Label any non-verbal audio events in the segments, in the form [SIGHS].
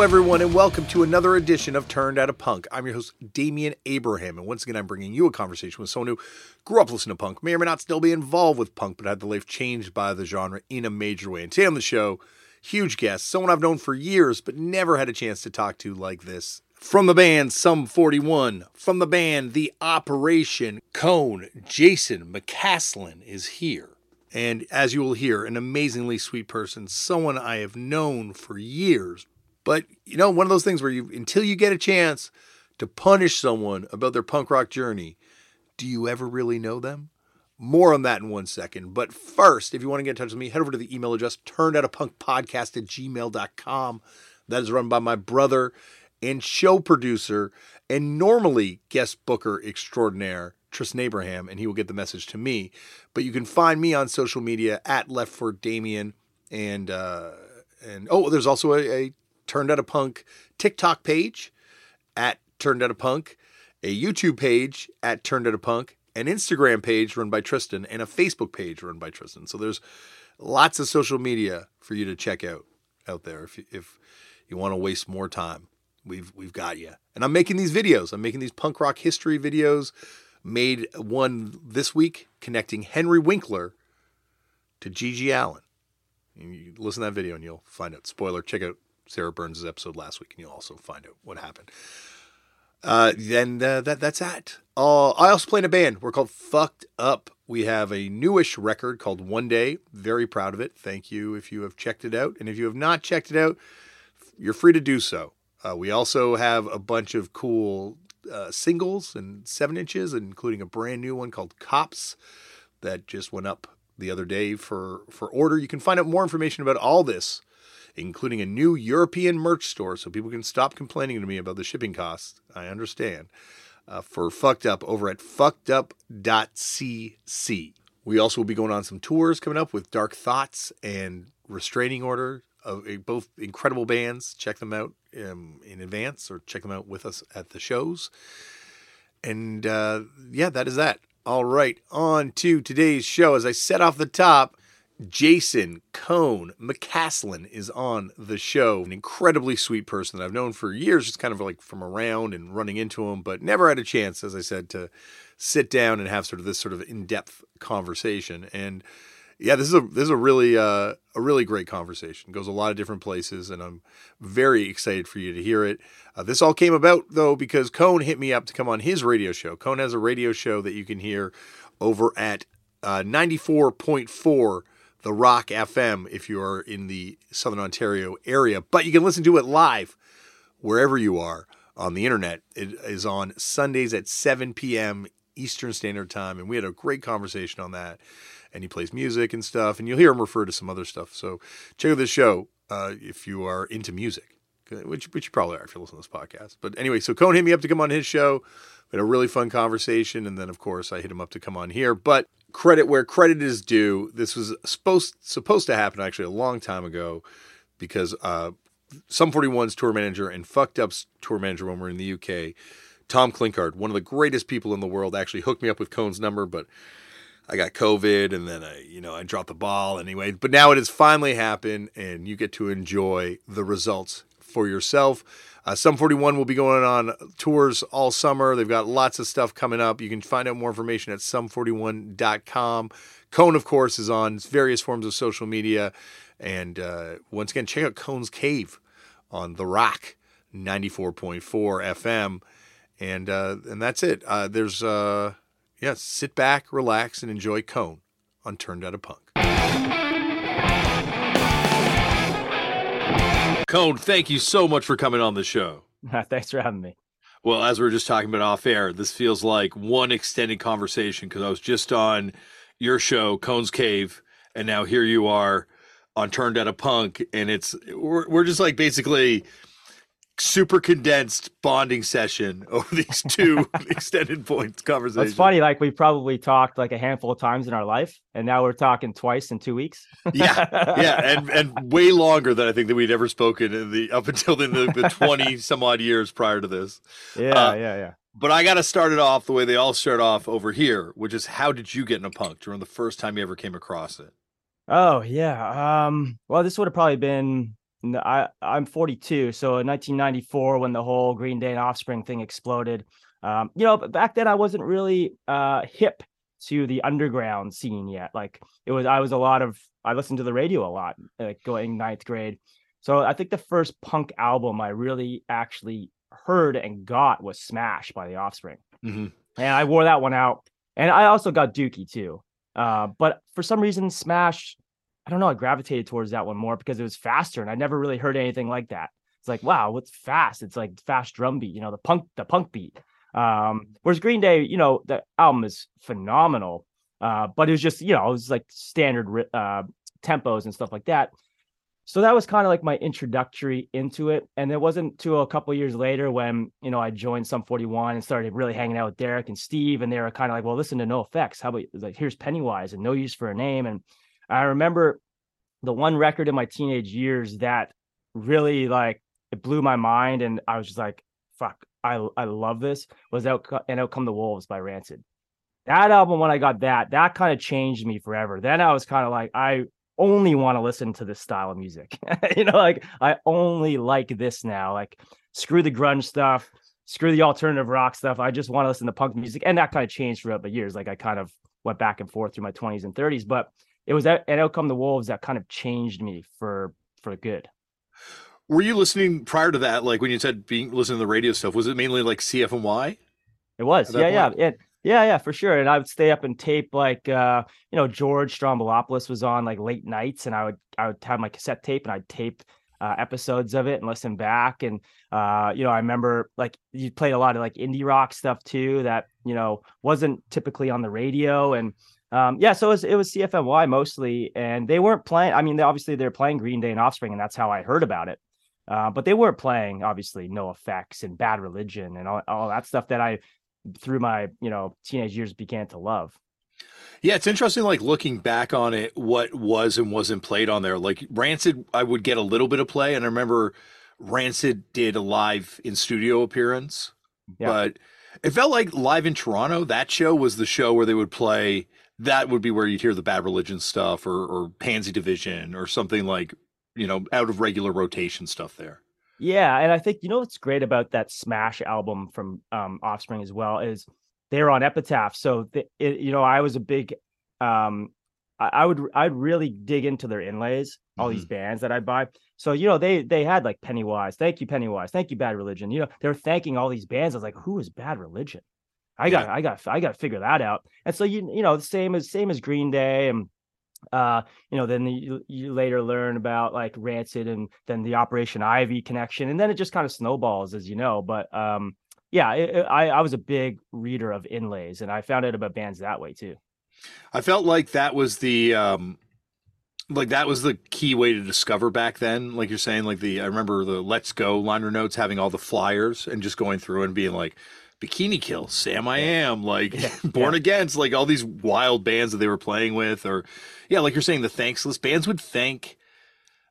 Everyone, and welcome to another edition of Turned Out a Punk. I'm your host, Damian Abraham, and once again, I'm bringing you a conversation with someone who grew up listening to punk, may or may not still be involved with punk, but had their life changed by the genre in a major way. And today on the show, huge guest, someone I've known for years, but never had a chance to talk to like this. From the band Sum 41, from the band The Operation Cone, Jason McCaslin is here. And as you will hear, an amazingly sweet person, someone I have known for years, but you know, one of those things where you until you get a chance to punish someone about their punk rock journey, do you ever really know them? More on that in one second. But first, if you want to get in touch with me, head over to the email address turned out a punk podcast at gmail.com. That is run by my brother and show producer and normally guest booker extraordinaire, Tristan Abraham, and he will get the message to me. But you can find me on social media at Left for Damien and uh, and oh, there's also a, a Turned Out a Punk TikTok page at Turned Out a Punk, a YouTube page at Turned Out a Punk, an Instagram page run by Tristan, and a Facebook page run by Tristan. So there's lots of social media for you to check out out there if you, if you want to waste more time. We've we've got you. And I'm making these videos. I'm making these punk rock history videos. Made one this week connecting Henry Winkler to GG Allin. You listen to that video and you'll find out. Spoiler, check out Sarah Burns' episode last week, and you'll also find out what happened. Uh, then uh, that that's that. Uh, I also play in a band. We're called Fucked Up. We have a newish record called One Day. Very proud of it. Thank you if you have checked it out, and if you have not checked it out, you're free to do so. Uh, we also have a bunch of cool uh, singles and seven inches, including a brand new one called Cops that just went up the other day for for order. You can find out more information about all this including a new European merch store so people can stop complaining to me about the shipping costs. I understand. Uh, for Fucked Up over at fuckedup.cc. We also will be going on some tours coming up with Dark Thoughts and Restraining Order, uh, both incredible bands. Check them out um, in advance or check them out with us at the shows. And uh, yeah, that is that. All right, on to today's show. As I said off the top, Jason Cone McCaslin is on the show. An incredibly sweet person that I've known for years, just kind of like from around and running into him, but never had a chance, as I said, to sit down and have sort of this sort of in-depth conversation. And yeah, this is a this is a really uh, a really great conversation. It goes a lot of different places, and I'm very excited for you to hear it. Uh, this all came about though because Cone hit me up to come on his radio show. Cone has a radio show that you can hear over at uh, 94.4 the Rock FM if you are in the Southern Ontario area. But you can listen to it live wherever you are on the internet. It is on Sundays at 7 p.m. Eastern Standard Time. And we had a great conversation on that. And he plays music and stuff. And you'll hear him refer to some other stuff. So check out this show uh, if you are into music, which, which you probably are if you listen to this podcast. But anyway, so Cone hit me up to come on his show. We had a really fun conversation. And then, of course, I hit him up to come on here. But credit where credit is due. This was supposed supposed to happen actually a long time ago because uh, Sum 41's tour manager and Fucked Up's tour manager when we are in the UK, Tom Klinkard, one of the greatest people in the world, actually hooked me up with Cone's number, but I got COVID and then I, you know, I dropped the ball anyway. But now it has finally happened and you get to enjoy the results for yourself. Uh, Sum 41 will be going on tours all summer. They've got lots of stuff coming up. You can find out more information at sum41.com. Cone, of course, is on various forms of social media. And uh, once again, check out Cone's Cave on The Rock 94.4 FM. And uh, and that's it. Uh, there's, uh, yeah, sit back, relax, and enjoy Cone on Turned Out a Punk. Cone, thank you so much for coming on the show. [LAUGHS] Thanks for having me. Well, as we were just talking about off air, this feels like one extended conversation because I was just on your show, Cone's Cave, and now here you are on Turned Out a Punk, and it's we're, we're just like basically super condensed bonding session [LAUGHS] over these two [LAUGHS] extended points conversations. It's funny, like we probably talked like a handful of times in our life, and now we're talking twice in two weeks. yeah, [LAUGHS] yeah, and and way longer than I think that we'd ever spoken in the up until the, the twenty some odd years prior to this. Yeah, uh, yeah, yeah. But I got to start it off the way they all start off over here, which is how did you get in a punk? During the first time you ever came across it? Oh yeah. Um. Well, this would have probably been I I'm 42, so in 1994 when the whole Green Day and Offspring thing exploded, um, you know, back then I wasn't really uh, hip to the underground scene yet. Like it was, I was a lot of I listened to the radio a lot, like going ninth grade. So I think the first punk album I really actually heard and got was Smash by The Offspring, mm-hmm. and I wore that one out. And I also got Dookie too. Uh, but for some reason, Smash, I don't know, I gravitated towards that one more because it was faster, and I never really heard anything like that. It's like, wow, what's fast? It's like fast drum beat, you know, the punk, the punk beat. Um, whereas Green Day, you know, the album is phenomenal, uh, but it was just, you know, it was like standard uh, tempos and stuff like that. So that was kind of like my introductory into it. And it wasn't until a couple years later when, you know, I joined Sum 41 and started really hanging out with Derek and Steve. And they were kind of like, well, listen to NOFX. How about like, here's Pennywise and No Use for a Name. And I remember the one record in my teenage years that really like it blew my mind. And I was just like, fuck, I, I love this was out and out come the wolves by Rancid. That album, when I got that, that kind of changed me forever. Then I was kind of like, I only want to listen to this style of music. [LAUGHS] you know, like I only like this now. Like screw the grunge stuff, screw the alternative rock stuff. I just want to listen to punk music. And that kind of changed throughout the years. Like I kind of went back and forth through my 20s and 30s. But it was at, at Outcome the Wolves that kind of changed me for for good. Were you listening prior to that? Like when you said being listening to the radio stuff, was it mainly like CFNY? It was, yeah, yeah, yeah, yeah, yeah, for sure. And I would stay up and tape like uh, you know, George Stroumboulopoulos was on like late nights, and I would I would have my cassette tape and I'd tape uh, episodes of it and listen back. And uh, you know, I remember like you played a lot of like indie rock stuff too that you know wasn't typically on the radio. And um, yeah, so it was it was CFNY mostly, and they weren't playing. I mean, they, obviously they're playing Green Day and Offspring, and that's how I heard about it. Uh, but they weren't playing obviously NOFX and bad religion and all, all that stuff that I through my you know teenage years began to love. Yeah, it's interesting. Like looking back on it, what was and wasn't played on there. Like Rancid, I would get a little bit of play, and I remember Rancid did a live in studio appearance, yeah. but it felt like live in Toronto. That show was the show where they would play. That would be where you'd hear the Bad Religion stuff, or, or Pansy Division, or something like you know, out of regular rotation stuff there. Yeah, and I think you know what's great about that Smash album from um, Offspring as well is they're on Epitaph. So the, it, you know, I was a big, um, I, I, would I'd really dig into their inlays, all mm-hmm. these bands that I buy. So you know, they they had like Pennywise, thank you Pennywise, thank you Bad Religion. You know, they're thanking all these bands. I was like, who is Bad Religion? I got yeah. I got I got to figure that out. And so you you know, the same as same as Green Day and uh you know then you, you later learn about like rancid and then the operation ivy connection and then it just kind of snowballs as you know but um yeah it, it, i i was a big reader of inlays and i found out about bands that way too i felt like that was the um like that was the key way to discover back then like you're saying like the i remember the let's go liner notes having all the flyers and just going through and being like Bikini Kill, Sam I Am, like yeah. [LAUGHS] Born yeah. Against, like all these wild bands that they were playing with, or yeah, like you're saying, the thanks list bands would thank,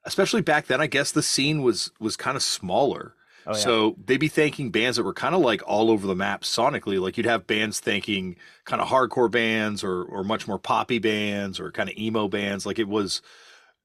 especially back then. I guess the scene was was kind of smaller, oh, yeah. so they'd be thanking bands that were kind of like all over the map sonically. Like you'd have bands thanking kind of hardcore bands or or much more poppy bands or kind of emo bands. Like it was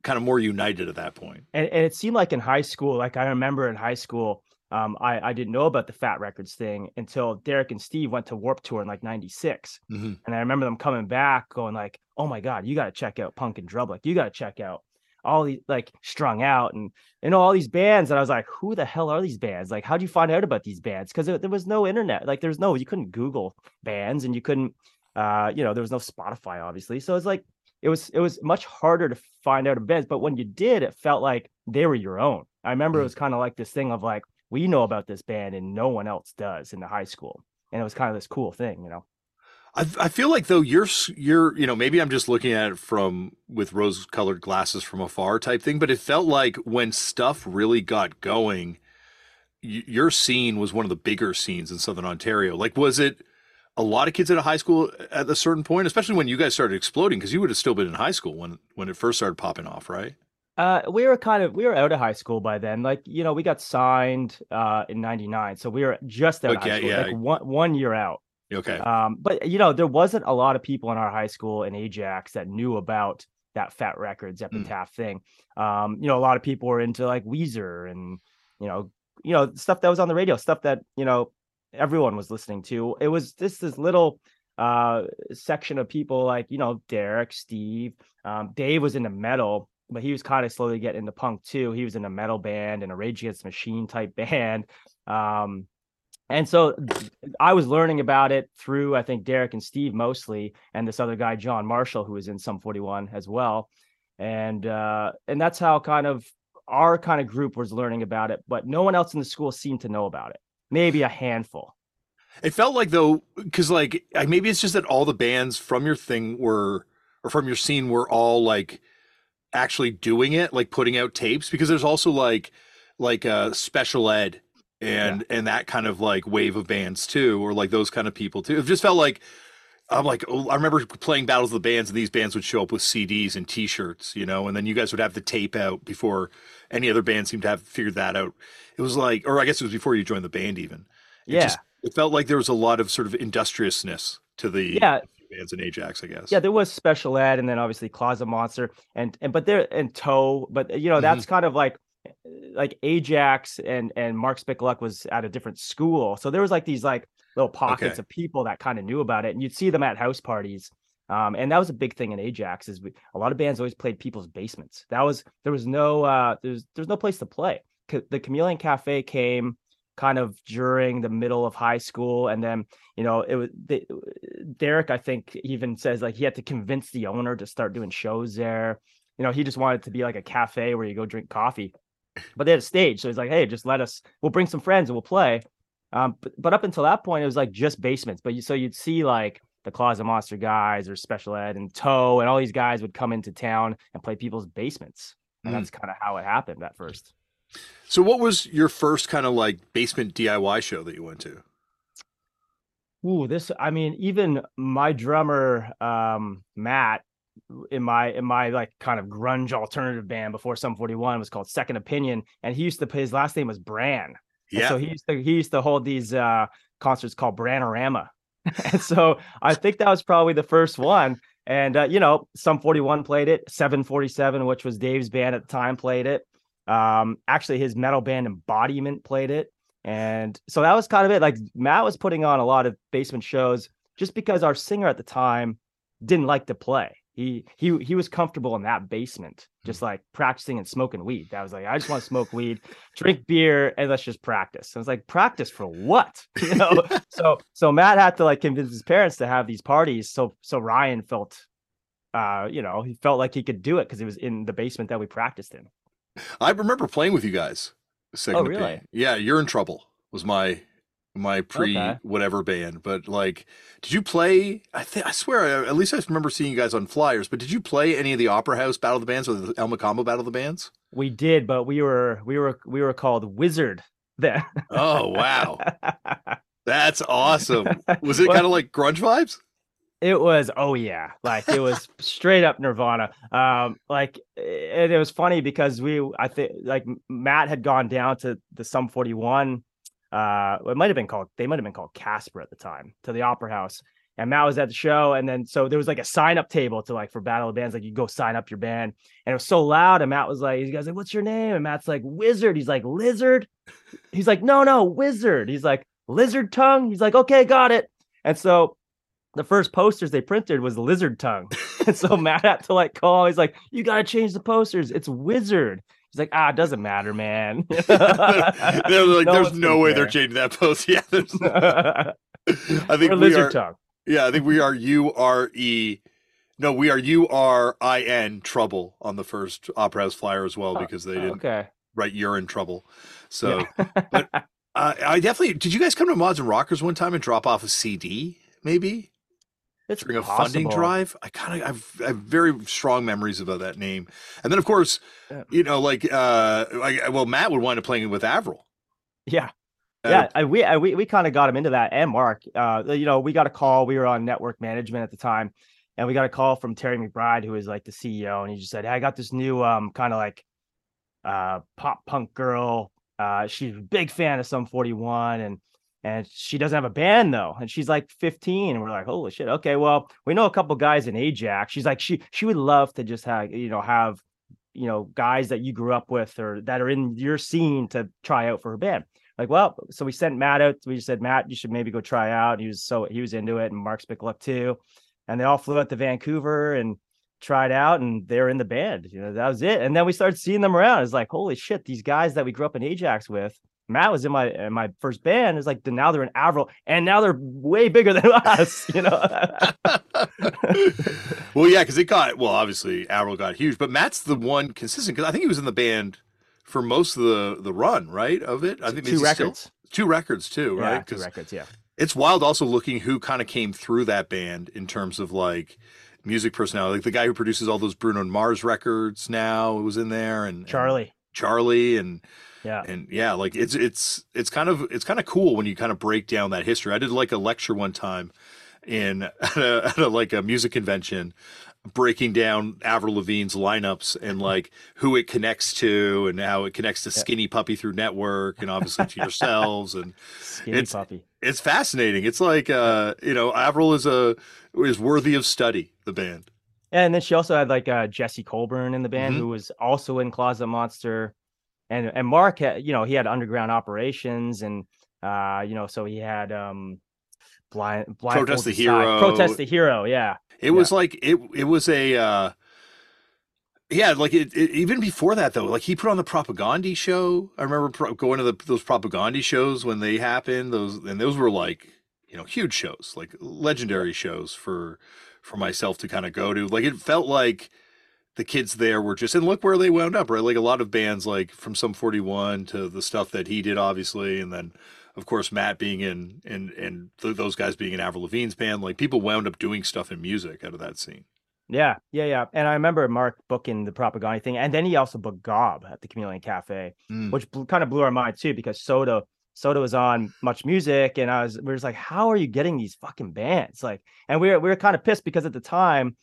kind of more united at that point. And, and it seemed like in high school, like I remember in high school. Um, I, I didn't know about the Fat Records thing until Derek and Steve went to Warped Tour in like '96, mm-hmm. and I remember them coming back, going like, oh my god, you got to check out Punk in Drublic. You got to check out all these like strung out and you know all these bands and i was like who the hell are these bands like how do you find out about these bands because there, there, was no internet like there's no you couldn't google bands and you couldn't uh you know there was no spotify obviously so it's like it was it was much harder to find out about bands but when you did it felt like they were your own i remember mm-hmm. it was kind of like this thing of like we know about this band and no one else does in the high school and it was kind of this cool thing you know I, I feel like though you're you're you know maybe I'm just looking at it from with rose colored glasses from afar type thing, but it felt like when stuff really got going, y- your scene was one of the bigger scenes in Southern Ontario. Like, was it a lot of kids at a high school at a certain point, especially when you guys started exploding? Because you would have still been in high school when when it first started popping off, right? Uh, we were kind of we were out of high school by then. Like you know, we got signed uh in '99, so we were just out okay, of high school, yeah. like one one year out. Okay. Um, but you know, there wasn't a lot of people in our high school in Ajax that knew about that Fat Records Mm. Epitaph thing. Um, you know, a lot of people were into like Weezer and you know, you know, stuff that was on the radio, stuff that you know everyone was listening to. It was just this little uh section of people like you know Derek, Steve, um, Dave was into metal, but he was kind of slowly getting into punk too. He was in a metal band and a Rage Against Machine type [LAUGHS] band. Um, and so I was learning about it through I think Derek and Steve mostly, and this other guy John Marshall who was in Sum 41 as well, and uh, and that's how kind of our kind of group was learning about it, but no one else in the school seemed to know about it. Maybe a handful. It felt like though, because like maybe it's just that all the bands from your thing were or from your scene were all like actually doing it, like putting out tapes. Because there's also like like uh special ed and and that kind of like wave of bands too, or like those kind of people too. It just felt like I'm like oh, I remember playing battles of the bands, and these bands would show up with CDs and T-shirts, you know, and then you guys would have the tape out before any other band seemed to have figured that out. It was like, or I guess it was before you joined the band, even. It Yeah. just- it felt like there was a lot of sort of industriousness to the Yeah. Bands in Ajax, I guess. Yeah, there was special ed, and then obviously Closet Monster, and and but there and Toe, but you know Mm-hmm. that's kind of like like Ajax and and Mark Spicoluk was at a different school, so there was like these like little pockets Okay. of people that kind of knew about it, and you'd see them at house parties. Um, and that was a big thing in Ajax is we, a lot of bands always played people's basements. That was there was no uh there's there's no place to play. C- The Chameleon Cafe came kind of during the middle of high school, and then you know it was they, Derek. I think even says like he had to convince the owner to start doing shows there. You know, he just wanted it to be like a cafe where you go drink coffee, but they had a stage, so he's like, hey, just let us. We'll bring some friends and we'll play. Um, but, but up until that point, it was like just basements. But you so you'd see like the Closet Monster guys or Special Ed and Toe and all these guys would come into town and play people's basements, and Mm. that's kind of how it happened at first. So, what was your first kind of like basement DIY show that you went to? Ooh, this I mean, even my drummer, um, Matt, in my in my like kind of grunge alternative band before Sum 41 was called Second Opinion, and he used to his last name was Brann. And Yeah. so he used to he used to hold these uh concerts called Branorama. [LAUGHS] and so I think that was probably the first one. And uh, you know, Sum 41 played it, 747, which was Dave's band at the time, played it. Um, actually his metal band Embodiment played it. And so that was kind of it. Like Matt was putting on a lot of basement shows just because our singer at the time didn't like to play. He he he was comfortable in that basement, just like practicing and smoking weed. That was like, I just want to smoke weed, drink beer, and let's just practice. I was like, practice for what? [LAUGHS] You know? [LAUGHS] so so Matt had to like convince his parents to have these parties. So so Ryan felt uh, you know, he felt like he could do it because it was in the basement that we practiced in. I remember playing with you guys. Second Oh, Opinion. really? Yeah, you're in trouble. Was my my pre Okay. whatever band, but like, did you play? I think I swear, at least I remember seeing you guys on flyers. But did you play any of the Opera House Battle of the Bands or the El Mocambo Battle of the Bands? We did, but we were we were we were called Wizard then. Oh wow, [LAUGHS] that's awesome. Was it kind of like grunge vibes? It was oh yeah, like it was [LAUGHS] straight up Nirvana. Um, like and it was funny because we I think like Matt had gone down to the Sum 41. Uh, it might have been called they might have been called Casper at the time to the Opera House. And Matt was at the show, and then so there was like a sign up table to like for Battle of Bands, like you go sign up your band, and it was so loud. And Matt was like, "You guys like, what's your name?" And Matt's like, "Wizard." He's like, "Lizard." He's like, "No, no, Wizard." He's like, "Lizard tongue." He's like, "Okay, got it." And so the first posters they printed was lizard tongue. [LAUGHS] and so Matt had to like call. He's like, you gotta change the posters. It's wizard. He's like, ah, it doesn't matter, man. [LAUGHS] [LAUGHS] they're like, No there's no way they're changing that post. Yeah, there's, I think or we lizard are. tongue. Yeah, I think we are U R E. No, we are U R I N trouble on the first Opera House flyer as well Oh, because they didn't Okay. write you're in trouble. So, but uh, I definitely did. You guys come to Mods and Rockers one time and drop off a CD, maybe It's during a funding drive? I kind of I've, I have very strong memories about that name. And then of course, Yeah. you know, like uh, like well, Matt would wind up playing with Avril. Yeah. Uh, Yeah, I, we I, we we kind of got him into that, and Mark. Uh, you know, we got a call. We were on Nettwerk management at the time, and we got a call from Terry McBride, who is like the CEO, and he just said, "Hey, I got this new um kind of like uh pop punk girl. Uh, she's a big fan of Sum 41, and and she doesn't have a band though and she's like 15 and we're like holy shit okay well we know a couple guys in ajax. She's like she she would love to just have you know have you know guys that you grew up with or that are in your scene to try out for her band. Like well so we sent matt out we just said matt you should maybe go try out. He was so he was into it and mark Spicoluk too. And they all flew out to vancouver and tried out and they're in the band you know that was it. And then we started seeing them around. It's like holy shit these guys that we grew up in ajax with Matt was in my in my first band. It's like now they're in Avril, and now they're way bigger than [LAUGHS] us. You know. [LAUGHS] well, yeah, because it got well. Obviously, Avril got huge, but Matt's the one consistent because I think he was in the band for most of the the run, right? Of it, I think two records, still, two records too, yeah, right? Two records, yeah. It's wild also looking who kind of came through that band in terms of like music personality. Like the guy who produces all those Bruno Mars records now was in there, and Charlie, and Charlie, and yeah. And yeah, like it's it's it's kind of it's kind of cool when you kind of break down that history. I did like a lecture one time in [LAUGHS] at a, at a like a music convention breaking down Avril Lavigne's lineups and [LAUGHS] like who it connects to and how it connects to Skinny Puppy through Nettwerk and obviously to yourselves and Skinny it's, Puppy. It's fascinating. It's like uh, you know, Avril is a is worthy of study, the band. And then she also had like uh, Jesse Colburn in the band, Mm-hmm. who was also in Closet Monster, and and Mark had you know he had underground operations, and uh you know so he had um blind blind Protest the Hero. protest the hero, yeah. It was like it it was a uh yeah, like it, it, even before that though, like he put on the Propaganda show. I remember pro- going to the, those Propaganda shows when they happened. Those and those were like you know huge shows, like legendary shows for for myself to kind of go to. Like it felt like the kids there were just and look where they wound up, right? Like a lot of bands, like from Sum forty one to the stuff that he did, obviously, and then of course Matt being in and and th- those guys being in Avril Lavigne's band. Like people wound up doing stuff in music out of that scene. Yeah, yeah, yeah. And I remember Mark booking the propaganda thing, and then he also booked Gob at the Chameleon Cafe, Mm. which bl- kind of blew our mind too, because Soda Soda was on Much Music, and I was we were just like, how are you getting these fucking bands? Like, and we were we were kind of pissed because at the time,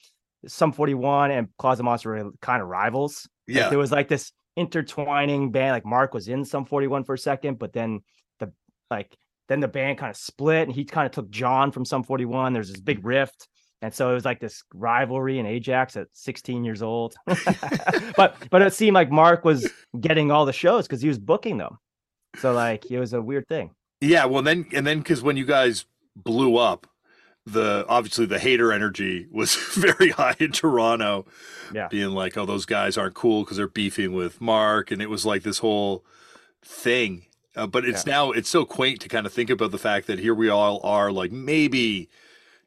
Sum Forty One and Closet Monster were kind of rivals. Like, Yeah. there was like this intertwining band. Like Mark was in Sum Forty One for a second, but then the like then the band kind of split, and he kind of took John from Sum Forty One. There's this big rift. And so it was like this rivalry in Ajax at 16 years old. [LAUGHS] but but it seemed like Mark was getting all the shows because he was booking them. So like it was a weird thing. Yeah, well then and then because when you guys blew up, the obviously the hater energy was [LAUGHS] very high in Toronto. Yeah. Being like, oh, those guys aren't cool because they're beefing with Mark, and it was like this whole thing. Uh, but it's now it's so quaint to kind of think about the fact that here we all are, like maybe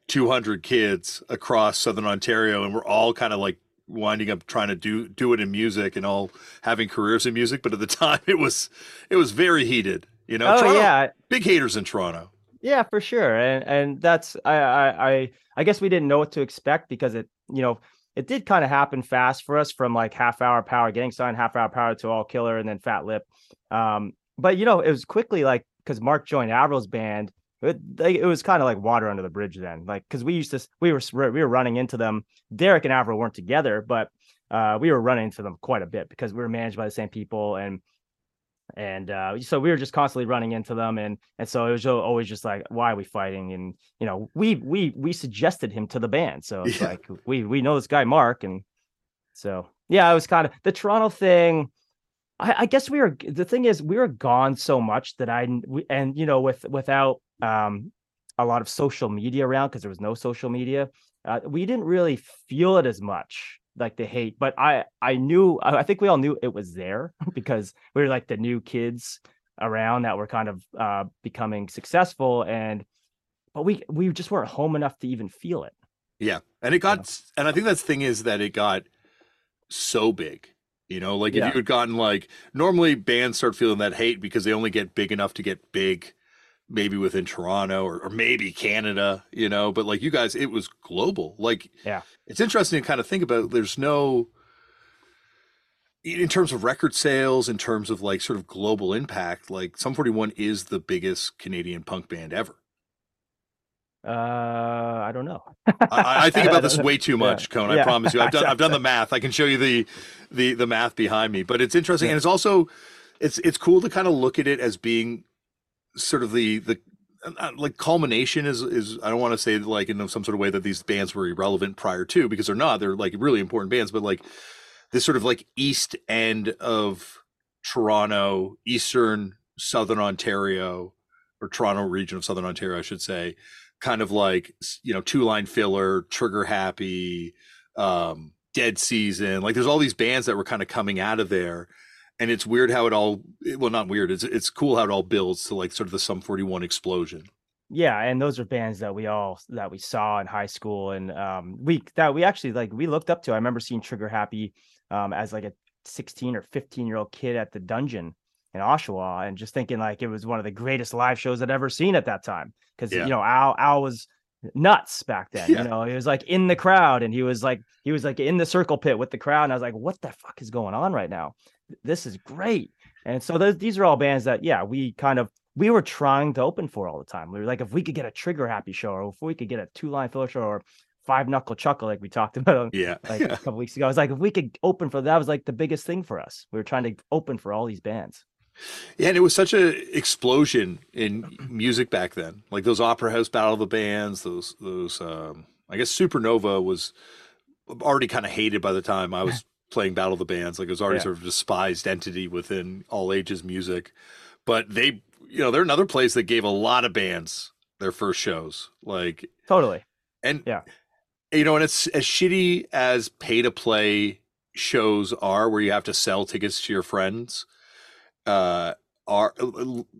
200 kids across Southern Ontario, and we're all kind of like winding up trying to do do it in music and all having careers in music. But at the [LAUGHS] time, it was it was very heated. You know, oh Toronto- yeah, big haters in Toronto. yeah, for sure. And and that's I I I guess we didn't know what to expect because it you know it did kind of happen fast for us from like half hour power gang sign, half hour power to all killer, and then fat lip. Um, but you know it was quickly like because Mark joined Avril's band. It, it was kind of like water under the bridge then, like because we used to we were we were running into them. Derek and Avril weren't together, but uh, we were running into them quite a bit because we were managed by the same people and and uh, so we were just constantly running into them and and so it was always just like why are we fighting and you know we we we suggested him to the band so it's Yeah. like we we know this guy mark and so yeah it was kind of the toronto thing I, I guess we were the thing is we were gone so much that i we, and you know with without um a lot of social media around because there was no social media uh, we didn't really feel it as much like the hate but i i knew i think we all knew it was there [LAUGHS] because we were like the new kids around that were kind of uh becoming successful and but we we just weren't home enough to even feel it Yeah, and it got, and I think that's the thing is that it got so big. You know, like if Yeah. you had gotten like normally bands start feeling that hate because they only get big enough to get big, maybe within Toronto or, or maybe Canada. You know, but like you guys, it was global. Like, Yeah. it's interesting to kind of think about. There's no. In terms of record sales, in terms of like sort of global impact, like Sum 41 is the biggest Canadian punk band ever. uh i don't know I, I think about this [LAUGHS] way too much, Cone. I Yeah. promise you. I've done I've done the [LAUGHS] math. I can show you the the the math behind me. But it's interesting, and it's also it's it's cool to kind of look at it as being sort of the the uh, like culmination is is I don't want to say like in some sort of way that these bands were irrelevant prior to because they're not. They're like really important bands, but like this sort of like east end of Toronto, eastern southern Ontario, or Toronto region of southern Ontario, I should say, kind of like you know two line filler, trigger happy, um, dead season. Like there's all these bands that were kind of coming out of there and it's weird how it all well not weird it's it's cool how it all builds to like sort of the sum 41 explosion yeah and those are bands that we all that we saw in high school and um we that we actually like we looked up to i remember seeing trigger happy um as like a 16 or 15 year old kid at the dungeon in oshawa and just thinking like it was one of the greatest live shows i'd ever seen at that time because yeah. you know al al was nuts back then. Yeah. You know, he was like in the crowd and he was like he was like in the circle pit with the crowd. And I was like, what the fuck is going on right now? This is great. And so those, these are all bands that, yeah, we kind of we were trying to open for all the time. We were like, if we could get a trigger happy show, or if we could get a two line filler show, or five knuckle chuckle, like we talked [LAUGHS] about, yeah, like [LAUGHS] a couple weeks ago. I was like, if we could open for that, was like the biggest thing for us. We were trying to open for all these bands. Yeah, and it was such a explosion in music back then. Like those opera house battle of the bands, those those um I guess Supernova was already kind of hated by the time I was playing Battle of the Bands. Like it was already yeah. sort of despised entity within all ages music. But they, you know, they're another place that gave a lot of bands their first shows. Like totally. And yeah, you know, and it's as shitty as pay to play shows are, where you have to sell tickets to your friends. Uh, are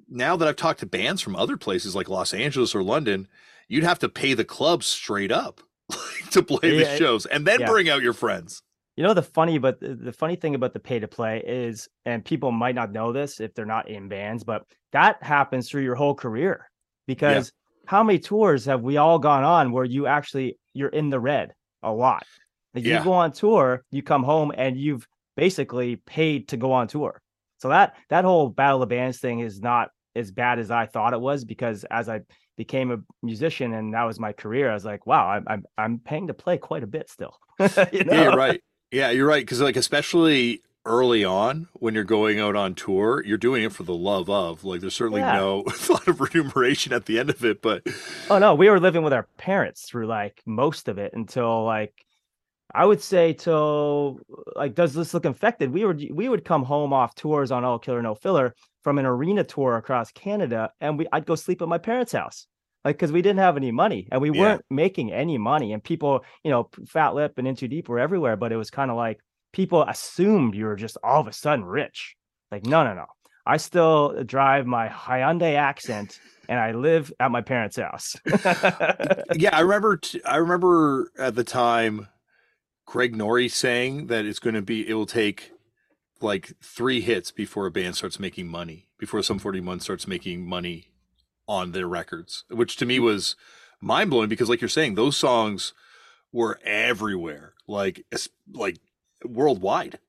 now that I've talked to bands from other places like Los Angeles or London, you'd have to pay the club straight up [LAUGHS] to play yeah, the shows and then yeah. bring out your friends. You know the funny, but the funny thing about the pay to play is, and people might not know this if they're not in bands, but that happens through your whole career. Because yeah. how many tours have we all gone on where you actually you're in the red a lot? Like yeah. you go on tour, you come home and you've basically paid to go on tour. So that that whole battle of bands thing is not as bad as I thought it was because as I became a musician and that was my career, I was like, wow, I'm I'm, I'm paying to play quite a bit still. [LAUGHS] you know? Yeah, right. Yeah, you're right. Because like especially early on when you're going out on tour, you're doing it for the love of. Like there's certainly yeah. no [LAUGHS] thought of remuneration at the end of it. But oh no, we were living with our parents through like most of it until like I would say till like does this look infected? We would we would come home off tours on All Killer No Filler from an arena tour across Canada, and we I'd go sleep at my parents' house like because we didn't have any money and we yeah. weren't making any money and people you know fat lip and In Too Deep were everywhere but it was kind of like people assumed you were just all of a sudden rich. Like no no no. I still drive my hyundai accent and i live at my parents house. [LAUGHS] Yeah i remember t- I remember at the time greg Nori saying that it's going to be it will take like three hits before a band starts making money before Sum 41 starts making money on their records, which to me mm. was mind blowing because, like you're saying, those songs were everywhere, like like worldwide.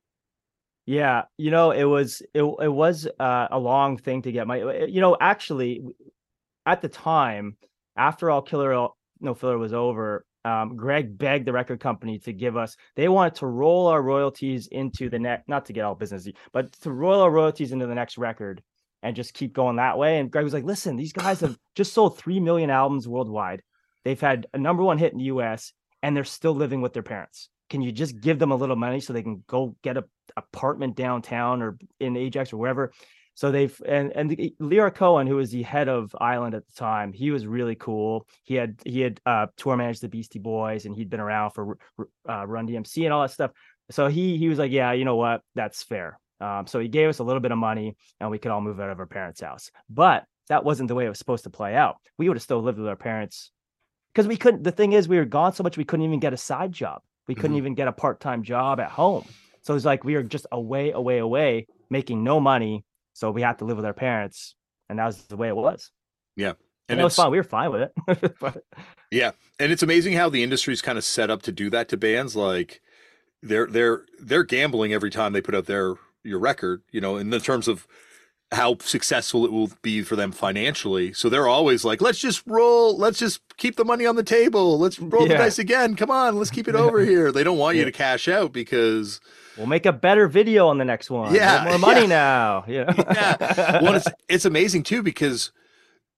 Yeah, you know, it was it it was uh, a long thing to get my. Uh, you know, actually, at the time, after all Killer No Filler was over, um, Greg begged the record company to give us. They wanted to roll our royalties into the next, not to get all business, but to roll our royalties into the next record and just keep going that way. And Greg was like, listen, these guys have [LAUGHS] just sold 3 million albums worldwide. They've had a number one hit in the US and they're still living with their parents. Can you just give them a little money so they can go get a apartment downtown or in Ajax or wherever? So they've and and the, Lyor Cohen, who was the head of Island at the time, he was really cool. He had he had uh, tour managed the Beastie Boys, and he'd been around for uh, Run DMC and all that stuff. So he he was like, yeah, you know what, that's fair. Um, so he gave us a little bit of money and we could all move out of our parents' house. But that wasn't the way it was supposed to play out. We would have still lived with our parents because we couldn't. The thing is, we were gone so much we couldn't even get a side job. We couldn't mm-hmm. even get a part time job at home. So it's like we were just away, away, away, making no money. So we had to live with our parents, and that was the way it was. Yeah, and, and it was fine. We were fine with it. [LAUGHS] yeah, and it's amazing how the industry's kind of set up to do that to bands. Like they're they're they're gambling every time they put out their your record, you know, in the terms of how successful it will be for them financially. So they're always like, let's just roll, let's just keep the money on the table. Let's roll yeah. the dice again. Come on, let's keep it [LAUGHS] over here. They don't want yeah. you to cash out because we'll make a better video on the next one. Yeah. more money [LAUGHS] yeah. now. Yeah. yeah. Well, it's [LAUGHS] it's amazing too because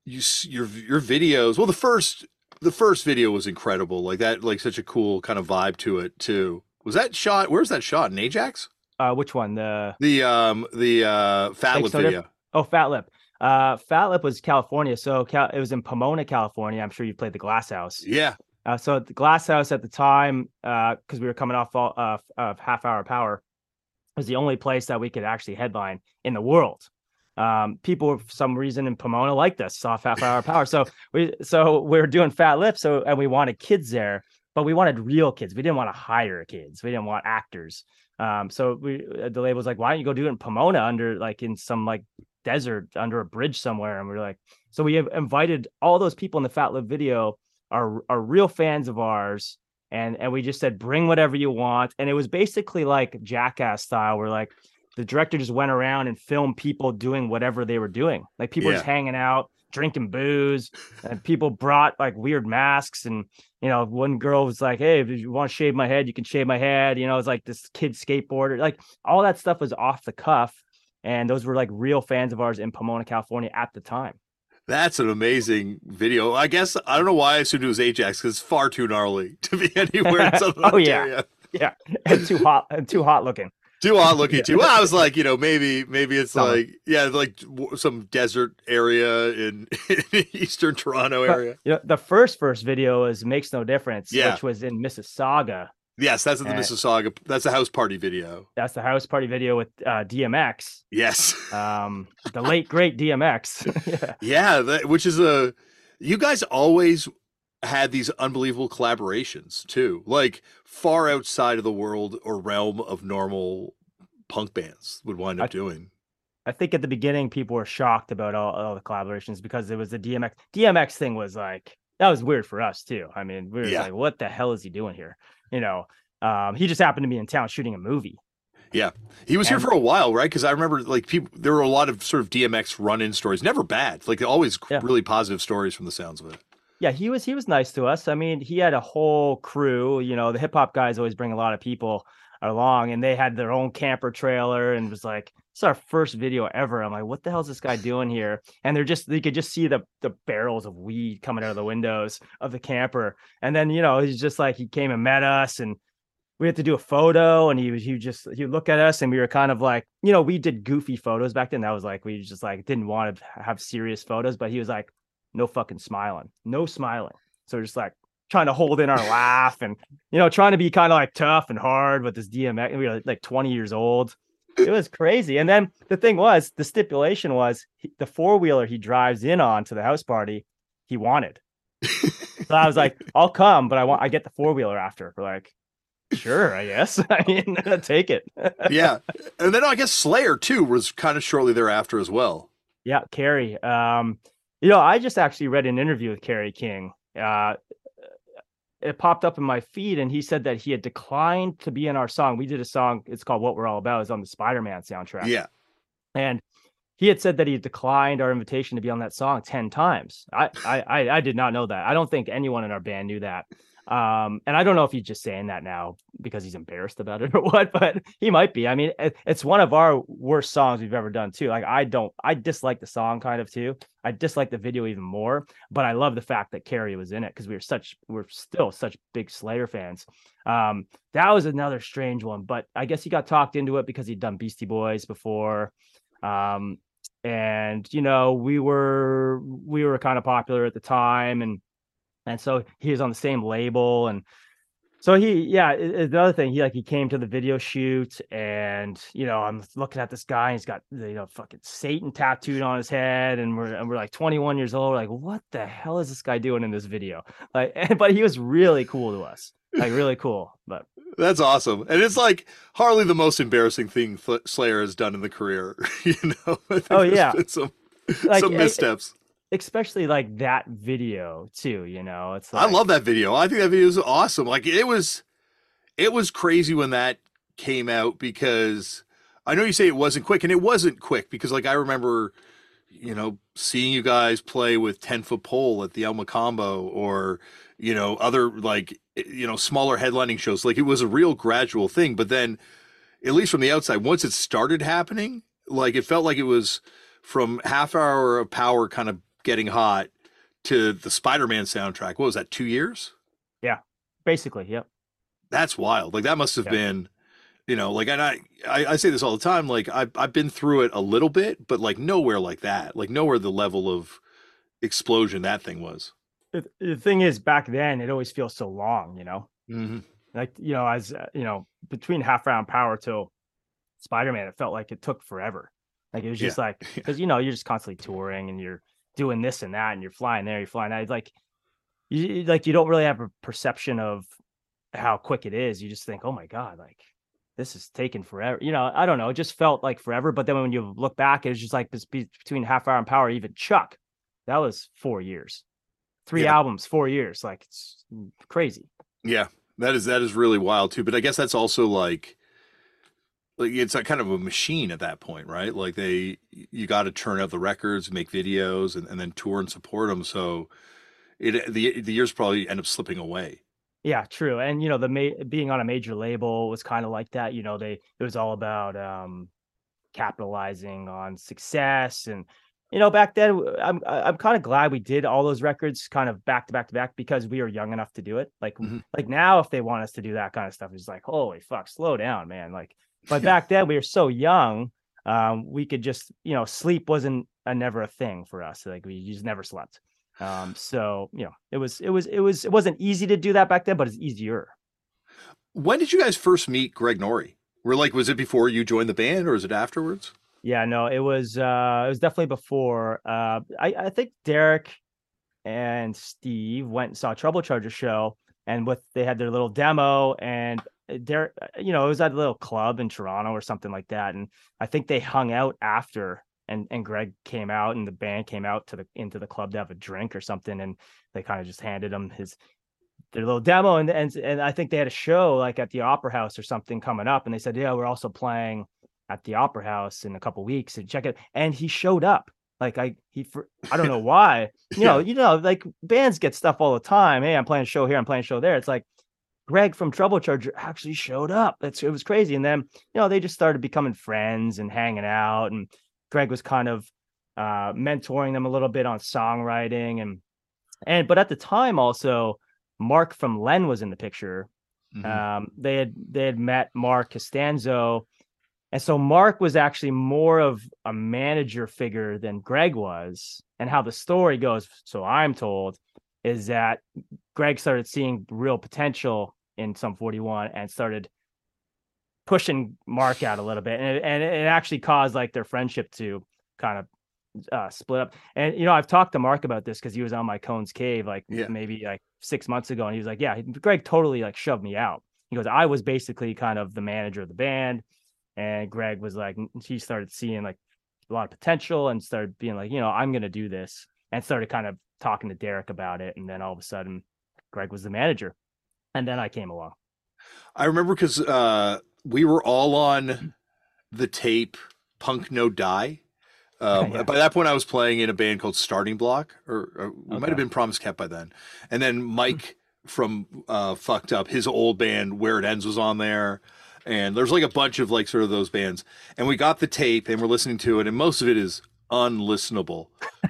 you your your videos. Well, the first the first video was incredible. Like that, like such a cool kind of vibe to it too. Was that shot? Where's that shot in Ajax? Uh, which one? The The um the uh Fat Lip video. oh, Fat Lip. Uh, Fat Lip was California, so Cal- it was in Pomona, California. I'm sure you played the Glass House. Yeah, Uh, so the Glass House at the time, because we were coming off all, uh, of Half Hour Power, was the only place that we could actually headline in the world. Um, people for some reason in Pomona liked us, saw Half Hour Power. So we so we were doing Fat Lip, so and we wanted kids there, but we wanted real kids. We didn't want to hire kids. We didn't want actors. Um, so we uh, the label was like, why don't you go do it in Pomona under like in some like desert under a bridge somewhere? And we are like, so we have invited all those people in the Fat Lip video are are real fans of ours and and we just said bring whatever you want. And it was basically like jackass style where like the director just went around and filmed people doing whatever they were doing. Like people just hanging out drinking booze and people brought like weird masks and you know one girl was like hey if you want to shave my head you can shave my head you know it's like this kid skateboarder like all that stuff was off the cuff and those were like real fans of ours in pomona california at the time that's an amazing video. I guess I don't know why I assumed it was Ajax because it's far too gnarly [LAUGHS] to be anywhere in Southern [LAUGHS] Oh, yeah. Yeah and too hot and too hot looking Too odd looking too. Well, I was like, you know, maybe maybe it's Summer. like yeah, like some desert area [LAUGHS] in, eastern Toronto But- area. You know, the first first video is makes no difference, Yeah. which was in Mississauga. Yes, that's in the Mississauga. That's the house party video. That's the house party video with uh, DMX, Yes. um, the late great DMX. [LAUGHS] yeah. Yeah, that, which is a you guys always had these unbelievable collaborations too, like far outside of the world or realm of normal punk bands would wind up I- doing. I think at the beginning people were shocked about all, all the collaborations because it was the DMX. DMX thing was like that was weird for us too. I mean, we were Yeah. like, what the hell is he doing here? You know, um, he just happened to be in town shooting a movie. Yeah, he was here for a while, right? Because I remember like people, there were a lot of sort of DMX run-in stories. Never bad, like always Yeah. really positive stories from the sounds of it. Yeah, he was he was nice to us. I mean, he had a whole crew. You know, the hip hop guys always bring a lot of people along, and they had their own camper trailer, and was like it's our first video ever. I'm like, what the hell is this guy doing here? And they're just you could just see the the barrels of weed coming out of the windows of the camper, and then you know he's just like he came and met us, and we had to do a photo, and he was he just he look at us, and we were kind of like you know we did goofy photos back then. That was like we just like didn't want to have serious photos, but he was like no fucking smiling, no smiling. So just like trying to hold in our [LAUGHS] laugh and you know trying to be kind of like tough and hard with this DMX. We were like 20 years old. It was crazy. And then the thing was, the stipulation was he, the four wheeler he drives in on to the house party, he wanted. so I was like, [LAUGHS] I'll come, but I want I get the four wheeler after. We're like, sure, I guess. [LAUGHS] I mean, take it. yeah, and then I guess Slayer too was kind of shortly thereafter as well. Yeah, Kerry. Um, you know, I just actually read an interview with Kerry King. Uh, it popped up in my feed, and he said that he had declined to be in our song. We did a song. It's called "What We're All About." It's on the Spider-Man soundtrack. Yeah, and he had said that he had declined our invitation to be on that song ten times. I, I, I, I did not know that. I don't think anyone in our band knew that. Um, and I don't know if he's just saying that now because he's embarrassed about it [LAUGHS] or what, but he might be. I mean, it, it's one of our worst songs we've ever done too. Like I don't, I dislike the song kind of too. I dislike the video even more, but I love the fact that Kerry was in it because we were such, we're still such big Slayer fans. Um, that was another strange one, but I guess he got talked into it because he'd done Beastie Boys before. Um, and you know, we were we were kind of popular at the time, and and so he was on the same label and so he yeah it- another thing he like he came to the video shoot and you know i'm looking at this guy and he's got you know fucking satan tattooed on his head and we're and we're like 21 years old we're like what the hell is this guy doing in this video like [LAUGHS] but he was really cool to us like really cool but that's awesome, and it's like hardly the most embarrassing thing Slayer has done in the career. [LAUGHS] You know? [LAUGHS] Oh, yeah. some like some missteps. Especially like that video too you know it's like I love that video. I think that video is awesome. Like it was, it was crazy when that came out because I know you say it wasn't quick, and it wasn't quick because like I remember, you know, seeing you guys play with Ten Foot Pole at the El Mocambo or you know other like eh, you know smaller headlining shows. Like it was a real gradual thing, but then at least from the outside, once it started happening, like it felt like it was from half hour of power kind of getting hot to the Spider-Man soundtrack. What was that? Two years? Yeah basically, yep. That's wild. Like that must have Yeah. been, you know, like and I, I I say this all the time. Like I've I've been through it a little bit, but like nowhere like that. Like nowhere the level of explosion that thing was. The, the thing is, back then it always feels so long, you know. Mm-hmm. Like you know, as uh, you know, between half round power till Spider Man, it felt like it took forever. Like it was just like [LAUGHS] because you know you're just constantly touring and you're doing this and that and you're flying there, you're flying that. Like you like you don't really have a perception of how quick it is. You just think, oh my god, like this is taking forever. You know, I don't know. It just felt like forever. But then when you look back, it was just like this between half hour and power, even Chuck, that was four years, three Yeah. albums, four years. Like it's crazy. Yeah, that is that is really wild too. But I guess that's also like like it's a kind of a machine at that point, right? Like they you got to turn out the records, make videos, and, and then tour and support them. So it the the years probably end up slipping away. Yeah, true. And you know, the ma- being on a major label was kind of like that. You know, they it was all about um capitalizing on success and you know, back then i'm I'm kind of glad we did all those records kind of back to back to back because we were young enough to do it. Like Mhm. like now if they want us to do that kind of stuff it's like, "Holy fuck, slow down, man." Like but back then we were so young, um we could just, you know, sleep wasn't a never a thing for us. Like we just never slept. Um, [SIGHS] so you know, it was it was it was it wasn't easy to do that back then, but it's easier. When did you guys first meet Greg Nori? Were like, was it before you joined the band, or is it afterwards? Yeah, no, it was uh it was definitely before. Uh I, I think Derek and Steve went and saw Treble Charger show and with they had their little demo and uh, Derek uh, you know, it was at a little club in Toronto or something like that. And I think they hung out after and and Greg came out and the band came out to the into the club to have a drink or something and they kind of just handed him his their little demo and and and I think they had a show like at the opera house or something coming up and they said yeah we're also playing at the opera house in a couple weeks and check it and he showed up like I he for I don't know [LAUGHS] why you know you know like bands get stuff all the time hey I'm playing a show here I'm playing a show there it's like Greg from Treble Charger actually showed up. It's it was crazy. And then you know they just started becoming friends and hanging out. And Greg was kind of uh mentoring them a little bit on songwriting. And and but at the time also Mark from Len was in the picture. Mhm. um, they had they had met Mark Costanzo, and so Mark was actually more of a manager figure than Greg was. And how the story goes, so I'm told, is that Greg started seeing real potential in Sum 41 and started pushing Mark out a little bit, and it, and it actually caused like their friendship to kind of uh, split up. And you know, I've talked to Mark about this because he was on my Cone's Cave like Yeah. maybe like six months ago, and he was like, "Yeah, Greg totally like shoved me out." He goes, "I was basically kind of the manager of the band, and Greg was like, he started seeing like a lot of potential and started being like, you know, I'm gonna do this, and started kind of talking to Derek about it, and then all of a sudden, Greg was the manager, and then I came along. I remember because uh, we were all on the tape "Punk No Die." Um, [LAUGHS] Yeah. By that point, I was playing in a band called Starting Block, or, or we might have been Promise Kept by then. And then Mike from uh, Fucked Up, his old band Where It Ends was on there, and there's like a bunch of like sort of those bands. And we got the tape and we're listening to it, and most of it is unlistenable.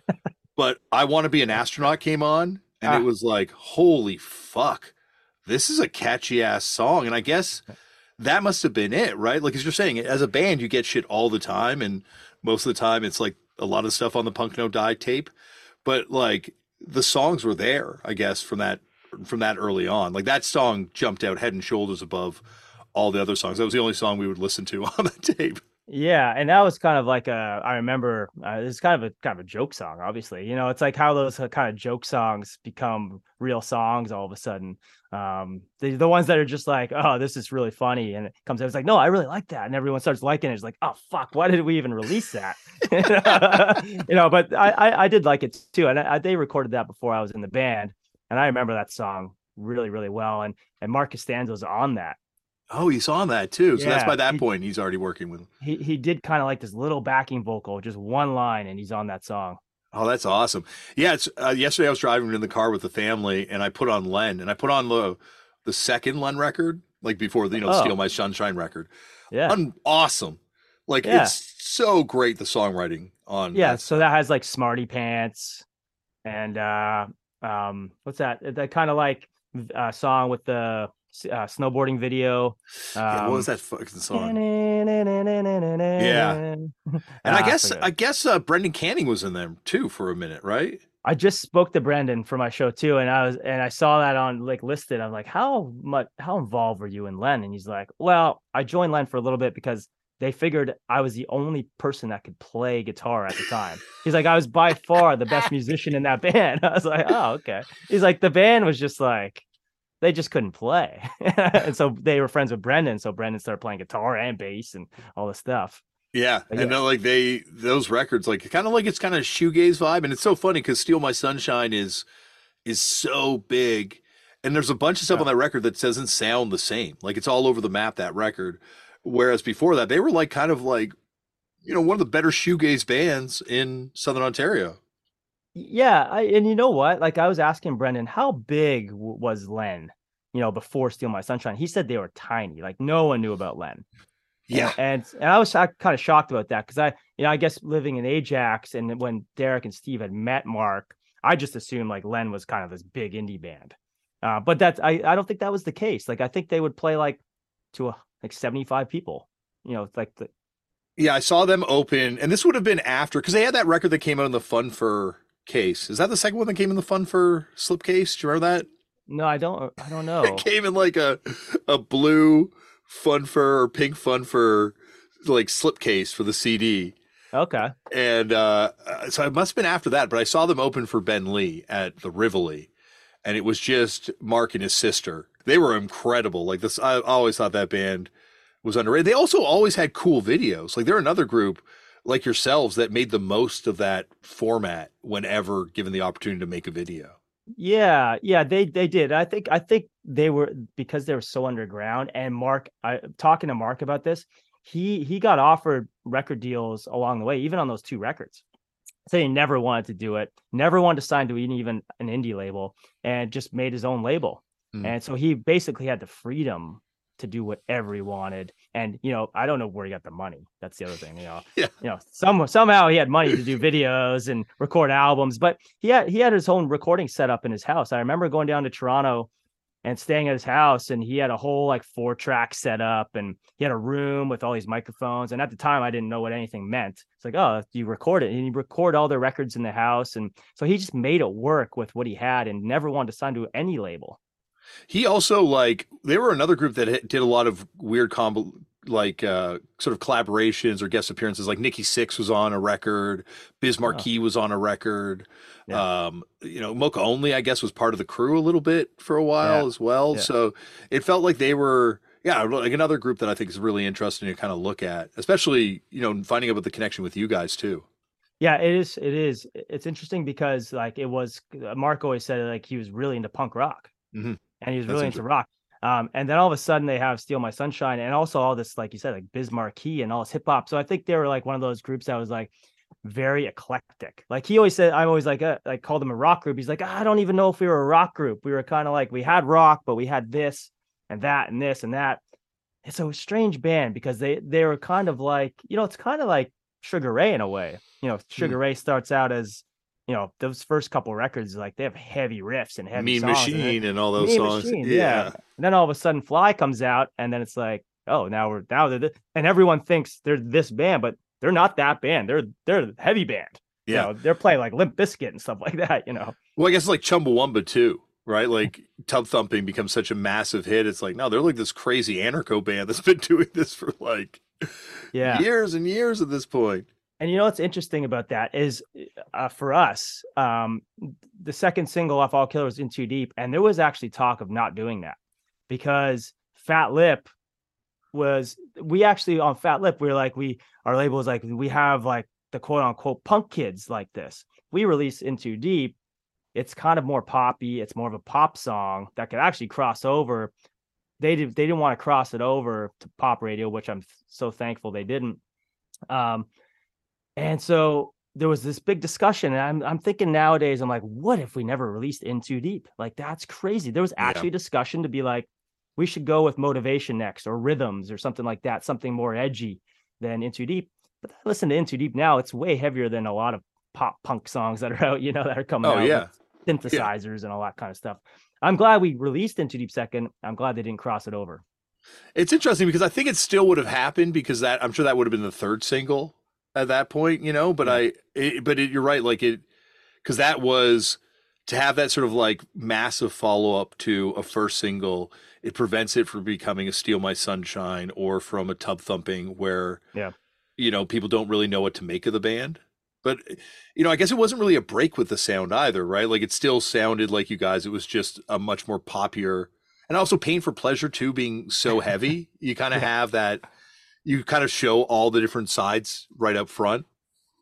[LAUGHS] but I Want to Be an Astronaut came on, and Ah. it was like, holy fuck, this is a catchy ass song. And I guess that must have been it, right? Like as you're saying, as a band, you get shit all the time, and most of the time it's like a lot of stuff on the Punk No Die tape. But like the songs were there, I guess, from that from that early on. Like that song jumped out head and shoulders above all the other songs. That was the only song we would listen to [LAUGHS] on the tape. Yeah, and that was kind of like a. I remember uh, it's kind of a kind of a joke song. Obviously, you know, it's like how those uh, kind of joke songs become real songs all of a sudden. Um, the the ones that are just like, oh, this is really funny, and it comes out, it's like, no, I really like that, and everyone starts liking it. It's like, oh fuck, why did we even release that? [LAUGHS] you know, but I, I I did like it too, and I, they recorded that before I was in the band, and I remember that song really really well, and and Mark Costanzo's on that. Oh, he's on that too. So that's by that he- point he's already working with. Him. He he did kind of like this little backing vocal, just one line, and he's on that song. Oh, that's awesome. Yeah, it's uh, yesterday I was driving in the car with the family and I put on Len and I put on the the second Len record, like before the you know Oh. Steal My Sunshine record. Yeah. Un- awesome. Like Yeah. it's so great the songwriting on Yeah, that so that has like Smarty Pants, and uh, um, what's that? That kind of like uh, song with the uh, snowboarding video. Um, yeah, what was that fucking song? Yeah. [LAUGHS] And I guess I, guess uh, Brendan Canning was in them too for a minute, right? I just spoke to Brendan for my show too, and I was and I saw that on like listed. I'm like, how much how involved were you in Len? And he's like, well, I joined Len for a little bit because they figured I was the only person that could play guitar at the time. He's like, I was by far the best [LAUGHS] musician in that band. [LAUGHS] I was like, oh, okay. He's like, the band was just like, they just couldn't play. [LAUGHS] and so they were friends with Brendan. So Brendan started playing guitar and bass and all this stuff. Yeah. But and yeah. like they, those records, like kind of like it's kind of shoegaze vibe. And it's so funny because Steal My Sunshine is, is so big. And there's a bunch of stuff yeah. on that record that doesn't sound the same. Like it's all over the map, that record. Whereas before that, they were like kind of like, you know, one of the better shoegaze bands in Southern Ontario. Yeah, I, and you know what? Like I was asking Brendan, how big w- was Len? You know, before Steal My Sunshine, he said they were tiny. Like no one knew about Len. Yeah, and and, and I was I kind of shocked about that because I, you know, I guess living in Ajax and when Derek and Steve had met Mark, I just assumed like Len was kind of this big indie band. Uh, but that's I I don't think that was the case. Like I think they would play like to a like 75 people. You know, like the Yeah, I saw them open and this would have been after cuz they had that record that came out in the Fun Fur case. Is that the second one that came in the Fun Fur slipcase? Do you remember that? No, I don't I don't [LAUGHS] know. it came in like a a blue Fun Fur or pink Fun Fur like slipcase for the CD. Okay. And uh, uh, so it must have been after that, but I saw them open for Ben Lee at the Rivoli, and it was just Mark and his sister. They were incredible. Like this, I always thought that band was underrated. They also always had cool videos. Like they're another group like yourselves that made the most of that format whenever given the opportunity to make a video. Yeah, yeah, they they did. I think I think they were because they were so underground. And Mark, I talking to Mark about this, he he got offered record deals along the way, even on those two records. So he never wanted to do it, never wanted to sign to even an indie label, and just made his own label. Mm. And so he basically had the freedom to do whatever he wanted. And you know, I don't know where he got the money. That's the other thing. You know, [LAUGHS] yeah. You know, some somehow he had money to do [LAUGHS] videos and record albums, but he had he had his own recording set up in his house. I remember going down to Toronto and staying at his house, and he had a whole like four track set up, and he had a room with all these microphones. And at the time, I didn't know what anything meant. It's like, oh, you record it, and you record all the records in the house, and so he just made it work with what he had, and never wanted to sign to any label. He also like they were another group that did a lot of weird combo like uh sort of collaborations or guest appearances like Nikki Sixx was on a record, Biz Markie oh. was on a record. Yeah. Um you know, Moka Only I guess was part of the crew a little bit for a while yeah. as well. Yeah. So it felt like they were yeah, like another group that I think is really interesting to kind of look at, especially, you know, finding out about the connection with you guys too. Yeah, it is. It is. It's interesting because like it was. Mark always said like he was really into punk rock, mm-hmm and he was really into rock. Um, and then all of a sudden they have Steal My Sunshine and also all this, like you said, like Biz Markie and all this hip hop. So I think they were like one of those groups that was like very eclectic. Like he always said, I'm always like, uh, like called them a rock group. He's like, I don't even know if we were a rock group. We were kind of like, we had rock, but we had this and that and this and that. It's a strange band because they, they were kind of like, you know, it's kind of like Sugar Ray in a way. You know, Sugar hmm. Ray starts out as you know those first couple records like they have heavy riffs and heavy mean songs machine and, and all those mean songs. Machine, yeah. yeah. and then all of a sudden fly comes out and then it's like oh now we're now they're this, and everyone thinks they're this band but they're not that band. They're they're heavy band. Yeah. you know, they're playing like limp Bizkit and stuff [LAUGHS] like that you know. Well i guess like chumbawamba too right? Like tub thumping becomes such a massive hit. It's like no they're like this crazy anarcho band that's been [LAUGHS] doing this for like yeah. years and years at this point and you know what's interesting about that is uh, for us, um, the second single off All Killers in Too Deep, and there was actually talk of not doing that because Fat Lip was we actually on Fat Lip we are like we our label is like we have like the quote unquote punk kids like this. We release In Too Deep, it's kind of more poppy. It's more of a pop song that could actually cross over. They did they didn't want to cross it over to pop radio, which I'm so thankful they didn't. Um, and so there was this big discussion, and I'm I'm thinking nowadays, I'm like, what if we never released In Too Deep? Like that's crazy. There was actually yeah. discussion to be like, we should go with Motivation next, or Rhythms, or something like that, something more edgy than In Too Deep. But I listen to In Too Deep now; it's way heavier than a lot of pop punk songs that are out, you know, that are coming Oh out. yeah. Synthesizers and all that kind of stuff. I'm glad we released In Too Deep Second. I'm glad they didn't cross it over. It's interesting because I think it still would have happened because that I'm sure that would have been the third single at that point, you know. But Yeah. I, it, but it, you're right, like it, because that was to have that sort of like massive follow up to a first single. It prevents it from becoming a "Steal My Sunshine" or from a tub thumping where, Yeah. you know, people don't really know what to make of the band. But you know, I guess it wasn't really a break with the sound either, right? Like it still sounded like you guys. It was just a much more popular and also pain for pleasure too being so [LAUGHS] heavy you kind of have that you kind of show all the different sides right up front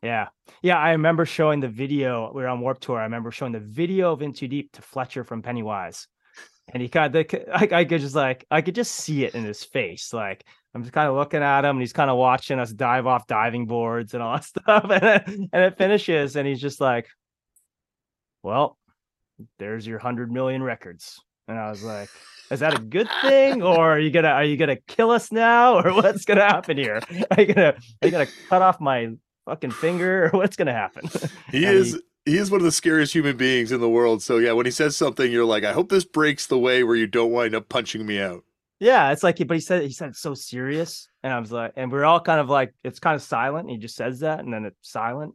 Yeah. Yeah. I remember showing the video. We were on Warped Tour. I remember showing the video of In Too Deep to Fletcher from Pennywise. And he kind of, I, I could just like, I could just see it in his face. Like, I'm just kind of looking at him and he's kind of watching us dive off diving boards and all that [LAUGHS] stuff. And, and it finishes and he's just like, well, there's your 100 million records. And I was like, is that a good thing or are you gonna are you gonna kill us now or [LAUGHS] what's gonna happen here? Are you gonna are you gonna cut off my fucking finger or what's gonna happen? [LAUGHS] He And is he is one of the scariest human beings in the world so yeah when he says something you're like i hope this breaks the way where you don't wind up punching me out. Yeah it's like but he said he said it's so serious and i was like and we're all kind of like it's kind of silent he just says that and then it's silent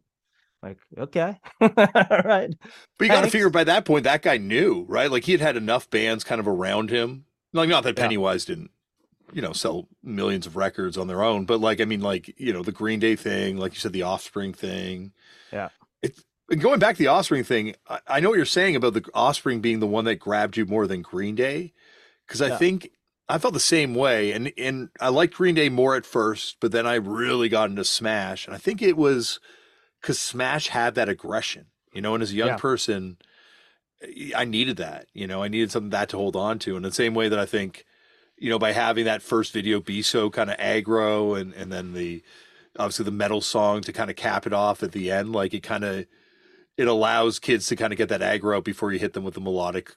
like okay all [LAUGHS] right but you got to figure by that point that guy knew right like he had had enough bands kind of around him like not that Yeah. pennywise didn't you know sell millions of records on their own but like i mean like you know the green day thing like you said the offspring thing Yeah. it's and going back to the offspring thing I, I know what you're saying about the offspring being the one that grabbed you more than green day because i Yeah. think i felt the same way and and i liked green day more at first but then i really got into smash and i think it was because smash had that aggression you know and as a young Yeah. person eh, i needed that you know i needed something that to hold on to And the same way that i think you know, by having that first video be so kind of aggro and and then the obviously the metal song to kind of cap it off at the end, like it kind of it allows kids to kind of get that aggro before you hit them with the melodic,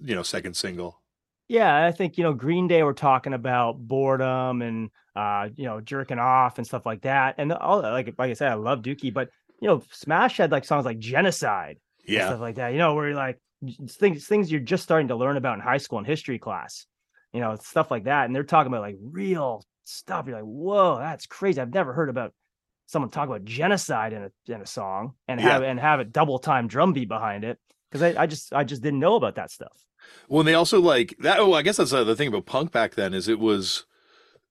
you know, second single. Yeah i think you know green day we're talking about boredom and uh you know jerking off and stuff like that and all like like i said i love dookie but you know smash had like songs like genocide and Yeah, stuff like that. You know, where you're like things things you're just starting to learn about in high school and history class. You know, stuff like that. And they're talking about like real stuff. You're like, whoa, that's crazy. I've never heard about someone talk about genocide in a in a song and Yeah. have and have a double time drum beat behind it. Because I, I just I just didn't know about that stuff. Well, and they also like that. Oh, I guess that's uh, the thing about punk back then is it was,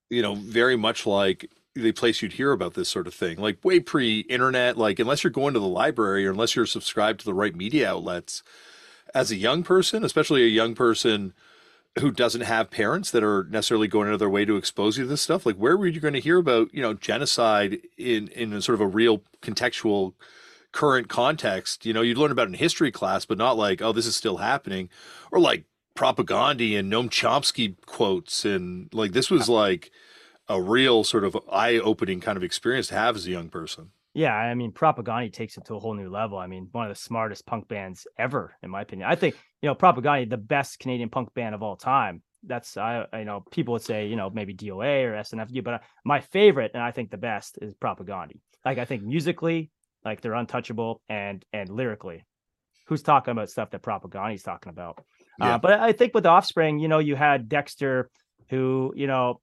you know, very much like the place you'd hear about this sort of thing, like way pre-internet. Like unless you're going to the library or unless you're subscribed to the right media outlets, as a young person, especially a young person who doesn't have parents that are necessarily going out of their way to expose you to this stuff, like where were you going to hear about, you know, genocide in in sort of a real contextual current context? You know, you'd learn about in history class, but not like, oh, this is still happening, or like propaganda and Noam Chomsky quotes, and like this was like a real sort of eye-opening kind of experience to have as a young person. Yeah, I mean, Propagandhi takes it to a whole new level. I mean, one of the smartest punk bands ever, in my opinion. I think you know Propagandhi, the best Canadian punk band of all time. That's I, I know people would say you know maybe DOA or SNFU, but uh, my favorite and I think the best is Propagandhi. Like I think musically, like they're untouchable, and and lyrically, who's talking about stuff that Propagandhi's talking about? Yeah. Uh, but I think with Offspring, you know, you had Dexter, who you know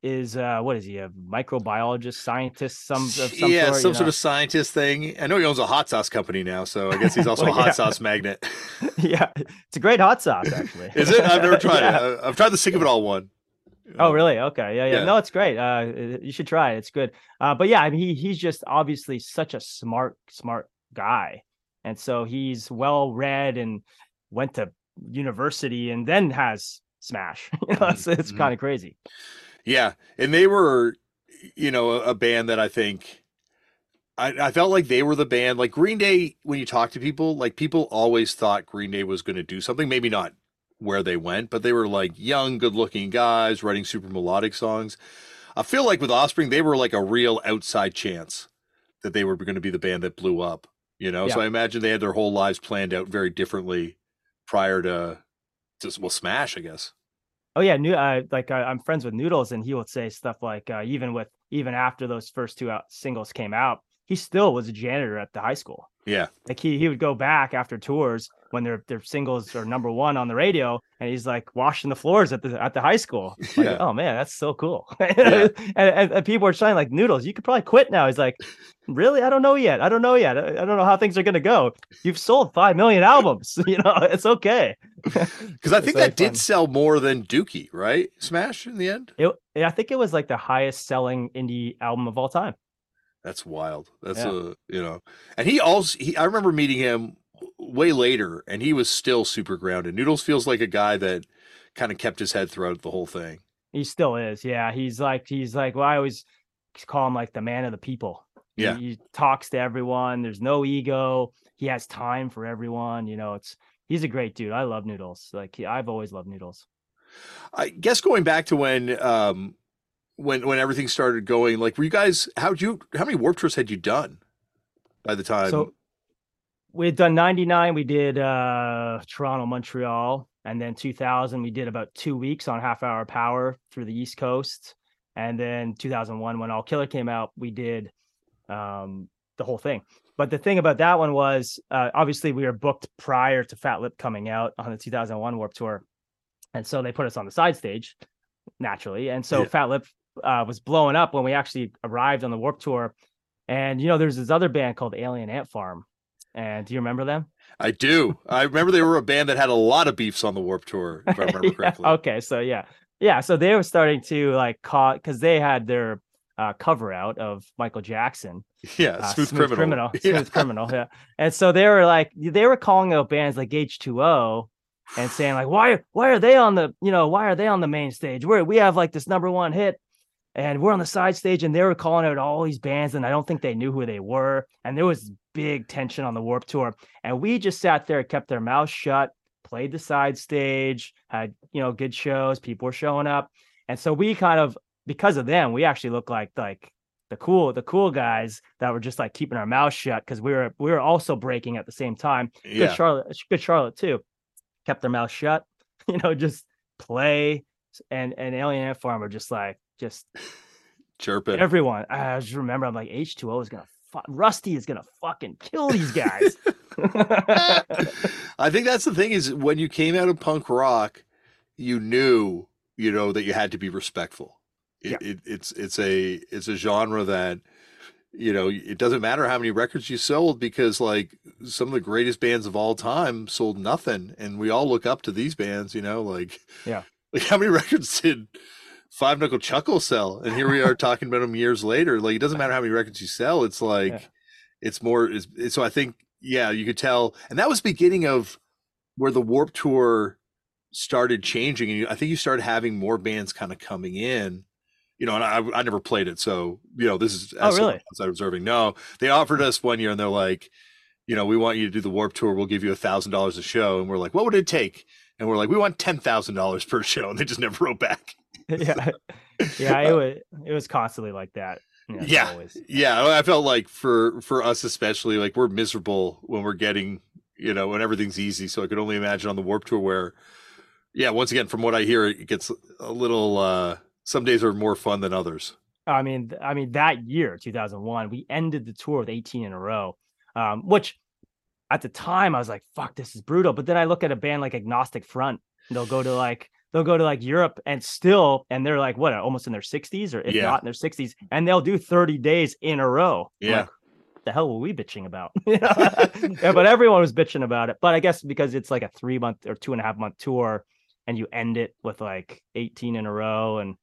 is uh what is he a microbiologist, scientist, some of some yeah, sort, some sort know? of scientist thing. I know he owns a hot sauce company now, so I guess he's [LAUGHS] also Well, a hot yeah. sauce magnet. [LAUGHS] yeah, it's a great hot sauce, [LAUGHS] actually. Is it? I've never tried Yeah. it. I've tried the sick of it all one. Oh, really? Okay. Yeah, yeah. Yeah. No, it's great. Uh, you should try it. It's good. Uh, but yeah, I mean, he he's just obviously such a smart, smart guy, and so he's well read and went to university and then has Smash. [LAUGHS] you know, it's it's Mhm. kind of crazy. Yeah, and they were, you know, a, a band that I think. I, I felt like they were the band like Green Day when you talk to people like people always thought Green Day was going to do something maybe not where they went but they were like young good looking guys writing super melodic songs. I feel like with Offspring they were like a real outside chance that they were going to be the band that blew up you know? So I imagine they had their whole lives planned out very differently prior to just well Smash I guess. Oh yeah, new. Uh, like I, I'm friends with Noodles, and he would say stuff like, uh, even with even after those first two out singles came out, he still was a janitor at the high school. Yeah. Like he he would go back after tours when their their singles are number one on the radio, and he's like washing the floors at the at the high school. [LAUGHS] Like, Yeah. oh man, that's so cool. [LAUGHS] Yeah. and, and, and people are saying like noodles, you could probably quit now. He's like, really? I don't know yet. I don't know yet. I I don't know how things are gonna go. You've sold five million albums. [LAUGHS] You know, it's okay. Because I think that did fun. sell more than Dookie, right? Smash in the end. It, I think it was like the highest selling indie album of all time. That's wild. That's Yeah. a you know, and he also he, I remember meeting him way later, and he was still super grounded. Noodles feels like a guy that kind of kept his head throughout the whole thing. He still is. Yeah. He's like, he's like, well, I always call him like the man of the people. He- Yeah. He, talks to everyone. There's no ego. He has time for everyone. You know, it's, he's a great dude. I love Noodles. Like, he, I've always loved Noodles. I guess going back to when um when when everything started going, like were you guys how'd you how many Warped Tours had you done by the time? so we had done 99. We did uh Toronto, Montreal. And then 2000, we did about two weeks on half hour power through the East Coast. And then 2001, when All Killer came out, we did um, the whole thing. But the thing about that one was uh, obviously we were booked prior to Fat Lip coming out on the 2001 Warped Tour. And so they put us on the side stage naturally. And so Yeah. Fat Lip uh, was blowing up when we actually arrived on the Warped Tour. And, you know, there's this other band called Alien Ant Farm. And do you remember them? I do. I remember they were a band that had a lot of beefs on the Warped Tour, if I [LAUGHS] remember Yeah, correctly. Okay, so yeah, yeah. So they were starting to like caught because they had their uh, cover out of Michael Jackson, [LAUGHS] Yeah, uh, smooth, criminal. [LAUGHS] Smooth Yeah. Criminal, yeah. And so they were like, they were calling out bands like H two O and saying like, why, why are they on the, you know, why are they on the main stage? Where we have like this number one hit. And we're on the side stage, and they were calling out all these bands, and I don't think they knew who they were. And there was big tension on the Warped Tour, and we just sat there, kept their mouths shut, played the side stage, had you know good shows, people were showing up, and so we kind of because of them, we actually looked like like the cool the cool guys that were just like keeping our mouths shut because we were we were also breaking at the same time. Good Charlotte, good Charlotte too, kept their mouth shut, [LAUGHS] you know, just play, and and Alien Ant Farm were just like just Chirping. everyone. I just remember I'm like H two O is gonna. Fu- Rusty is gonna fucking kill these guys. [LAUGHS] I think that's the thing is when you came out of punk rock, you knew, you know, that you had to be respectful. It, Yeah. it, it's it's a it's a genre that you know it doesn't matter how many records you sold because like some of the greatest bands of all time sold nothing and we all look up to these bands you know like Yeah. [LAUGHS] like how many records did five knuckle chuckle sell. And here we are [LAUGHS] talking about them years later. Like it doesn't matter how many records you sell. It's like Yeah. it's more it's, it's- so i think yeah you could tell. And that was beginning of where the Warped Tour started changing. And you, i think you started having more bands kind of coming in. You know and i i never played it. So you know this is Oh, as someone really? outside observing. No they offered us one year and they're like you know we want you to do the Warped Tour. We'll give you a thousand dollars a show. And we're like what would it take? And we're like we want ten thousand dollars per show. And they just never wrote back [LAUGHS] yeah, yeah. It was it was constantly like that. it's Yeah. always. yeah i felt like for for us especially like we're miserable when we're getting you know when everything's easy so i could only imagine on the Warped Tour where yeah once again from what i hear it gets a little uh some days are more fun than others I mean, I mean that year, 2001, we ended the tour with 18 in a row, um, which at the time I was like, "Fuck, this is brutal." But then I look at a band like Agnostic Front, they'll go to like they'll go to like Europe and still, and they're like what, almost in their 60s or if Yeah. not in their 60s, and they'll do 30 days in a row. Yeah. like, the hell were we bitching about? [LAUGHS] [LAUGHS] Yeah, but everyone was bitching about it. But I guess because it's like a three month or two and a half month tour, and you end it with like 18 in a row, and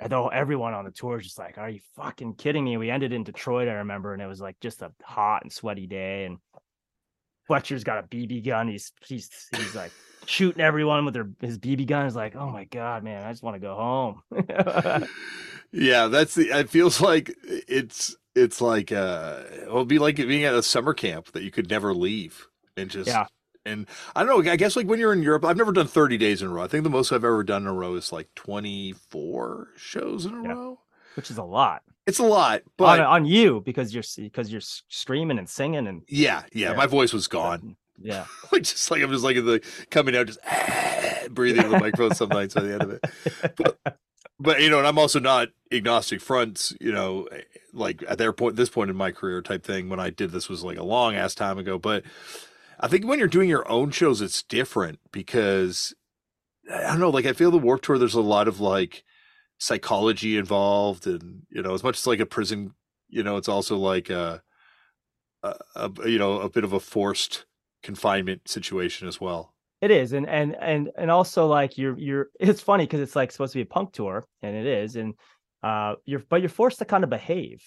although everyone on the tour is just like, "Are you fucking kidding me?" We ended in Detroit, I remember, and it was like just a hot and sweaty day, and Fletcher's got a BB gun. He's he's he's like shooting everyone with their his BB gun. He's like, oh my god, man, I just want to go home. [LAUGHS] yeah that's the it feels like it's it's like uh it'll be like being at a summer camp that you could never leave and just Yeah. and i don't know i guess like when you're in europe i've never done 30 days in a row i think the most i've ever done in a row is like 24 shows in a Yeah. row Which is a lot it's a lot but on you because you're because you're screaming and singing and yeah, yeah Yeah. my voice was gone yeah. [LAUGHS] just like i'm just like the coming out just ah, breathing in the microphone some nights at the end of it but but you know and i'm also not agnostic fronts you know like at their point, this point in my career type thing. When I did this was like a long ass time ago, but I think when you're doing your own shows, it's different because I don't know. Like I feel the Warped Tour, there's a lot of like psychology involved, and you know, as much as like a prison, you know, it's also like a, a, a you know a bit of a forced confinement situation as well. It is, and and and and also like you're you're. [LAUGHS] It's funny because it's like supposed to be a punk tour, and it is, and uh, you're but you're forced to kind of behave.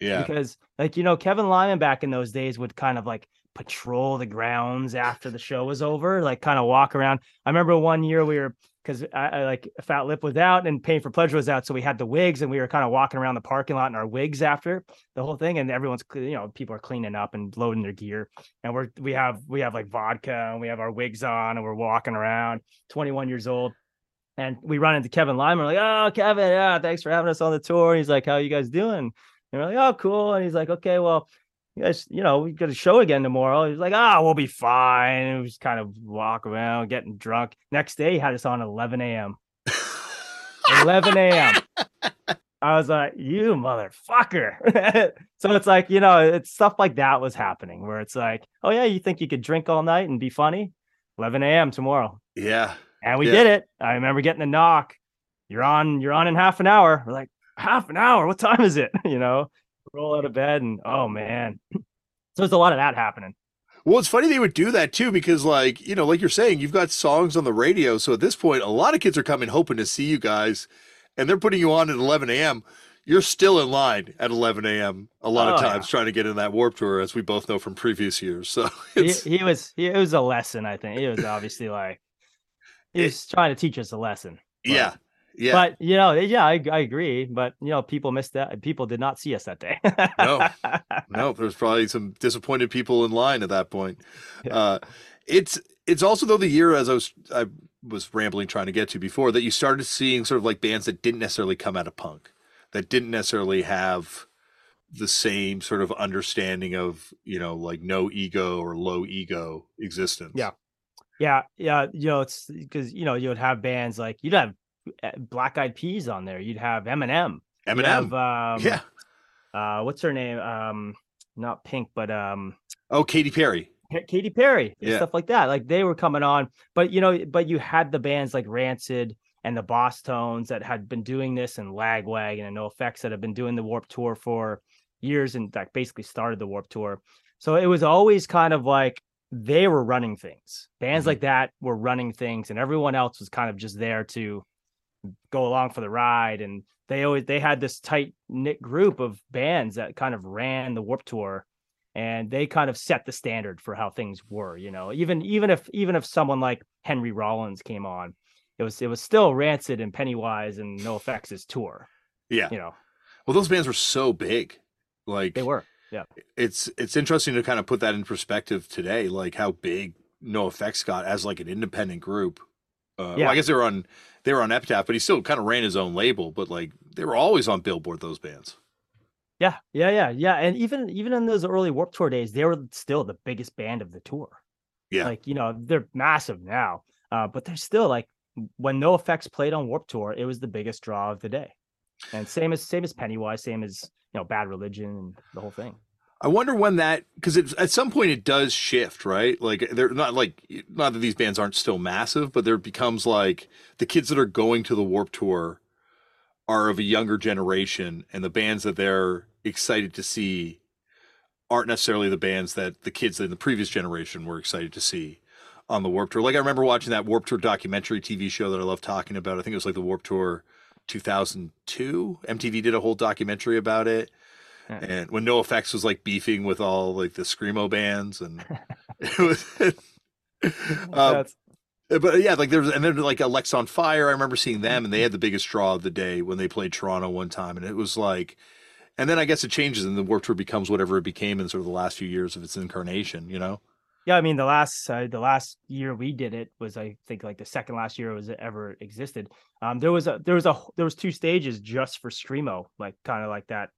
Yeah. Because like you know Kevin Lyman back in those days would kind of like patrol the grounds after the show was over, like kind of walk around. I remember one year we were because I, I, like Fat Lip was out and Pain for Pleasure was out, so we had the wigs and we were kind of walking around the parking lot in our wigs after the whole thing, and everyone's you know people are cleaning up and loading their gear, and we're we have we have like vodka and we have our wigs on and we're walking around, 21 years old. And we run into Kevin Lyman. Like, oh, Kevin, yeah, thanks for having us on the tour. And he's like, how you guys doing? And we're like, oh, cool. And he's like, okay, well, you guys, you know, we got a show again tomorrow. He's like, ah, oh, we'll be fine. And we just kind of walk around, getting drunk. Next day, he had us on 11 a.m. 11 a.m. I was like, you motherfucker. [LAUGHS] so it's like, you know, it's stuff like that was happening where it's like, oh, yeah, you think you could drink all night and be funny? 11 a.m. tomorrow. Yeah. And we Yeah. did it. I remember getting a knock. You're on, you're on in half an hour. We're like, half an hour? What time is it? [LAUGHS] You know, roll out of bed and oh man. [CLEARS THROAT] So there's a lot of that happening. Well, it's funny they would do that too because, like, you know, like you're saying, you've got songs on the radio. So at this point, a lot of kids are coming hoping to see you guys, and they're putting you on at 11 a.m. You're still in line at 11 a.m. a lot of Oh, yeah. times trying to get in that Warped Tour, as we both know from previous years. So [LAUGHS] He, it's, he was, he, it was a lesson. I think it was obviously like he was trying to teach us a lesson. yeah, yeah. But you know, yeah, I, I agree. But you know, people missed that. People did not see us that day. No. [LAUGHS] no, there's probably some disappointed people in line at that point. Yeah. Uh, it's it's also though the year as I was I was rambling trying to get to before that you started seeing sort of like bands that didn't necessarily come out of punk, that didn't necessarily have the same sort of understanding of you know like no ego or low ego existence. Yeah. Yeah, yeah, you know, it's because you know you would have bands like you'd have Black Eyed Peas on there. You'd have Eminem. Eminem. have, um, yeah. Uh, what's her name? Um, not Pink, but um, Oh, Katy Perry. Ka- Katy Perry Yeah. stuff like that. Like they were coming on, but you know, but you had the bands like Rancid and the Bosstones that had been doing this, and Lagwagon and NOFX that have been doing the Warped Tour for years, and that basically started the Warped Tour. So it was always kind of like they were running things. Bands Mhm. like that were running things, and everyone else was kind of just there to go along for the ride. And they always they had this tight knit group of bands that kind of ran the Warped Tour and they kind of set the standard for how things were you know even even if even if someone like henry rollins came on it was it was still rancid and pennywise and NOFX tour Yeah. you know Well, those bands were so big. Like they were yeah it's it's interesting to kind of put that in perspective today, like how big NOFX got as like an independent group. Uh, well, Yeah. I guess they were on they were on Epitaph, but he still kind of ran his own label. But like they were always on Billboard. Those bands. yeah yeah yeah yeah and even even in those early Warped Tour days they were still the biggest band of the tour Yeah. like you know they're massive now uh but they're still like when NOFX played on Warped Tour it was the biggest draw of the day and same as same as pennywise same as you know bad religion and the whole thing I wonder when that because at some point it does shift, right? Like they're not like not that these bands aren't still massive, but there becomes like the kids that are going to the Warped Tour are of a younger generation, and the bands that they're excited to see aren't necessarily the bands that the kids in the previous generation were excited to see on the Warped Tour. Like I remember watching that Warped Tour documentary TV show that I love talking about. I think it was like the Warped Tour 2002. MTV did a whole documentary about it. Yeah. And when NOFX was like beefing with all like the screamo bands, and [LAUGHS] it was, [LAUGHS] um, but yeah, like there was, and then like Alexisonfire. I remember seeing them, and they had the biggest draw of the day when they played Toronto one time, and it was like, and then I guess it changes, and the Warped Tour becomes whatever it became in sort of the last few years of its incarnation. You know? Yeah, I mean the last uh, the last year we did it was I think like the second last year it was it ever existed. Um, there was a there was a there was two stages just for screamo, like kind of like that.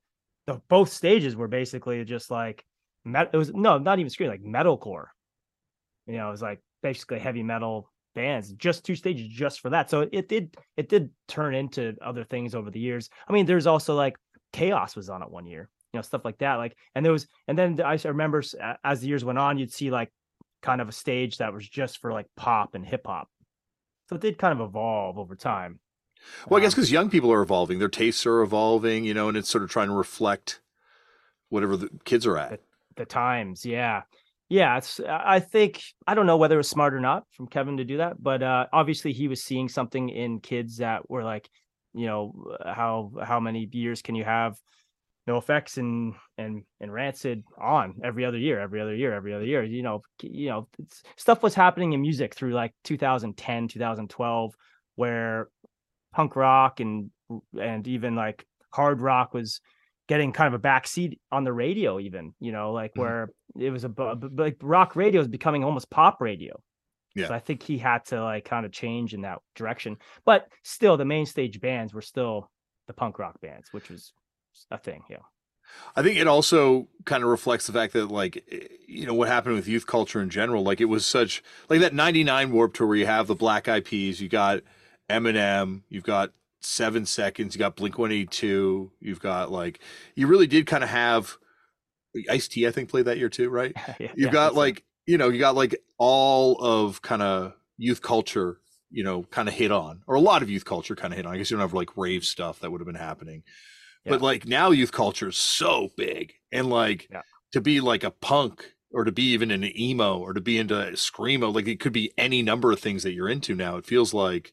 The both stages were basically just like met. It was no, not even scream, like metalcore. You know, it was like basically heavy metal bands. Just two stages just for that. So it did it did turn into other things over the years. I mean, there's also like Chaos was on it one year. You know, stuff like that. Like, and there was, and then I remember as the years went on, you'd see like kind of a stage that was just for like pop and hip hop. So it did kind of evolve over time. Well, I guess because um, young people are evolving, their tastes are evolving, you know, and it's sort of trying to reflect whatever the kids are at. The, the times, yeah, yeah. It's I think I don't know whether it was smart or not from Kevin to do that, but uh, obviously he was seeing something in kids that were like, you know, how how many years can you have NOFX and and and rancid on every other year every other year every other year you know you know stuff was happening in music through like 2010 2012 where punk rock and and even like hard rock was getting kind of a backseat on the radio even you know like mm-hmm. where it was a like rock radio is becoming almost pop radio yeah so i think he had to like kind of change in that direction but still the main stage bands were still the punk rock bands which was a thing. Yeah. I think it also kind of reflects the fact that, like, eh, you know, what happened with youth culture in general. Like, it was such, like, that 99 Warped Tour where you have the Black Eyed Peas, you got Eminem, you've got Seven Seconds, you got Blink 182, you've got, like, you really did kind of have Ice T, I think, played that year too, right? [LAUGHS] yeah, you've yeah, got, like, you know, you got, like, all of kind of youth culture, you know, kind of hit on, or a lot of youth culture kind of hit on. I guess you don't have, like, rave stuff that would have been happening but like now youth culture is so big and like yeah. to be like a punk or to be even an emo or to be into screamo like it could be any number of things that you're into now it feels like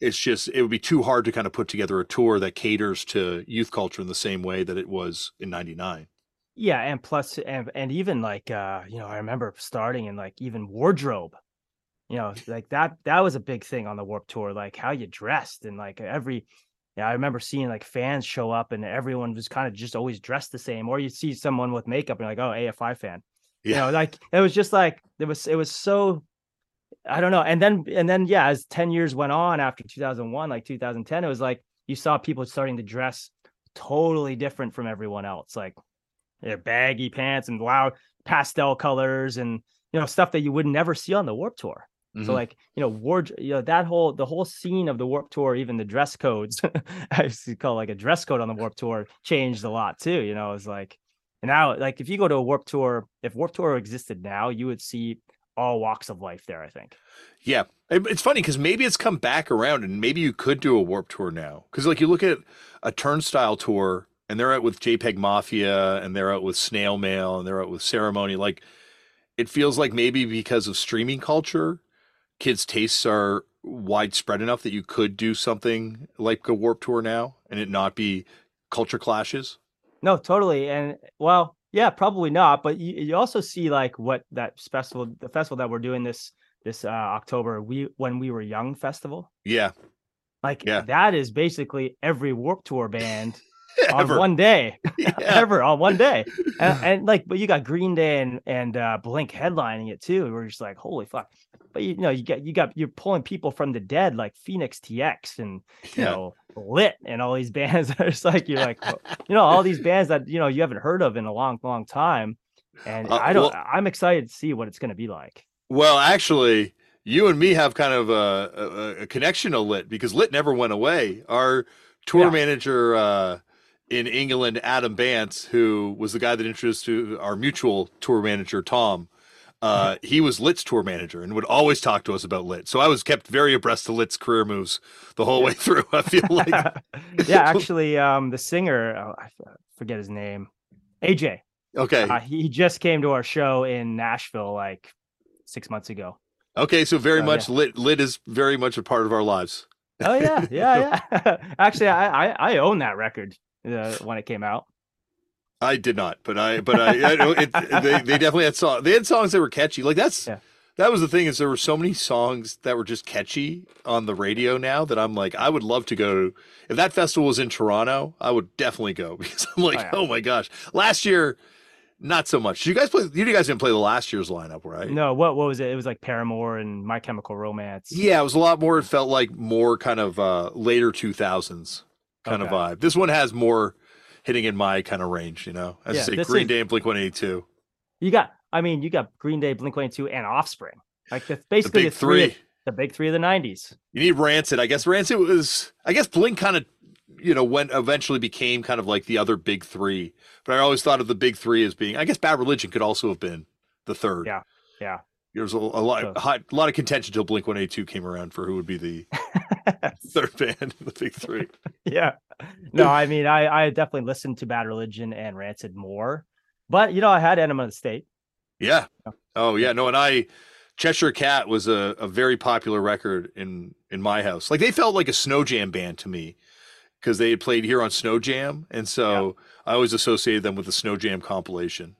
it's just it would be too hard to kind of put together a tour that caters to youth culture in the same way that it was in 99 yeah and plus and, and even like uh you know i remember starting in like even wardrobe you know like that that was a big thing on the Warped Tour like how you dressed and like every yeah, I remember seeing like fans show up and everyone was kind of just always dressed the same. Or you see someone with makeup and like, oh, AFI fan. Yeah. You know, like it was just like it was it was so I don't know. And then and then yeah, as 10 years went on after 2001, like 2010, it was like you saw people starting to dress totally different from everyone else. Like their baggy pants and loud pastel colors and you know stuff that you would never see on the Warped Tour. Mm-hmm. So like you know ward you know that whole the whole scene of the Warped Tour, even the dress codes, [LAUGHS] I used to call like a dress code on the Warped Tour changed a lot too. You know, it's like and now like if you go to a Warped Tour, if Warped Tour existed now, you would see all walks of life there. I think. Yeah, it's funny because maybe it's come back around, and maybe you could do a Warped Tour now. Because like you look at a Turnstile tour, and they're out with JPEG Mafia, and they're out with Snail Mail, and they're out with Ceremony. Like it feels like maybe because of streaming culture kids' tastes are widespread enough that you could do something like a Warped Tour now and it not be culture clashes? No, totally. And well, yeah, probably not. But you, you also see like what that festival, the festival that we're doing this this uh, October, we when we were young festival. Yeah. Like yeah. that is basically every Warped Tour band [LAUGHS] on one day, [LAUGHS] yeah. ever on one day, [LAUGHS] and, and, like, but you got Green Day and and uh, Blink headlining it too. We're just like, holy fuck! But you, you know, you got you got you're pulling people from the dead like Phoenix TX and you yeah. know Lit and all these bands. are just like you're like, you know, all these bands that you know you haven't heard of in a long, long time. And uh, I don't. Well, I'm excited to see what it's going to be like. Well, actually, you and me have kind of a, a, a connection to Lit because Lit never went away. Our tour yeah. manager. uh in England, Adam Bance, who was the guy that introduced to our mutual tour manager, Tom. Uh, mm-hmm. he was Lit's tour manager and would always talk to us about Lit. So I was kept very abreast of Lit's career moves the whole way through. I feel [LAUGHS] like, yeah, [LAUGHS] actually, um, the singer, oh, I forget his name, AJ. Okay, uh, he just came to our show in Nashville like six months ago. Okay, so very much yeah. Lit. Lit is very much a part of our lives. Oh yeah, yeah, [LAUGHS] yeah. actually, I, I I own that record uh, when it came out. I did not, but I, but I, I know it, [LAUGHS] they, they definitely had songs. They had songs that were catchy. Like that's, yeah. that was the thing is there were so many songs that were just catchy on the radio now that I'm like, I would love to go to, if that festival was in Toronto, I would definitely go [LAUGHS] because I'm like, oh, yeah. oh my gosh, last year, not so much. You guys play, you guys didn't play the last year's lineup, right? No, what, what was it? It was like Paramore and My Chemical Romance. Yeah. It was a lot more, it felt like more kind of, uh, later 2000s kind okay. of vibe. This one has more, hitting in my kind of range, you know. As yeah, I say, Green is, Day and Blink One Eighty Two. You got, I mean, you got Green Day, Blink One Eighty Two, and Offspring. Like that's basically the, big the three. three. The big three of the '90s. You need Rancid. I guess Rancid was. I guess Blink kind of you know, went eventually became kind of like the other big three. But I always thought of the big three as being, I guess, Bad Religion could also have been the third. Yeah, yeah. There was a, a lot, a, high, a lot of contention until Blink One Eight Two came around for who would be the [LAUGHS] third band in the big three. [LAUGHS] Yeah. No, I mean, I I definitely listened to Bad Religion and Rancid more, but you know, I had Enema of the State. Yeah. Oh yeah. No, and I Cheshire Cat was a, a very popular record in in my house. Like they felt like a Snow Jam band to me because they had played here on Snow Jam, and so yeah. I always associated them with the Snow Jam compilation.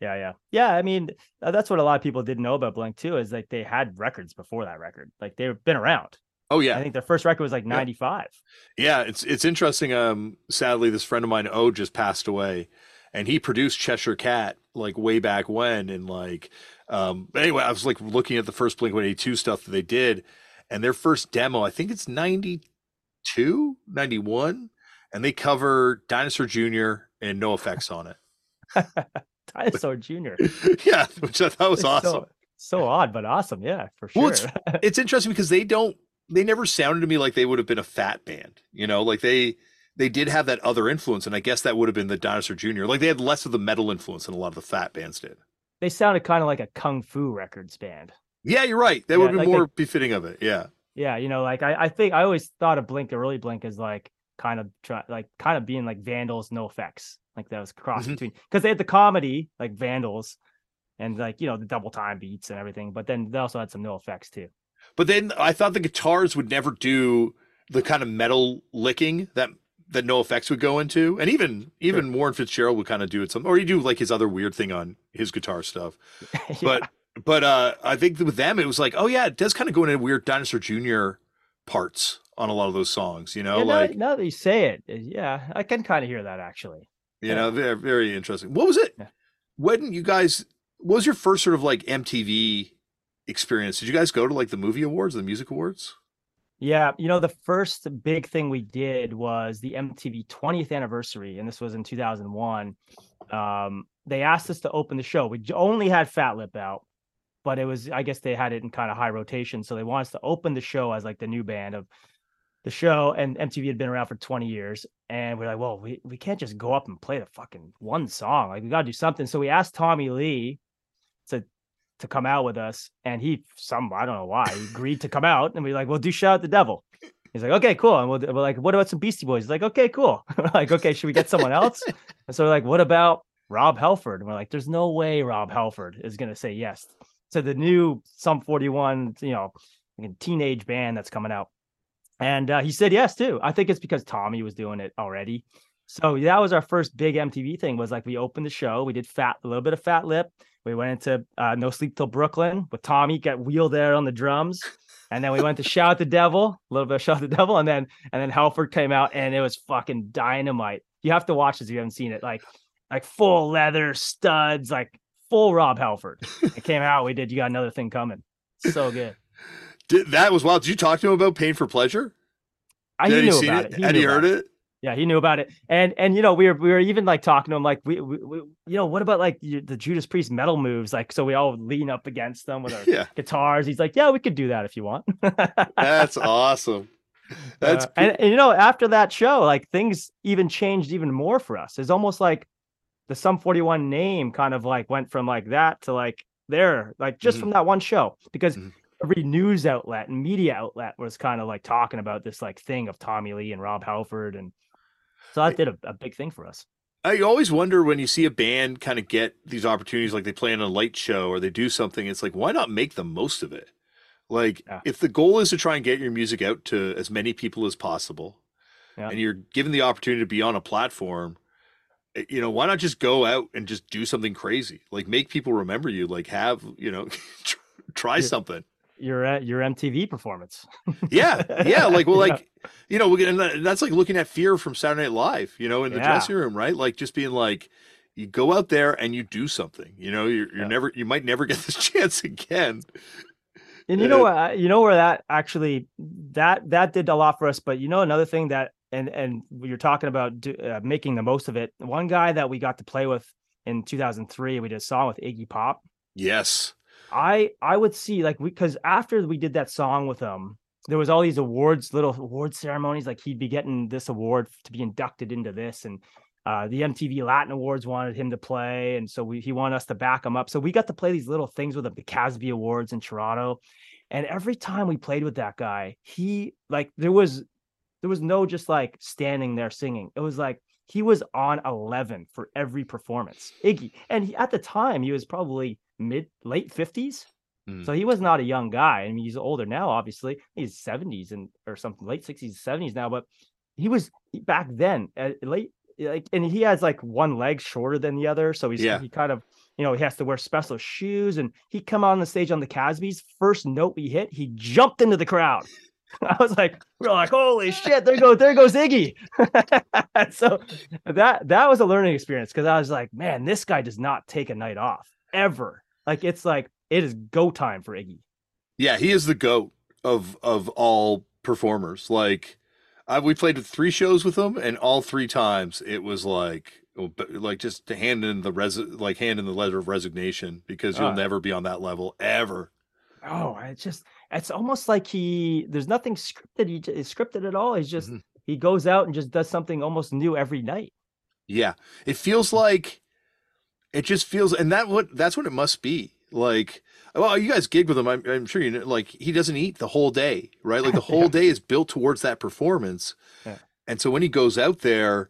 Yeah, yeah, yeah. I mean, uh, that's what a lot of people didn't know about Blink too. Is like they had records before that record. Like they've been around. Oh yeah, I think their first record was like '95. Yeah. yeah, it's it's interesting. Um, sadly, this friend of mine, O, just passed away, and he produced Cheshire Cat like way back when, and like, um, anyway, I was like looking at the first Blink One Eighty Two stuff that they did, and their first demo, I think it's 92, 91, and they cover Dinosaur Jr. and NOFX on it. [LAUGHS] Dinosaur Jr. [LAUGHS] yeah, which I thought was awesome. So, so, odd, but awesome. Yeah, for sure. Well, it's, [LAUGHS] it's interesting because they don't, they never sounded to me like they would have been a fat band. You know, like they, they did have that other influence, and I guess that would have been the Dinosaur Jr. Like they had less of the metal influence than a lot of the fat bands did. They sounded kind of like a Kung Fu Records band. Yeah, you're right. That yeah, would be like more they, befitting of it. Yeah. Yeah, you know, like I, I think I always thought of Blink, early Blink, as like kind of try, like kind of being like Vandals, NOFX. Like that was cross mm-hmm. between because they had the comedy like Vandals and like you know the double time beats and everything, but then they also had some NOFX too. But then I thought the guitars would never do the kind of metal licking that that NOFX would go into, and even even sure. Warren Fitzgerald would kind of do it some, or he do like his other weird thing on his guitar stuff. [LAUGHS] yeah. But but uh I think with them it was like, oh yeah, it does kind of go into weird Dinosaur Jr. parts on a lot of those songs, you know, yeah, like now, now, that you say it, yeah, I can kind of hear that actually. You yeah. know, very very interesting. What was it? Yeah. When you guys what was your first sort of like MTV experience? Did you guys go to like the movie awards, the music awards? Yeah, you know, the first big thing we did was the MTV 20th anniversary, and this was in 2001. Um, they asked us to open the show. We only had Fat Lip out, but it was, I guess they had it in kind of high rotation. So they wanted us to open the show as like the new band of the show. And MTV had been around for 20 years. And we're like, well, we, we can't just go up and play the fucking one song. Like, we got to do something. So we asked Tommy Lee to to come out with us, and he some I don't know why he agreed to come out, and we are like, "We'll do shout at the devil." He's like, "Okay, cool." And we are like, "What about some Beastie Boys?" He's like, "Okay, cool." [LAUGHS] we're like, "Okay, should we get someone else?" and so we're like, "What about Rob Halford?" And we're like, "There's no way Rob Halford is gonna say yes." to the new Sum 41, you know, teenage band that's coming out, and uh, he said yes too. I think it's because Tommy was doing it already. So that was our first big MTV thing. Was like we opened the show, we did fat a little bit of Fat Lip, we went into uh, No Sleep Till Brooklyn with Tommy, got wheel there on the drums. And then we went to [LAUGHS] Shout the Devil, a little bit of Shout the Devil, and then and then Halford came out and it was fucking dynamite. You have to watch this if you haven't seen it. Like like full leather studs, like full Rob Halford. It came out. We did. You got another thing coming. So good. Did, that was wild. Did you talk to him about Pain for Pleasure? I he knew about it. it. He Had he heard it? it? Yeah, he knew about it, and and you know we were we were even like talking to him like we, we, we you know what about like the Judas Priest metal moves like so we all lean up against them with [LAUGHS] our yeah. guitars. He's like, yeah, we could do that if you want. That's [LAUGHS] awesome. That's uh, and, and, you know after that show like things even changed even more for us. It's almost like the Sum 41 name kind of like went from like that to like there like just mm-hmm. from that one show because. Mm-hmm every news outlet and media outlet was kind of like talking about this like thing of Tommy Lee and Rob Halford and so that did a, a big thing for us. I always wonder when you see a band kind of get these opportunities, like they play in a light show or they do something. It's like, why not make the most of it? Like, yeah. if the goal is to try and get your music out to as many people as possible, yeah. and you're given the opportunity to be on a platform, eh, you know, why not just go out and just do something crazy? Like, make people remember you. Like, have you know, [LAUGHS] try yeah. something your uh, your MTV performance. [LAUGHS] yeah, yeah, like well, like yeah. you know, and that's like looking at Fear from Saturday Night Live, you know, in the yeah. dressing room, right? Like just being like, you go out there and you do something. You know, you're, you're yeah. never, you might never [LAUGHS] get this chance again. And you know what? Uh, you know where that actually that that did a lot for us. But you know another thing that and and you're talking about do, uh, making the most of it. One guy that we got to play with in 2003, we did a song with Iggy Pop. Yes. I I would see like we because after we did that song with him, there was all these awards, little award ceremonies. Like he'd be getting this award to be inducted into this, and uh, the MTV Latin Awards wanted him to play, and so we, he wanted us to back him up. So we got to play these little things with him, the Casby Awards in Toronto, and every time we played with that guy, he like there was there was no just like standing there singing. It was like he was on 11 for every performance. Iggy, and he, at the time he was probably mid late 50s. Mm. So he was not a young guy. I mean, he's older now, obviously. He's 70s and or something, late 60s, 70s now. But he was back then, uh, late like, and he has like one leg shorter than the other, so he's Yeah. he kind of you know he has to wear special shoes. And he come on the stage on the Casbys. First note we hit, he jumped into the crowd. [LAUGHS] I was like, we are like, holy shit, there goes there goes Iggy. [LAUGHS] so that that was a learning experience because I was like, man, this guy does not take a night off ever. Like it's like it is go time for Iggy. Yeah, he is the goat of of all performers. Like, I we played three shows with him, and all three times it was like, oh, like just to hand in the res, like hand in the letter of resignation because you'll Ah. never be on that level ever. Oh, I just it's almost like he there's nothing scripted. He scripted at all. He's just Mhm. he goes out and just does something almost new every night. Yeah, it feels like it just feels, and that what that's what it must be. Like, well, you guys gig with him. I'm, I'm sure you know. Like, he doesn't eat the whole day, right? Like the [LAUGHS] whole Yeah. day is built towards that performance, Yeah. and so when he goes out there,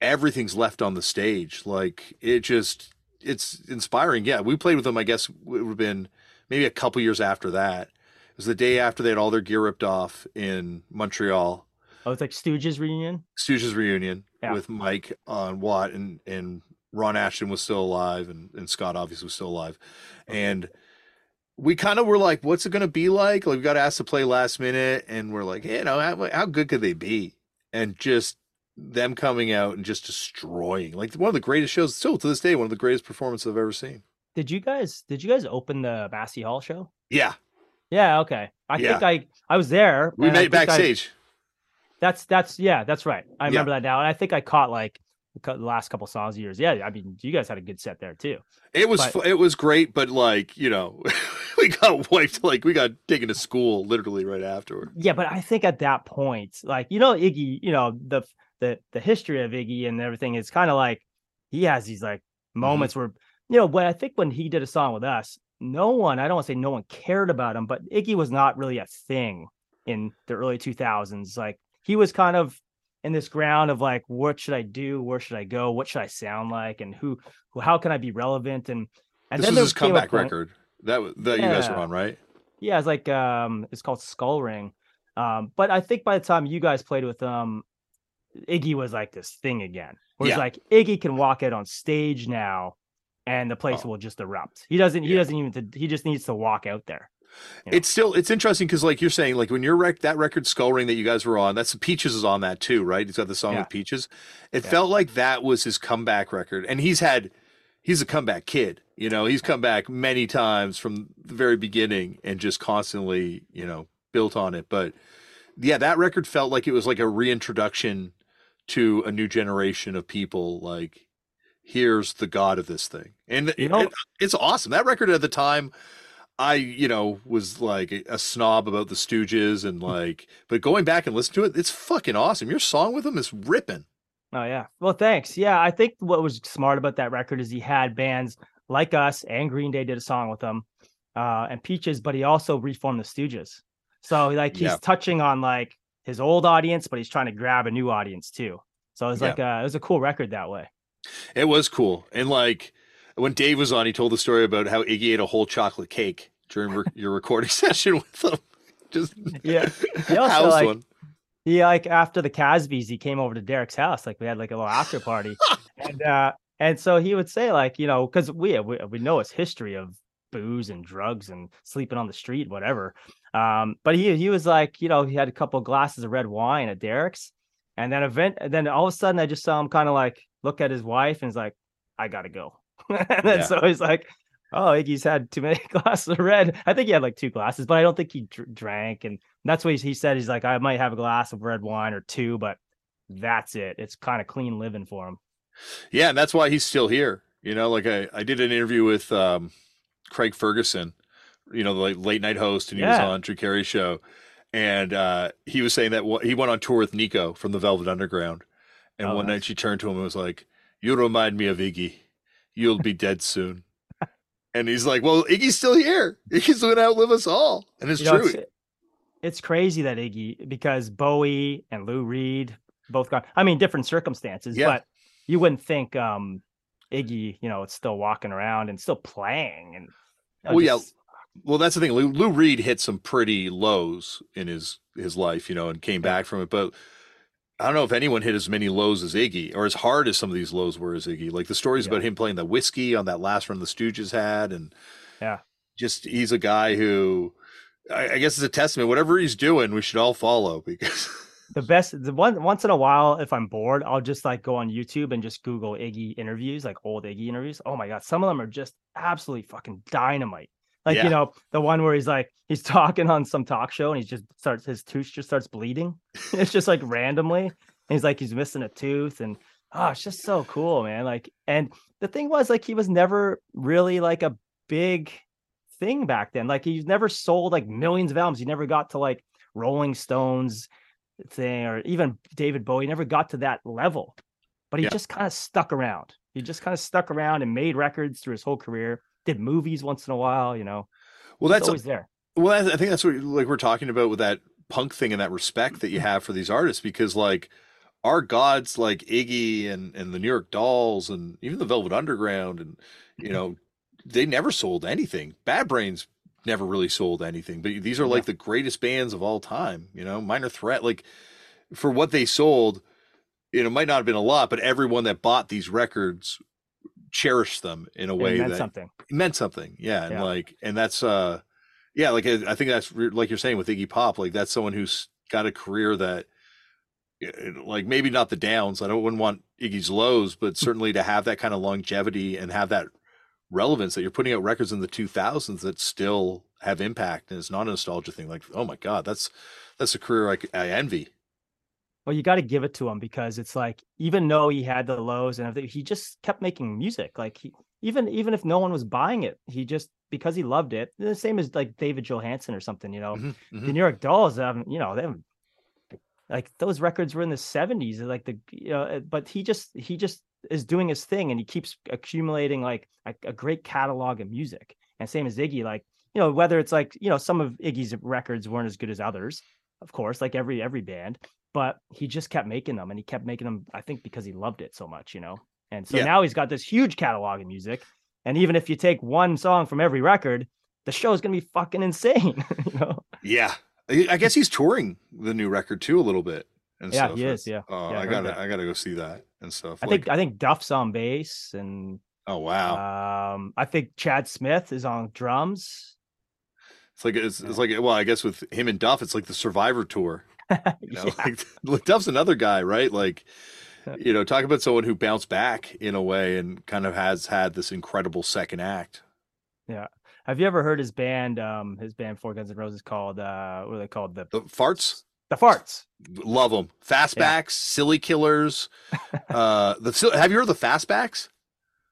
everything's left on the stage. Like it just, it's inspiring. Yeah, we played with him. I guess it would have been maybe a couple years after that. It was the day after they had all their gear ripped off in Montreal. Oh, it's like Stooges reunion. Stooges reunion Yeah. with Mike on Watt and and Ron Asheton was still alive and, and Scott obviously was still alive. And we kind of were like, what's it going to be like? Like we got asked to play last minute and we're like, hey, you know, how, how good could they be? And just them coming out and just destroying like one of the greatest shows still to this day, one of the greatest performances I've ever seen. Did you guys did you guys open the Massey Hall show? Yeah. Yeah, okay. I Yeah. think I I was there. We I made I- backstage. that's that's yeah, that's right. I Yeah. remember that now. And I think I caught like the last couple songs of yours. Yeah, I mean, you guys had a good set there too. It was But- it was great, but like, you know, [LAUGHS] we got wiped like we got taken to school literally right afterward. Yeah, but I think at that point, like you know, Iggy, you know, the the the history of Iggy and everything is kind of like he has these like Mm-hmm. moments where you know, when I think when he did a song with us, no one, I don't want to say no one cared about him, but Iggy was not really a thing in the early 2000s. Like he was kind of in this ground of like, what should I do? Where should I go? What should I sound like? And who, who how can I be relevant? And and this then was his comeback record. That that you guys were on, right? yeah, it's like um it's called Skull Ring. Um, but I think by the time you guys played with um Iggy was like this thing again. Where it's Yeah. like Iggy can walk out on stage now and the place Oh. will just erupt. He doesn't he Yeah. doesn't even he just needs to walk out there. Yeah. It's still it's interesting because like you're saying, like when your rec that record Skull Ring that you guys were on, that's the Peaches is on that too, right? He's got the song Yeah. with Peaches. It Yeah. felt like that was his comeback record, and he's had he's a comeback kid. You know, he's come back many times from the very beginning and just constantly, you know, built on it. But yeah, that record felt like it was like a reintroduction to a new generation of people. Like, here's the god of this thing, and You know- it- it's awesome. That record at the time. I, you know, was like a, a snob about the Stooges and [LAUGHS] like, but going back and listen to it, it's fucking awesome. Your song with them is ripping. Oh yeah. Well, thanks. Yeah, I think what was smart about that record is he had bands like us and Green Day did a song with him, uh, and Peaches, but he also reformed the Stooges. So like he's Yeah. touching on like his old audience, but he's trying to grab a new audience too. So it's Yeah. like uh, it was a cool record that way. It was cool. And like when Dave was on, he told the story about how Iggy ate a whole chocolate cake during re- [LAUGHS] your recording [LAUGHS] session with him. Just Yeah. He [LAUGHS] also, like, one. He like after the Casbys, he came over to Derek's house. Like we had like a little after party, and uh and so he would say like you know because we, we we know his history of booze and drugs and sleeping on the street, whatever. Um, but he he was like you know he had a couple glasses of red wine at Derek's, and then event and then all of a sudden I just saw him kind of like look at his wife and he's like I gotta go, [LAUGHS] and then Yeah. so he's like. Oh, Iggy's had too many [LAUGHS] glasses of red. I think he had like two glasses, but I don't think he dr- drank. And that's what he, he said. He's like, I might have a glass of red wine or two, but that's it. It's kind of clean living for him. Yeah, and that's why he's still here. You know, like I, I did an interview with um, Craig Ferguson, you know, the late, late night host, and he was on Drew Carey show. and uh, he was saying that he went on tour with Nico from the Velvet Underground, and Oh, one nice. night she turned to him and was like, "You remind me of Iggy. You'll be dead soon." and he's like, "Well, Iggy's still here. Iggy's going to outlive us all." And it's You know, true. it's, it's crazy that Iggy because Bowie and Lou Reed both gone. I mean, different circumstances, Yeah. but you wouldn't think um Iggy, you know, it's still walking around and still playing and you know, Well, yeah, Well, that's the thing. Lou, Lou Reed hit some pretty lows in his his life, you know, and came back from it. But I don't know if anyone hit as many lows as Iggy, or as hard as some of these lows were as Iggy. Like the stories Yeah. about him playing the whiskey on that last run the Stooges had, and Yeah. just he's a guy who, I, I guess, is a testament. Whatever he's doing, we should all follow because the best the one once in a while if i'm bored i'll just like go on youtube and just google iggy interviews like old iggy interviews oh my god some of them are just absolutely fucking dynamite like Yeah. you know the one where he's like he's talking on some talk show and he just starts his tooth just starts bleeding [LAUGHS] it's just like randomly and he's like he's missing a tooth and oh it's just so cool man like and the thing was like he was never really like a big thing back then like he's never sold like millions of albums he never got to like rolling stones thing or even David Bowie never got to that level, but he Yeah. just kind of stuck around. He just kind of stuck around and made records through his whole career. Did movies once in a while, you know. well, that's always there. Well, I think that's what like we're talking about with that punk thing and that respect that you mm-hmm. have for these artists because like our gods like Iggy and and the New York Dolls and even the Velvet Underground and you mm-hmm. know they never sold anything. Bad Brains never really sold anything, but these are like the greatest bands of all time. You know, Minor Threat like for what they sold, you know, might not have been a lot, but everyone that bought these records cherished them in a It way meant that something. meant something yeah and Yeah. like and that's uh yeah like i I think that's like you're saying with iggy pop like that's someone who's got a career that eh, like maybe not the downs i don't wouldn't want iggy's lows but certainly to have that kind of longevity and have that relevance that you're putting out records in the 2000s that still have impact and it's not a nostalgia thing like oh my god that's that's a career I envy Well, you got to give it to him because it's like even though he had the lows and everything, he just kept making music. Like he even even if no one was buying it, he just because he loved it. The same as like David Johansen or something, you know. Mhm, mhm. the New York Dolls haven't, you know, they like those records were in the 70s, like the you know, uh, but he just he just is doing his thing and he keeps accumulating like a, a great catalog of music. And same as Iggy, like, you know, whether it's like, you know, some of Iggy's records weren't as good as others, of course, like every every band, but he just kept making them and he kept making them, I think, because he loved it so much, you know. And so Yeah. now he's got this huge catalog of music. And even if you take one song from every record, the show is gonna be fucking insane, [LAUGHS] you know. yeah I I guess he's touring the new record too a little bit and Yeah, stuff. he is, yeah. Oh, Yeah, I I gotta, that. I gotta go see that and stuff. I Like, think I think Duff's on bass, and oh wow, um, I think Chad Smith is on drums. it's like it's, yeah. it's like well, I guess with him and Duff, it's like the Survivor tour. [LAUGHS] You know, Yeah. like, [LAUGHS] Duff's another guy, right? Like, you know, talk about someone who bounced back in a way and kind of has had this incredible second act. Yeah. Have you ever heard his band? Um, his band Four Guns and Roses called uh, what are they called? The The Fartz, the Fartz. love them. Fastbacks, silly killers. [LAUGHS] uh, the have you heard the fastbacks?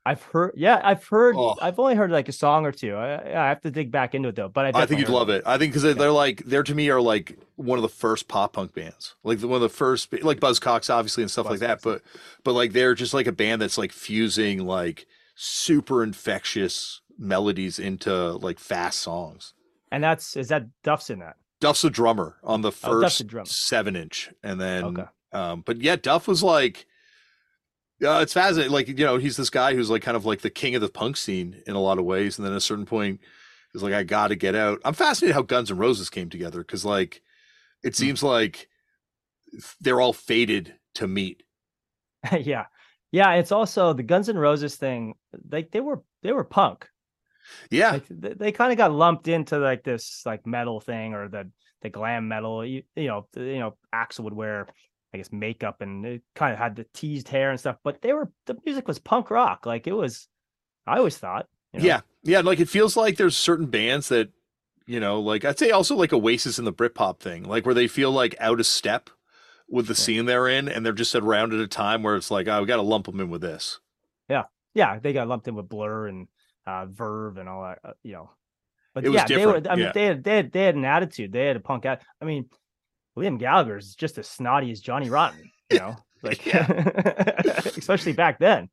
I've heard, yeah, I've heard. Oh. I've only heard like a song or two. I, I have to dig back into it though. But I, I think you'd love them. it. I think because they're, they're like they're to me are like one of the first pop punk bands, like the, one of the first, like Buzzcocks, obviously, and stuff like that. But but like they're just like a band that's like fusing like super infectious melodies into like fast songs. And that's is that Duff's in that? Duff's a drummer on the Oh, first drummer. seven inch, and then Okay. um, but yeah, Duff was like. Yeah, it's fascinating. Like, you know, he's this guy who's like kind of like the king of the punk scene in a lot of ways. And then at a certain point, he's like, I got to get out. I'm fascinated how Guns N' Roses came together because, like, it Hmm. seems like they're all fated to meet. [LAUGHS] yeah, yeah. It's also the Guns N' Roses thing. Like they were they were punk. Yeah. like they, they kind of got lumped into like this like metal thing or the the glam metal you, you know you know Axl would wear i guess makeup and it kind of had the teased hair and stuff but they were the music was punk rock like it was i always thought you know? Yeah. Yeah. Like, it feels like there's certain bands that, you know, like I'd say also like Oasis and the Britpop thing, like where they feel like out of step with the Yeah. scene they're in. And they're just around at a time where it's like, oh, we got to lump them in with this. yeah Yeah. they got lumped in with blur and uh verve and all that uh, you know But It was yeah, they were. I mean, yeah. they had they had they had an attitude. They had a punk out. I mean, Liam Gallagher is just as snotty as Johnny Rotten. You know, [LAUGHS] like [LAUGHS] especially back then.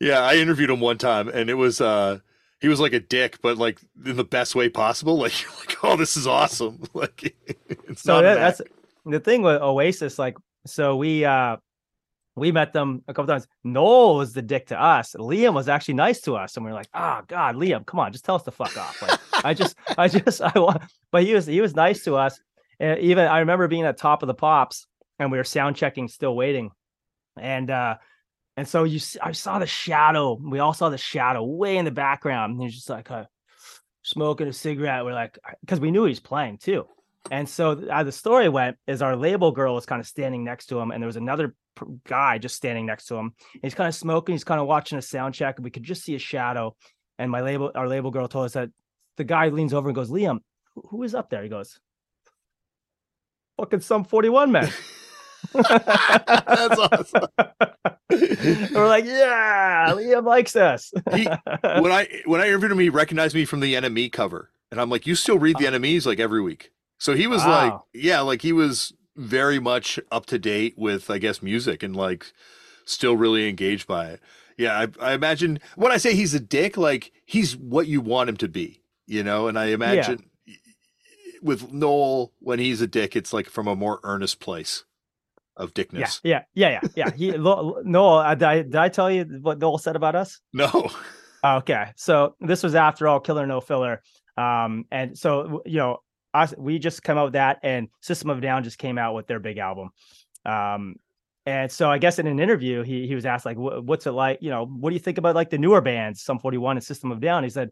Yeah, I interviewed him one time, and it was uh he was like a dick, but like in the best way possible. Like, you're [LAUGHS] like oh, this is awesome. Like, it's So not that, that's the thing with Oasis. Like, so we uh we met them a couple times. Noel was the dick to us. Liam was actually nice to us, and we were like, oh God, Liam, come on, just tell us to fuck off. Like, I just, I just, I want. But he was he was nice to us. And even I remember being at top of the pops, and we were sound checking, still waiting, and uh and so you, I saw the shadow. We all saw the shadow way in the background. And he's just like uh, smoking a cigarette. We're like, because we knew he was playing too. And so th- the story went is our label girl was kind of standing next to him, and there was another guy just standing next to him. He's kind of smoking. He's kind of watching a sound check, and we could just see a shadow. And my label, our label girl, told us that the guy leans over and goes, "Liam, who is up there?" He goes, "Fucking Sum forty-one man." [LAUGHS] [LAUGHS] That's awesome. We're like, "Yeah, Liam likes us." He- [LAUGHS] when I when I interviewed him, he recognized me from the NME cover, and I'm like, "You still read the uh-huh. NMEs like every week?" So he was like, "Yeah, like he was very much up to date with, I guess, music and like still really engaged by it." Yeah, I, I imagine when I say he's a dick, like he's what you want him to be, you know. And I imagine with Noel, when he's a dick, it's like from a more earnest place of dickness. yeah, yeah, yeah, yeah. He, Lo- Noel, uh, did I, did I tell you what Noel said about us? No, Okay, so this was after all Killer No Filler, um, and so you know, us we just come out with that, and System of Down just came out with their big album, um, and so I guess in an interview he he was asked like, "What's it like? You know, what do you think about like the newer bands, Sum 41 and System of Down?" He said,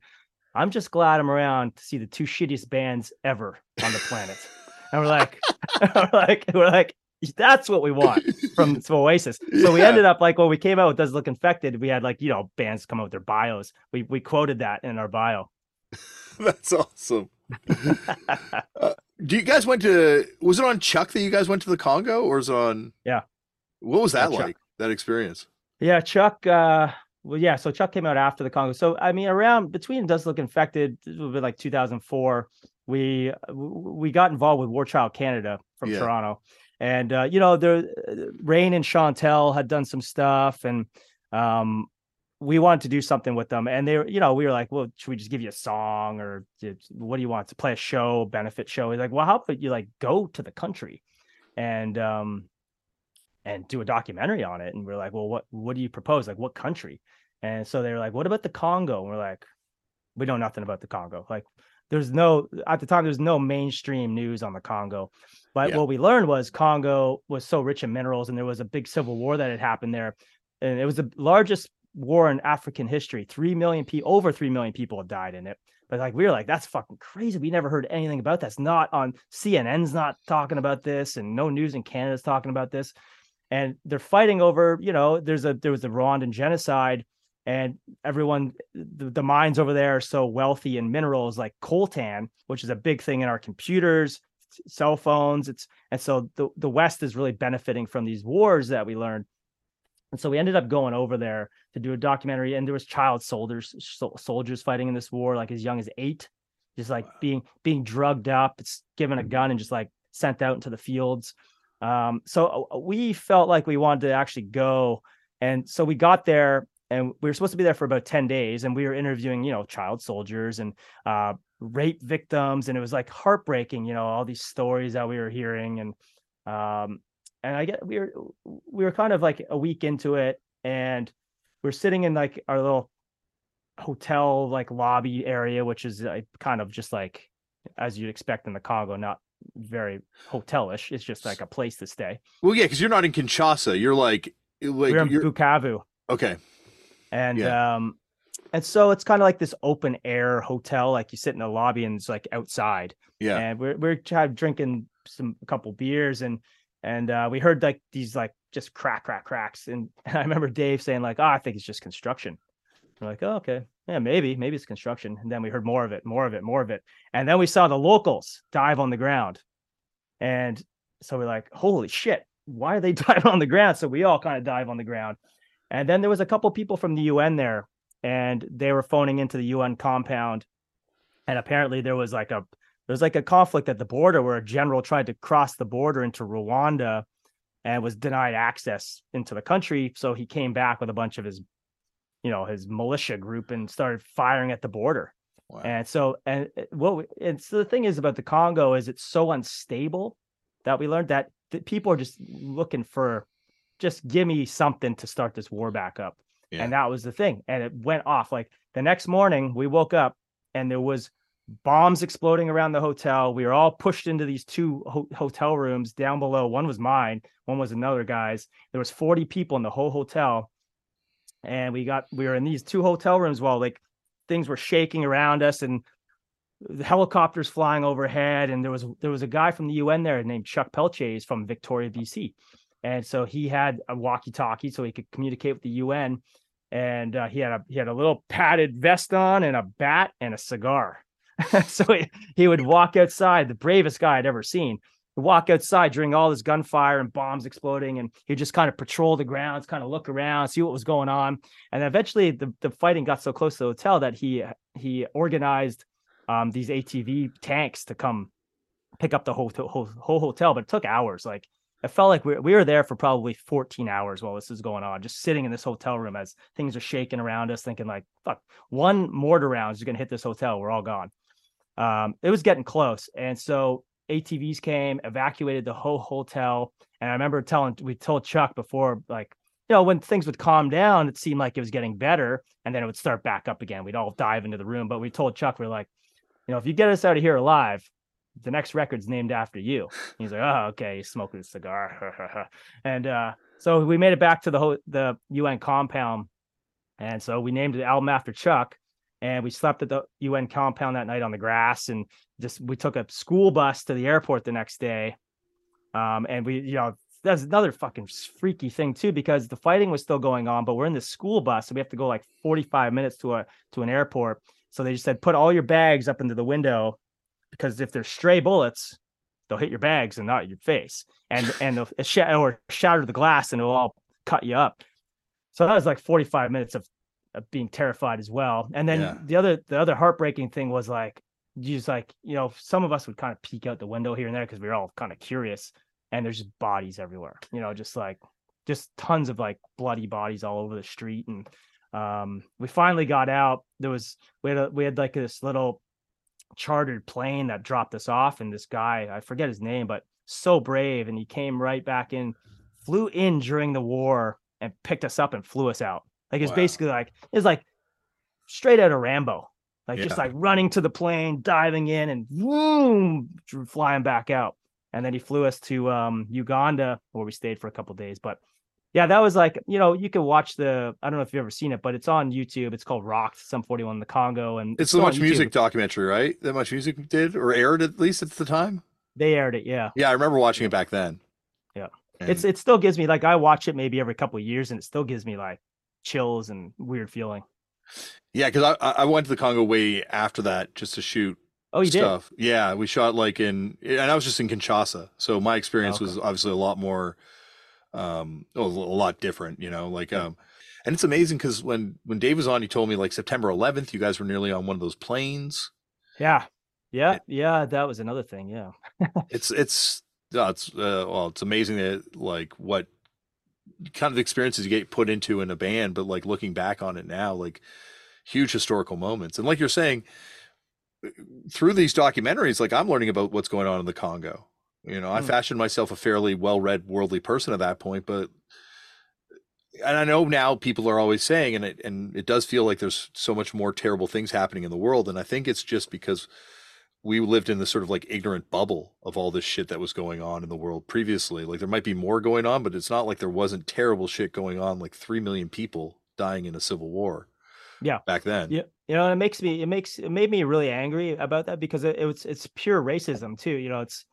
"I'm just glad I'm around to see the two shittiest bands ever on the planet," and we're like, [LAUGHS] [LAUGHS] we're like, we're like. That's what we want from [LAUGHS] from Oasis. So we ended up like when we came out with Does Look Infected, we had like, you know, bands come out with their bios. We we quoted that in our bio. that's awesome. Uh, do you guys went to? Was it on Chuck that you guys went to the Congo, or was it on? Yeah. What was that Yeah, Chuck. like? That experience? yeah, Chuck uh well yeah, so Chuck came out after the Congo. So I mean around between Does Look Infected, it would be like 2004, we we got involved with War Child Canada from Yeah. Toronto. And uh, you know, there Raine and Chantal had done some stuff and um we wanted to do something with them and they were you know we were like well should we just give you a song or what do you want to play a show benefit show he's like well how about you like go to the country and um and do a documentary on it and we're like well what what do you propose like what country and so they were like what about the congo and we're like we know nothing about the congo like there's no at the time there's no mainstream news on the congo but Yeah. what we learned was congo was so rich in minerals and there was a big civil war that had happened there and it was the largest war in African history. Three million people, over three million people have died in it. But like we were like, that's fucking crazy. We never heard anything about that's not on CNN's not talking about this, and no news in Canada's talking about this. And they're fighting over, you know, there's a there was a Rwandan genocide, and everyone the, the mines over there are so wealthy in minerals like coltan, which is a big thing in our computers, cell phones. It's and so the, the West is really benefiting from these wars that we learned. And so we ended up going over there to do a documentary, and there was child soldiers sol- soldiers fighting in this war, like as young as eight, just like Wow. being being drugged up, it's given a gun and just like sent out into the fields. Um, so uh, we felt like we wanted to actually go, and so we got there, and we were supposed to be there for about ten days, and we were interviewing, you know, child soldiers and uh, rape victims, and it was like heartbreaking, you know, all these stories that we were hearing, and um, and I get we were we were kind of like a week into it, and we're sitting in like our little hotel like lobby area, which is like kind of just like as you'd expect in the Congo, not very hotelish. It's just like a place to stay. Well, yeah, because you're not in Kinshasa. You're like, like we're in Bukavu, okay. And Yeah. um, and so it's kind of like this open air hotel. Like you sit in the lobby and it's like outside. Yeah, and we're we're kind of drinking some a couple beers and and uh, we heard like these like just crack crack cracks and [LAUGHS] I remember Dave saying like oh I think it's just construction. We're like oh okay yeah maybe maybe it's construction and then we heard more of it more of it more of it and then we saw the locals dive on the ground and so we're like holy shit why are they [LAUGHS] diving on the ground so we all kind of dive on the ground and then there was a couple people from the UN there and they were phoning into the UN compound And apparently there was like a there's like a conflict at the border where a general tried to cross the border into Rwanda and was denied access into the country. So he came back with a bunch of his, you know, his militia group and started firing at the border. Wow. And so, and what, we, and so the thing is about the Congo is it's so unstable that we learned that, that people are just looking for, just give me something to start this war mm-hmm. back up. Yeah. And that was the thing. And it went off like the next morning we woke up and there was bombs exploding around the hotel. We were all pushed into these two ho- hotel rooms down below. One was mine, one was another guy's. There was 40 people in the whole hotel. And we got we were in these two hotel rooms while like things were shaking around us and the helicopters flying overhead and there was there was a guy from the UN there named Chuck Pelletier he's from Victoria BC and so he had a walkie-talkie so he could communicate with the UN and uh, he had a he had a little padded vest on and a bat and a cigar [LAUGHS] so he, he would walk outside, the bravest guy I'd ever seen. walk outside during all this gunfire and bombs exploding, and he'd just kind of patrol the grounds, kind of look around, see what was going on. And eventually, the, the fighting got so close to the hotel that he he organized um, these ATV tanks to come pick up the whole, whole whole hotel, but it took hours. Like it felt like we, we were there for probably 14 hours while this is going on, just sitting in this hotel room as things are shaking around us, thinking like, fuck, one mortar round is going to hit this hotel. We're all gone um, it was getting close. And so ATVs came, evacuated the whole hotel. And I remember telling, we told Chuck before, like, you know, when things would calm down, it seemed like it was getting better and then it would start back up again. We'd all dive into the room. But we told Chuck, we are like, you know, if you get us out of here alive, the next record's named after you. He's like, oh, okay, he's smoking a cigar. [LAUGHS] and uh, so we made it back to the the UN compound. And so we named the album after Chuck and we slept at the UN compound that night on the grass and just we took a school bus to the airport the next day. Um, and we, you know, that's another fucking freaky thing too, because the fighting was still going on, but we're in the school bus, so we have to go like 45 minutes to a to an airport. So they just said, put all your bags up into the window because if there's stray bullets, they'll hit your bags and not your face, and [LAUGHS] and they'll sh- or shatter the glass and it'll all cut you up. So that was like 45 minutes of being terrified as well. And then yeah. the other the other heartbreaking thing was like you just like you know some of us would kind of peek out the window here and there because we are all kind of curious, and there's just bodies everywhere. You know, just like just tons of like bloody bodies all over the street and um we finally got out there was we had a, we had like this little chartered plane that dropped us off and this guy i forget his name but so brave and he came right back in flew in during the war and picked us up and flew us out like it's wow. basically like it's like straight out of Rambo. Like yeah. just like running to the plane, diving in, and boom, flying back out. And then he flew us to um, Uganda, where we stayed for a couple days. But yeah, that was like you know you can watch the I don't know if you've ever seen it, but it's on YouTube. It's called Rocked Sum 41 in the Congo, and it's, it's Much Music documentary, right? That Much Music did or aired at least at the time. They aired it, yeah. Yeah, I remember watching it back then. Yeah, and... it's it still gives me like I watch it maybe every couple of years, and it still gives me like chills and weird feeling. Yeah, because I I went to the Congo way after that just to shoot. Oh, you stuff. did? Yeah, we shot like in, and I was just in Kinshasa, so my experience oh, okay. was obviously a lot more, um, a lot different. You know, like um, and it's amazing because when when Dave was on, he told me like September 11th, you guys were nearly on one of those planes. Yeah, yeah, yeah. That was another thing. Yeah, [LAUGHS] it's it's uh, it's uh, well, it's amazing that like what kind of experiences you get put into in a band, but like looking back on it now, like huge historical moments. And like you're saying, through these documentaries, like I'm learning about what's going on in the Congo. You know, I hmm. fashioned myself a fairly well-read, worldly person at that point, but and I know now people are always saying, and it and it does feel like there's so much more terrible things happening in the world, and I think it's just because we lived in this sort of like ignorant bubble of all this shit that was going on in the world previously. Like there might be more going on, but it's not like there wasn't terrible shit going on, like three million people dying in a civil war. Yeah, back then. Yeah, you know, it makes me it makes it made me really angry about that because it, it was it's pure racism too. You know, it's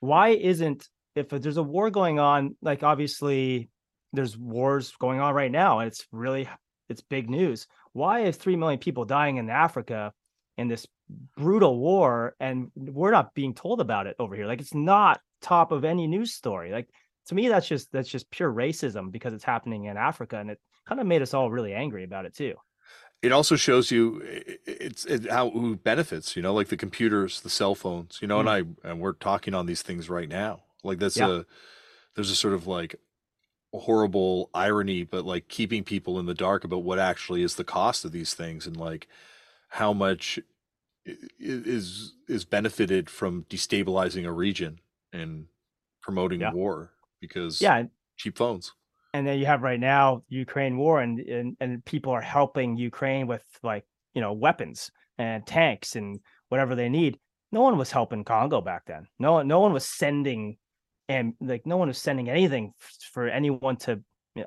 why isn't if there's a war going on, like obviously there's wars going on right now, and it's really it's big news. Why is three million people dying in Africa in this brutal war and we're not being told about it over here? Like it's not top of any news story. Like to me that's just that's just pure racism because it's happening in africa and it kind of made us all really angry about it too it also shows you it's it, how who benefits you know like the computers the cell phones you know mm. and i and we're talking on these things right now like that's yeah. a there's a sort of like horrible irony but like keeping people in the dark about what actually is the cost of these things and like how much is is benefited from destabilizing a region and promoting yeah. war because yeah cheap phones and then you have right now Ukraine war and, and and people are helping Ukraine with like you know weapons and tanks and whatever they need. No one was helping Congo back then. No one no one was sending and like no one was sending anything for anyone to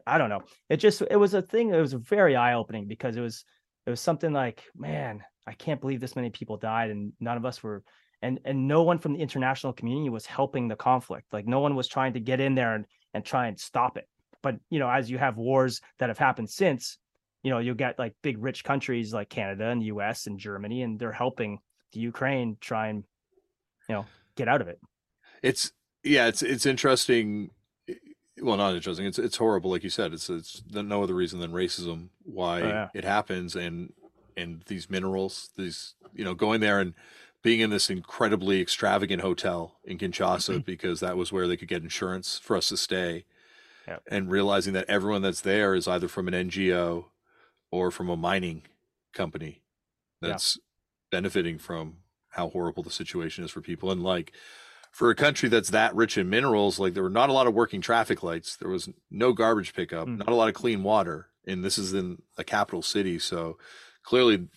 I don't know. It just it was a thing. It was very eye opening because it was it was something like man, I can't believe this many people died and none of us were and and no one from the international community was helping the conflict. Like no one was trying to get in there and and try and stop it but you know as you have wars that have happened since you know you'll get like big rich countries like canada and the us and germany and they're helping the ukraine try and you know get out of it it's yeah it's it's interesting eh, well not interesting it's it's horrible like you said it's it's no other reason than racism why oh, yeah. it happens and and these minerals these you know going there and being in this incredibly extravagant hotel in Kinshasa mm-hmm. because that was where they could get insurance for us to stay and realizing that everyone that's there is either from an NGO or from a mining company that's yeah. benefiting from how horrible the situation is for people. And like for a country that's that rich in minerals, like there were not a lot of working traffic lights, there was no garbage pickup, mm. not a lot of clean water. And this is in a capital city. So clearly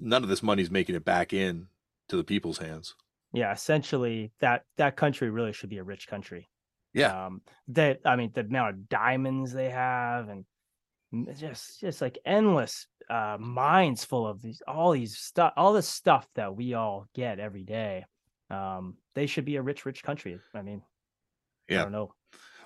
none of this money is making it back in to the people's hands. Yeah, essentially that that country really should be a rich country. Yeah. Um, that I mean, the amount of diamonds they have, and just just like endless uh, mines full of these all these stuff, all this stuff that we all get every day. Um, they should be a rich, rich country. I mean, yeah. I don't know.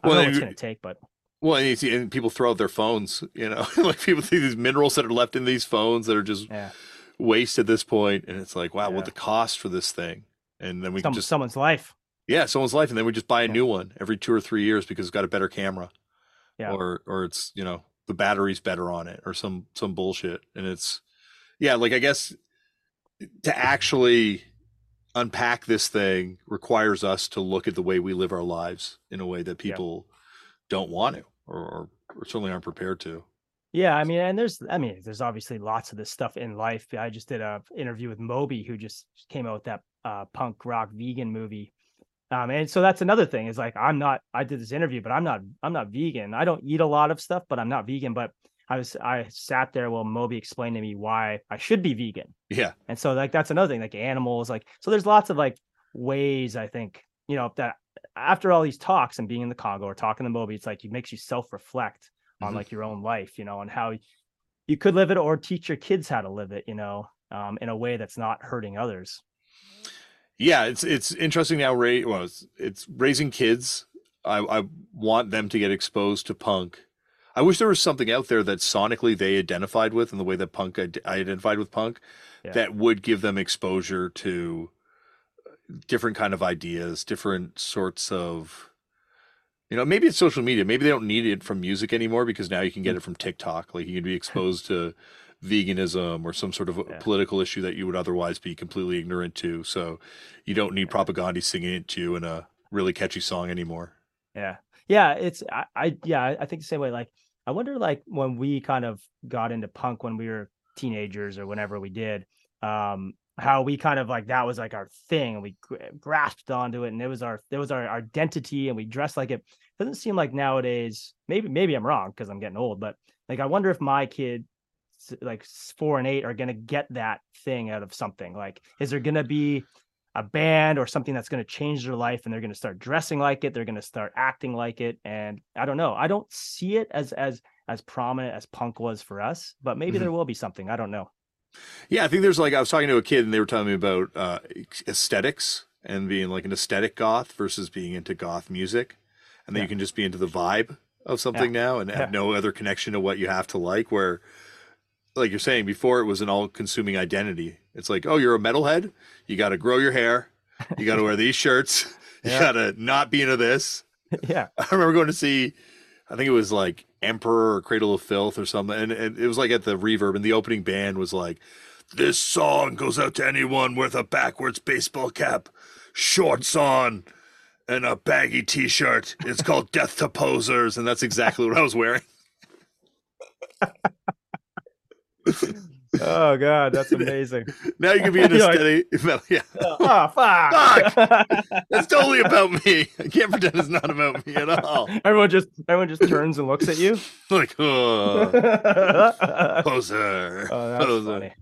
I well, don't know it's going to take, but well, and, you see, and people throw out their phones. You know, [LAUGHS] like people see these minerals that are left in these phones that are just yeah. waste at this point, and it's like, wow, yeah. what the cost for this thing? And then we Some, just someone's life. Yeah, someone's life, and then we just buy a yeah. new one every two or three years because it's got a better camera. Yeah. Or or it's you know the battery's better on it or some some bullshit, and it's yeah, like I guess to actually unpack this thing requires us to look at the way we live our lives in a way that people yeah. don't want to or, or, or certainly aren't prepared to. Yeah, I mean, and there's, I mean, there's obviously lots of this stuff in life. I just did a interview with Moby, who just came out with that uh, punk rock vegan movie um, and so that's another thing is like I'm not I did this interview, but I'm not I'm not vegan. I don't eat a lot of stuff, but I'm not vegan. But I was I sat there while Moby explained to me why I should be vegan. Yeah. And so like that's another thing, like animals, like so there's lots of like ways I think, you know, that after all these talks and being in the Congo or talking to Moby, it's like it makes you self-reflect on mm-hmm. like your own life, you know, and how you could live it or teach your kids how to live it, you know, um, in a way that's not hurting others yeah, it's it's interesting now. Ray, well, it's, it's raising kids. I, I want them to get exposed to punk. I wish there was something out there that sonically they identified with, and the way that punk I identified with punk, yeah. that would give them exposure to uh, different kind of ideas, different sorts of, you know, maybe it's social media. Maybe they don't need it from music anymore because now you can get mm. it from TikTok. Like you can be [LAUGHS] exposed to veganism or some sort of yeah. political issue that you would otherwise be completely ignorant to. So you don't need Propagandhi singing it to you in a really catchy song anymore. Yeah. Yeah. It's, I, I, yeah, I think the same way. Like, I wonder, like, when we kind of got into punk when we were teenagers or whenever we did, um, how we kind of like that was like our thing and we grasped onto it and it was our it was our identity and we dressed like it doesn't seem like nowadays maybe maybe i'm wrong because i'm getting old but like i wonder if my kid like four and eight are going to get that thing out of something like is there going to be a band or something that's going to change their life and they're going to start dressing like it they're going to start acting like it and i don't know i don't see it as as as prominent as punk was for us but maybe mm-hmm. there will be something i don't know yeah i think there's like i was talking to a kid and they were telling me about uh aesthetics and being like an aesthetic goth versus being into goth music and then yeah. you can just be into the vibe of something yeah. now and have yeah. no other connection to what you have to like where like you're saying before, it was an all-consuming identity. It's like, oh, you're a metalhead. You got to grow your hair. You got to wear these shirts. [LAUGHS] You got to not be into this. [LAUGHS] Yeah. I remember going to see I think it was like Emperor or Cradle of Filth or something, and, and it was like at the Reverb, and the opening band was like, "This song goes out to anyone with a backwards baseball cap, shorts on." And a baggy T-shirt. It's called "Death to Posers," and that's exactly what I was wearing. [LAUGHS] oh god, that's [LAUGHS] amazing. now you can be [LAUGHS] in a You're like- steady. yeah, oh fuck. [LAUGHS] that's totally about me. I can't pretend it's not about me at all. everyone just everyone just turns and looks at you. Like, oh, oh, poser. that's poser.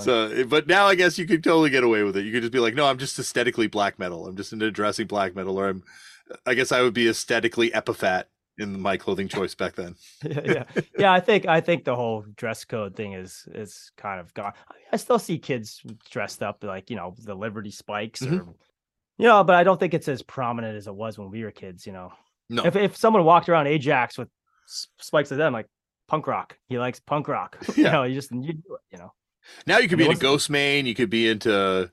So, eh, but now I guess you could totally get away with it. You could just be like, no, I'm just aesthetically black metal. I'm just into addressing black metal, or I'm, I guess I would be aesthetically epiphat in my clothing choice back then. [LAUGHS] [LAUGHS] yeah, yeah, yeah. I think I think the whole dress code thing is is kind of gone. I, I still see kids dressed up like you know the Liberty Spikes Mhm. or you know, but I don't think it's as prominent as it was when we were kids. You know, No. if if someone walked around Ajax with spikes like them, like punk rock. He likes punk rock. [LAUGHS] you Yeah. know, you just you do it. You know, Now you could be in a Ghost Main. You could be into,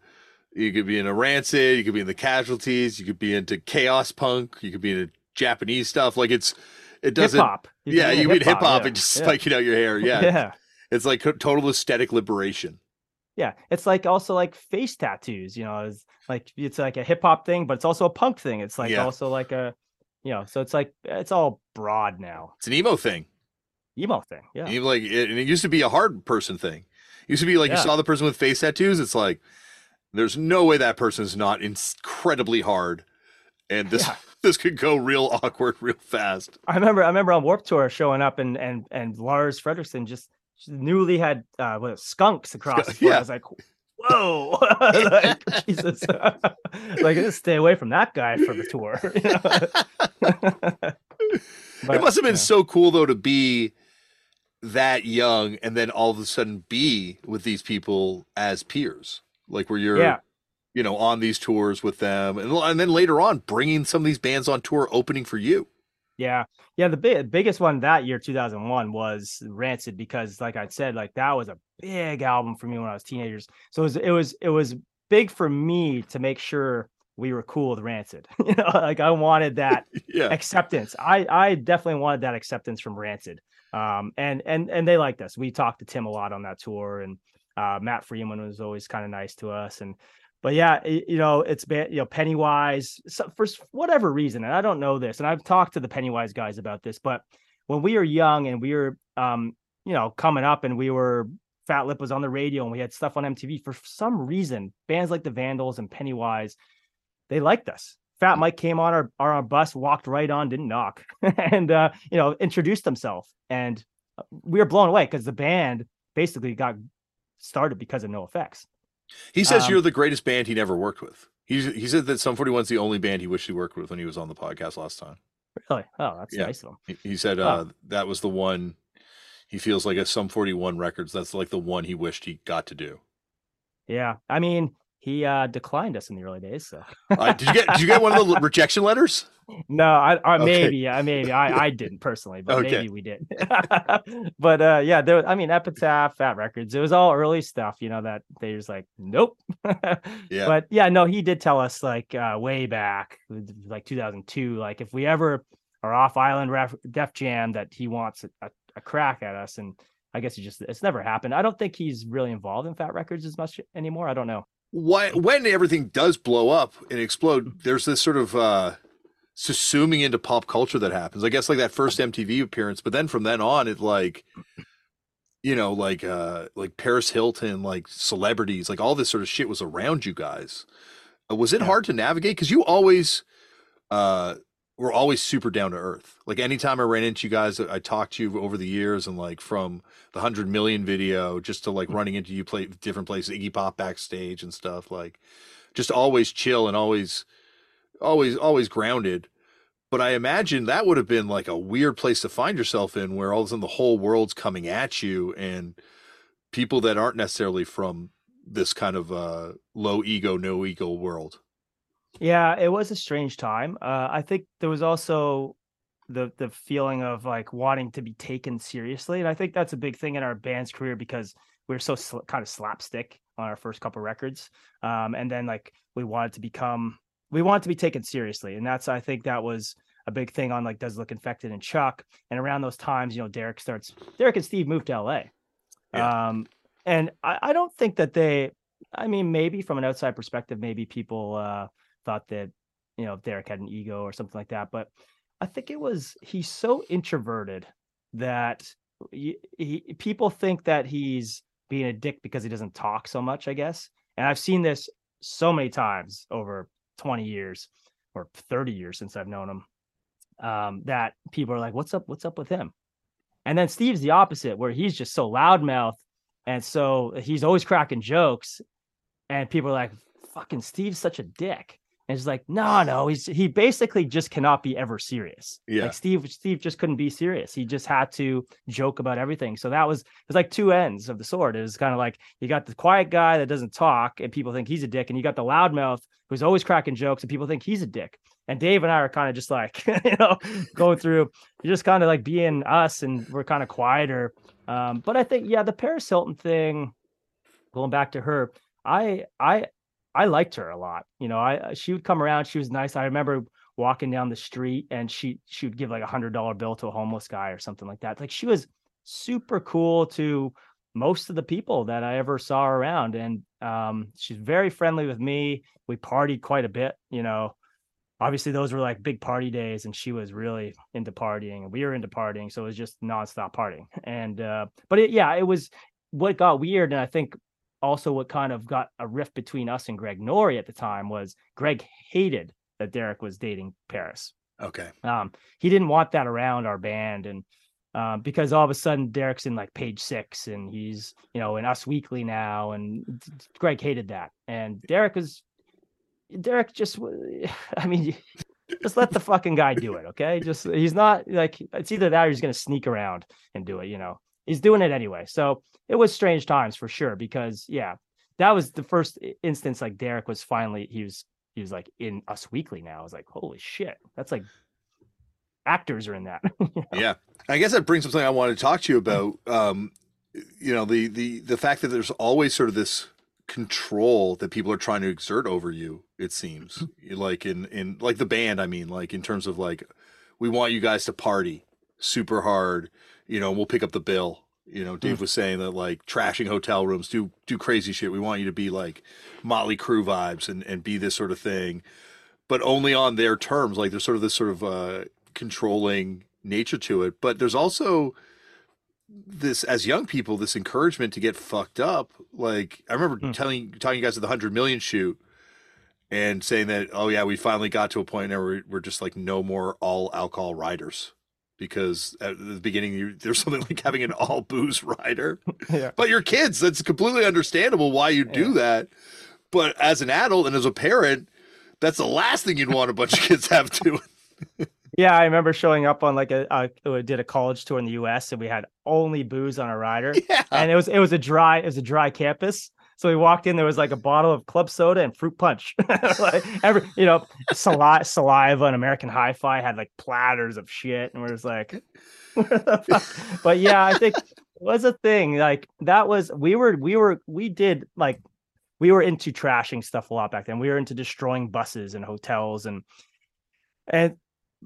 you could be in a Rancid. You could be in the Casualties. You could be into Chaos Punk. You could be into Japanese stuff. Like it's, it doesn't. hop. Yeah, you mean hip hop yeah, and just yeah. spiking out your hair. Yeah, yeah. it's like total aesthetic liberation. Yeah, it's like also like face tattoos, you know, it's like it's like a hip hop thing, but it's also a punk thing. It's like Yeah. also like a, you know, so it's like it's all broad now. It's an emo thing. Emo thing, yeah, Even like it, and it used to be a hard person thing. It used to be like you saw the person with face tattoos. It's like there's no way that person's not incredibly hard, and this. This could go real awkward real fast. I remember I remember on Warped Tour showing up and and and Lars Frederiksen just newly had uh what, skunks across foot. Yeah. I was like, whoa, [LAUGHS] like [LAUGHS] Jesus, [LAUGHS] like just stay away from that guy for the tour. you know? But, it must have been yeah. so cool though to be that young and then all of a sudden be with these people as peers, like where you're. Yeah. You know, on these tours with them, and, and then later on, bringing some of these bands on tour, opening for you. Yeah, yeah. The big, biggest one that year, two thousand one, was Rancid because, like I said, like that was a big album for me when I was teenagers. So it was, it was, it was big for me to make sure we were cool with Rancid. [LAUGHS] you know, like I wanted that [LAUGHS] Yeah, acceptance. I, I definitely wanted that acceptance from Rancid. Um, and and and they liked us. We talked to Tim a lot on that tour, and uh, Matt Freeman was always kind of nice to us. And but yeah, y- you know, it's been you know Pennywise so for whatever reason, and I don't know this, and I've talked to the Pennywise guys about this, but when we were young and we were um, you know, coming up and we were Fat Lip was on the radio and we had stuff on MTV for some reason, bands like the Vandals and Pennywise, they liked us. Fat Mike came on our, our, our bus, walked right on, didn't knock, [LAUGHS] and uh, you know, introduced himself. And uh, we were blown away because the band basically got started because of NOFX. He says um, you're the greatest band he never worked with. He he said that Sum 41's the only band he wished he worked with when he was on the podcast last time. Really? Oh, that's Yeah. nice of him. He, he said uh, that was the one he feels like a Sum 41 Records. That's like the one he wished he got to do. Yeah. I mean, he uh declined us in the early days. So Uh, did you get did you get one of the rejection letters? [LAUGHS] no, I, I Okay. maybe, I maybe I, I didn't personally, but Okay. maybe we did. [LAUGHS] but uh yeah, there was, I mean Epitaph, Fat Records, it was all early stuff, you know, that they just like, nope. [LAUGHS] Yeah. But yeah, no, he did tell us like uh way back, like 2002, like if we ever are off island ref, Def Jam, that he wants a, a, a crack at us. And I guess he just it's never happened. I don't think he's really involved in Fat Records as much anymore. I don't know. Why, when everything does blow up and explode, there's this sort of uh, subsuming into pop culture that happens. I guess like that first MTV appearance, but then from then on, it like, you know, like uh, like Paris Hilton, like celebrities, like all this sort of shit was around you guys. Uh, was it hard to navigate? Because you always uh, were always super down to earth. Like anytime I ran into you guys, I talked to you over the years, and like from the hundred million video just to like running into you play different places, Iggy Pop backstage and stuff. Like just always chill and always, always, always grounded. But I imagine that would have been like a weird place to find yourself in, where all of a sudden the whole world's coming at you, and people that aren't necessarily from this kind of uh, low ego, no ego world. Yeah, it was a strange time. Uh, I think there was also the the feeling of like wanting to be taken seriously, and I think that's a big thing in our band's career because we were so sl- kind of slapstick on our first couple records, um, and then like we wanted to become we wanted to be taken seriously, and that's I think that was a big thing on like does look infected and Chuck. And around those times, you know, Derek starts Derek and Steve moved to LA. Yeah. Um, and I, I don't think that they I mean, maybe from an outside perspective, maybe people uh thought that, you know, Derek had an ego or something like that. But I think it was he's so introverted that he, he, people think that he's being a dick because he doesn't talk so much, I guess. And I've seen this so many times over 20 years or 30 years since I've known him. Um, that people are like, "What's up? What's up with him?" And then Steve's the opposite, where he's just so loudmouth, and so he's always cracking jokes, and people are like, "Fucking Steve's such a dick." And he's like, "No, no, he's he basically just cannot be ever serious. Yeah. Like Steve, Steve just couldn't be serious. He just had to joke about everything. So that was it was like two ends of the sword. It was kind of like you got the quiet guy that doesn't talk, and people think he's a dick, and you got the loudmouth who's always cracking jokes, and people think he's a dick. And Dave and I are kind of just like, [LAUGHS] you know, going through, you're just kind of like being us, and we're kind of quieter. Um, but I think, yeah, the Paris Hilton thing, going back to her, I, I, I liked her a lot. You know, I she would come around, she was nice. I remember walking down the street, and she she would give like a hundred dollar bill to a homeless guy or something like that. Like she was super cool to most of the people that I ever saw around, and um, she's very friendly with me. We partied quite a bit, you know obviously those were like big party days and she was really into partying and we were into partying so it was just nonstop partying and uh but it, yeah it was what got weird and i think also what kind of got a rift between us and greg nori at the time was greg hated that derek was dating paris Okay. um he didn't want that around our band and um, because all of a sudden Derek's in like page six and he's you know in Us Weekly now and Greg hated that and Derek was Derek just, [LAUGHS] I mean, just let the fucking guy do it, okay? Just he's not like it's either that or he's gonna sneak around and do it, you know. He's doing it anyway. So it was strange times for sure because yeah, that was the first instance like Derek was finally he was he was like in Us Weekly now. I was like, holy shit, that's like actors are in that. [LAUGHS] Yeah. I guess that brings up something I wanted to talk to you about. Um, you know, the the the fact that there's always sort of this control that people are trying to exert over you it seems [LAUGHS] like in in like the band i mean like in terms of like we want you guys to party super hard you know we'll pick up the bill. You know dave was saying that like trashing hotel rooms do do crazy shit. We want you to be like Motley Crue vibes and and be this sort of thing but only on their terms. Like there's sort of this sort of uh controlling nature to it but there's also this as young people this encouragement to get fucked up. Like i remember Hmm. telling telling you guys at the 100 million shoot and saying that oh yeah we finally got to a point where we're just like no more all alcohol riders because at the beginning you, there's [LAUGHS] something like having an all booze rider [LAUGHS] yeah. but you're kids that's completely understandable why you do Yeah. that but as an adult and as a parent that's the last thing you'd want a bunch of kids [LAUGHS] have to Yeah, I remember showing up on like a, we uh, did a college tour in the US and we had only booze on a rider. yeah and it was it was a dry it was a dry campus. So we walked in, there was like a bottle of club soda and fruit punch. [LAUGHS] like every you know, saliva, saliva and American Hi-Fi had like platters of shit, and we're just like, [LAUGHS] but yeah, I think it was a thing. Like that was we were we were we did like we were into trashing stuff a lot back then. We were into destroying buses and hotels and and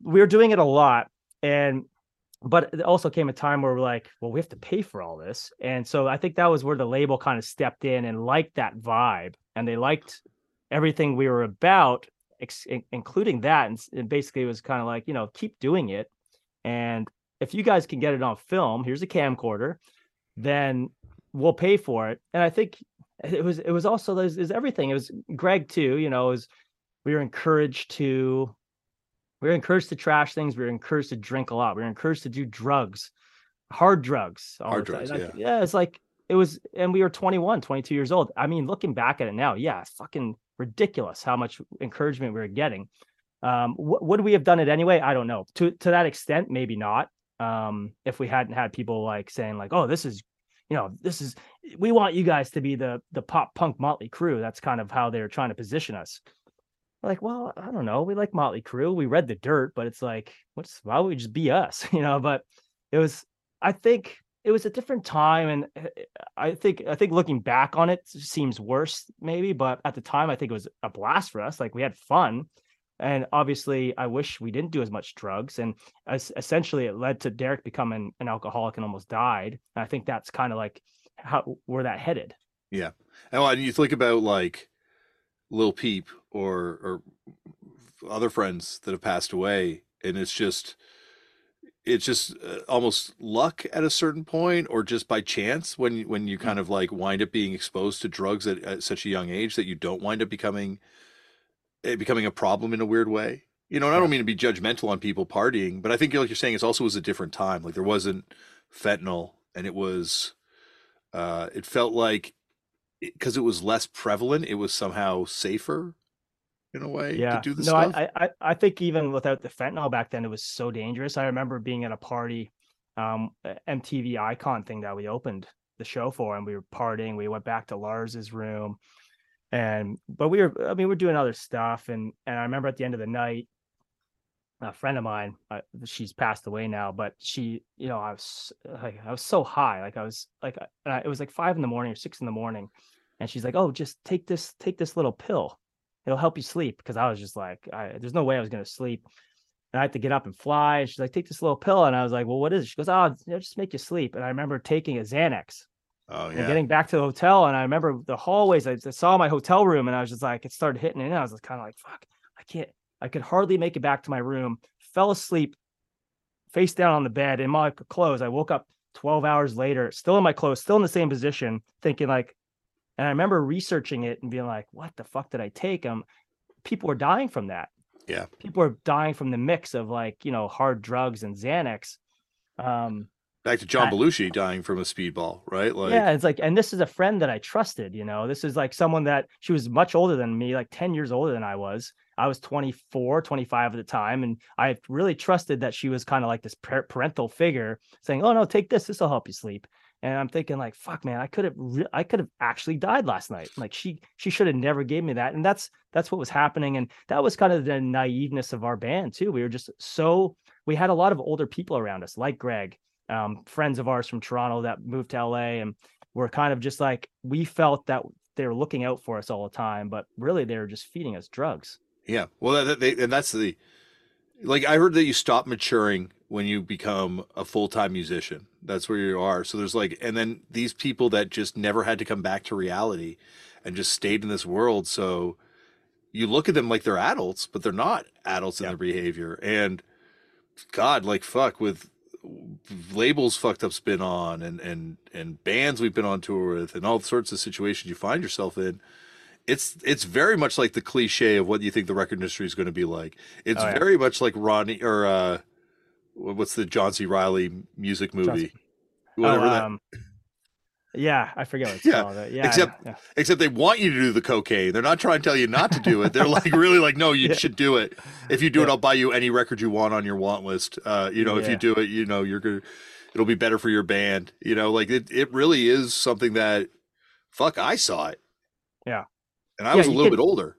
we were doing it a lot. And but it also came a time where we're like, well, we have to pay for all this. And so I think that was where the label kind of stepped in and liked that vibe. And they liked everything we were about, ex- including that. And, and basically, it was kind of like, you know, keep doing it. And if you guys can get it on film, here's a camcorder, then we'll pay for it. And I think it was it was also is everything. It was Greg too, you know, is we were encouraged to we were encouraged to trash things. We were encouraged to drink a lot. We were encouraged to do drugs, hard drugs. Hard drugs, Like, yeah. It's like, it was, and we were 21, 22 years old. I mean, looking back at it now, yeah, fucking ridiculous how much encouragement we were getting. Um, w- would we have done it anyway? I don't know. To to that extent, maybe not. Um, if we hadn't had people like saying like, "Oh, this is, you know, this is, we want you guys to be the the pop punk Motley Crue." That's kind of how they're trying to position us. Like, well, I don't know. We like Motley Crue. We read the dirt, but it's like, what's why would we just be us? [LAUGHS] You know, but it was I think it was a different time and uh, I think I think looking back on it seems worse maybe, but at the time I think it was a blast for us. Like we had fun. and obviously I wish we didn't do as much drugs and as, essentially it led to Derek becoming an alcoholic and almost died. And I think that's kind of like how where that headed. Yeah. And you think about like Lil Peep or or other friends that have passed away and it's just it's just uh, almost luck at a certain point or just by chance when when you kind of like wind up being exposed to drugs at, at such a young age that you don't wind up becoming it becoming a problem in a weird way? You know and i don't mean to be judgmental on people partying but i think like you're saying it also was a different time. Like there wasn't fentanyl and it was uh it felt like because it, was less prevalent it was somehow safer in a way yeah. to do the no, stuff. I, I I think even without the fentanyl back then, it was so dangerous. I remember being at a party, um, MTV Icon thing that we opened the show for, and we were partying. We went back to Lars's room, and but we were I mean we are doing other stuff, and and I remember at the end of the night, a friend of mine, uh, she's passed away now, but she, you know, I was like I was so high, like I was like I, it was like five in the morning or six in the morning, and she's like, oh, just take this take this little pill it'll help you sleep because I was just like, I, there's no way I was gonna sleep. And I had to get up and fly. And she's like, take this little pill. And I was like, well, what is it? She goes, oh, just make you sleep. And I remember taking a Xanax. Oh, yeah. And getting back to the hotel. And I remember the hallways, I, I saw my hotel room and I was just like, it started hitting and I was kind of like, fuck, I can't, I could hardly make it back to my room. Fell asleep face down on the bed in my clothes. I woke up 12 hours later, still in my clothes, still in the same position, thinking like, and I remember researching it and being like, what the fuck did I take? Um, people are dying from that. Yeah. People are dying from the mix of like, you know, hard drugs and Xanax. Um, Back to John Belushi dying from a speedball, right? Like, yeah, it's like, and this is a friend that I trusted, you know, this is like someone that she was much older than me, like 10 years older than I was. I was 24, 25 at the time. And I really trusted that she was kind of like this parental figure saying, Oh no, take this. This will help you sleep and i'm thinking like fuck man i could have re- i could have actually died last night like she she should have never gave me that and that's that's what was happening and that was kind of the naiveness of our band too we were just so we had a lot of older people around us like greg um, friends of ours from toronto that moved to la and we're kind of just like we felt that they were looking out for us all the time but really they were just feeding us drugs yeah. Well that, they, and that's the like i heard that you stop maturing when you become a full-time musician. That's where you are. So there's like and then these people that just never had to come back to reality and just stayed in this world. So you look at them like they're adults but they're not adults in their behavior. And god like fuck with labels fucked up spin on and and and bands we've been on tour with and all sorts of situations you find yourself in it's it's very much like the cliche of what you think the record industry is going to be like. It's oh, yeah. very much like Ronnie or uh, what's the John C. Reilly music movie? Whatever oh, um, that. Yeah, I forget what yeah. called. Yeah, except yeah. except they want you to do the cocaine. They're not trying to tell you not to do it. They're like really like, no, you [LAUGHS] yeah. should do it. If you do it, I'll buy you any record you want on your want list. Uh, you know, if you do it, you know, you're gonna it'll be better for your band. You know, like it it really is something that fuck, I saw it. Yeah. And I was a little could, bit older.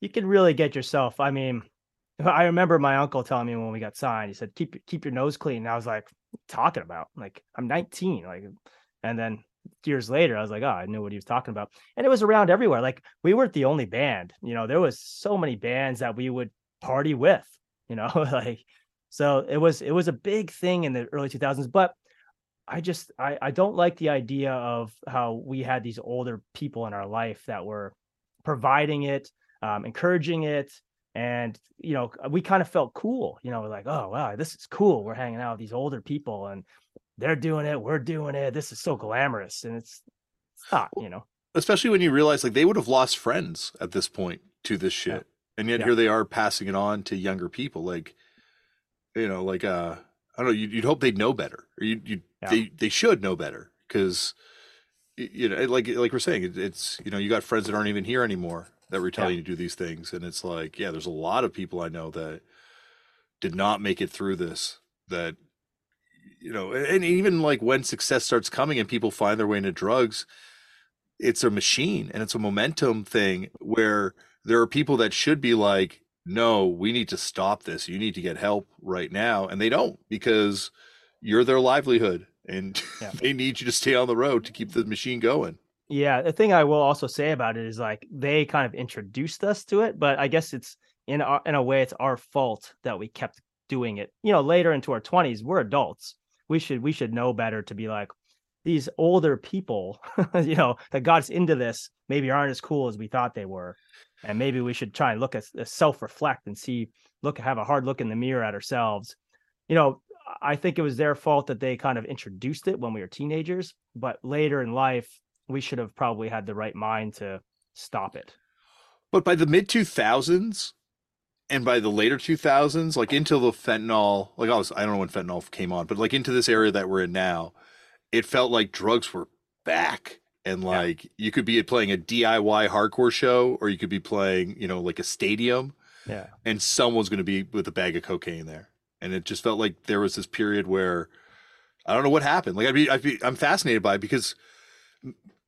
You can really get yourself. I mean, I remember my uncle telling me when we got signed, he said, "Keep keep your nose clean." And I was like, "Talking about like I'm 19." Like, and then years later, I was like, "Oh, I knew what he was talking about." And it was around everywhere. Like we weren't the only band. You know, there was so many bands that we would party with. You know, [LAUGHS] like so it was it was a big thing in the early 2000s. But I just I I don't like the idea of how we had these older people in our life that were providing it, um, encouraging it. And you know we kind of felt cool you know we're like oh wow this is cool. We're hanging out with these older people and they're doing it. We're doing it. This is so glamorous. And it's, it's not you know. especially when you realize like they would have lost friends at this point to this shit. Yeah. and yet yeah. here they are passing it on to younger people like you know like uh i don't know you'd, you'd hope they'd know better or you you yeah. they they should know better because you know like like we're saying it, it's you know you got friends that aren't even here anymore that were telling yeah. you to do these things. And it's like, yeah, there's a lot of people I know that did not make it through this. That you know, and even like when success starts coming and people find their way into drugs, it's a machine and it's a momentum thing where there are people that should be like, no, we need to stop this. You need to get help right now. And they don't because you're their livelihood and yeah. [LAUGHS] they need you to stay on the road to keep the machine going. Yeah, the thing I will also say about it is like they kind of introduced us to it, but I guess it's in a, in a way it's our fault that we kept doing it. You know, later into our 20s, we're adults. We should we should know better to be like these older people, [LAUGHS] you know, that got us into this maybe aren't as cool as we thought they were. And maybe we should try and look at uh, self-reflect and see look have a hard look in the mirror at ourselves. You know, I think it was their fault that they kind of introduced it when we were teenagers, but later in life, we should have probably had the right mind to stop it. But by the mid 2000s and by the later 2000s, like into the fentanyl, like I was, I don't know when fentanyl came on, but like into this area that we're in now, it felt like drugs were back. And like yeah. you could be playing a DIY hardcore show or you could be playing, you know, like a stadium. Yeah. And someone's going to be with a bag of cocaine there and it just felt like there was this period where I don't know what happened. Like I'd be, I'd be I'm fascinated by it because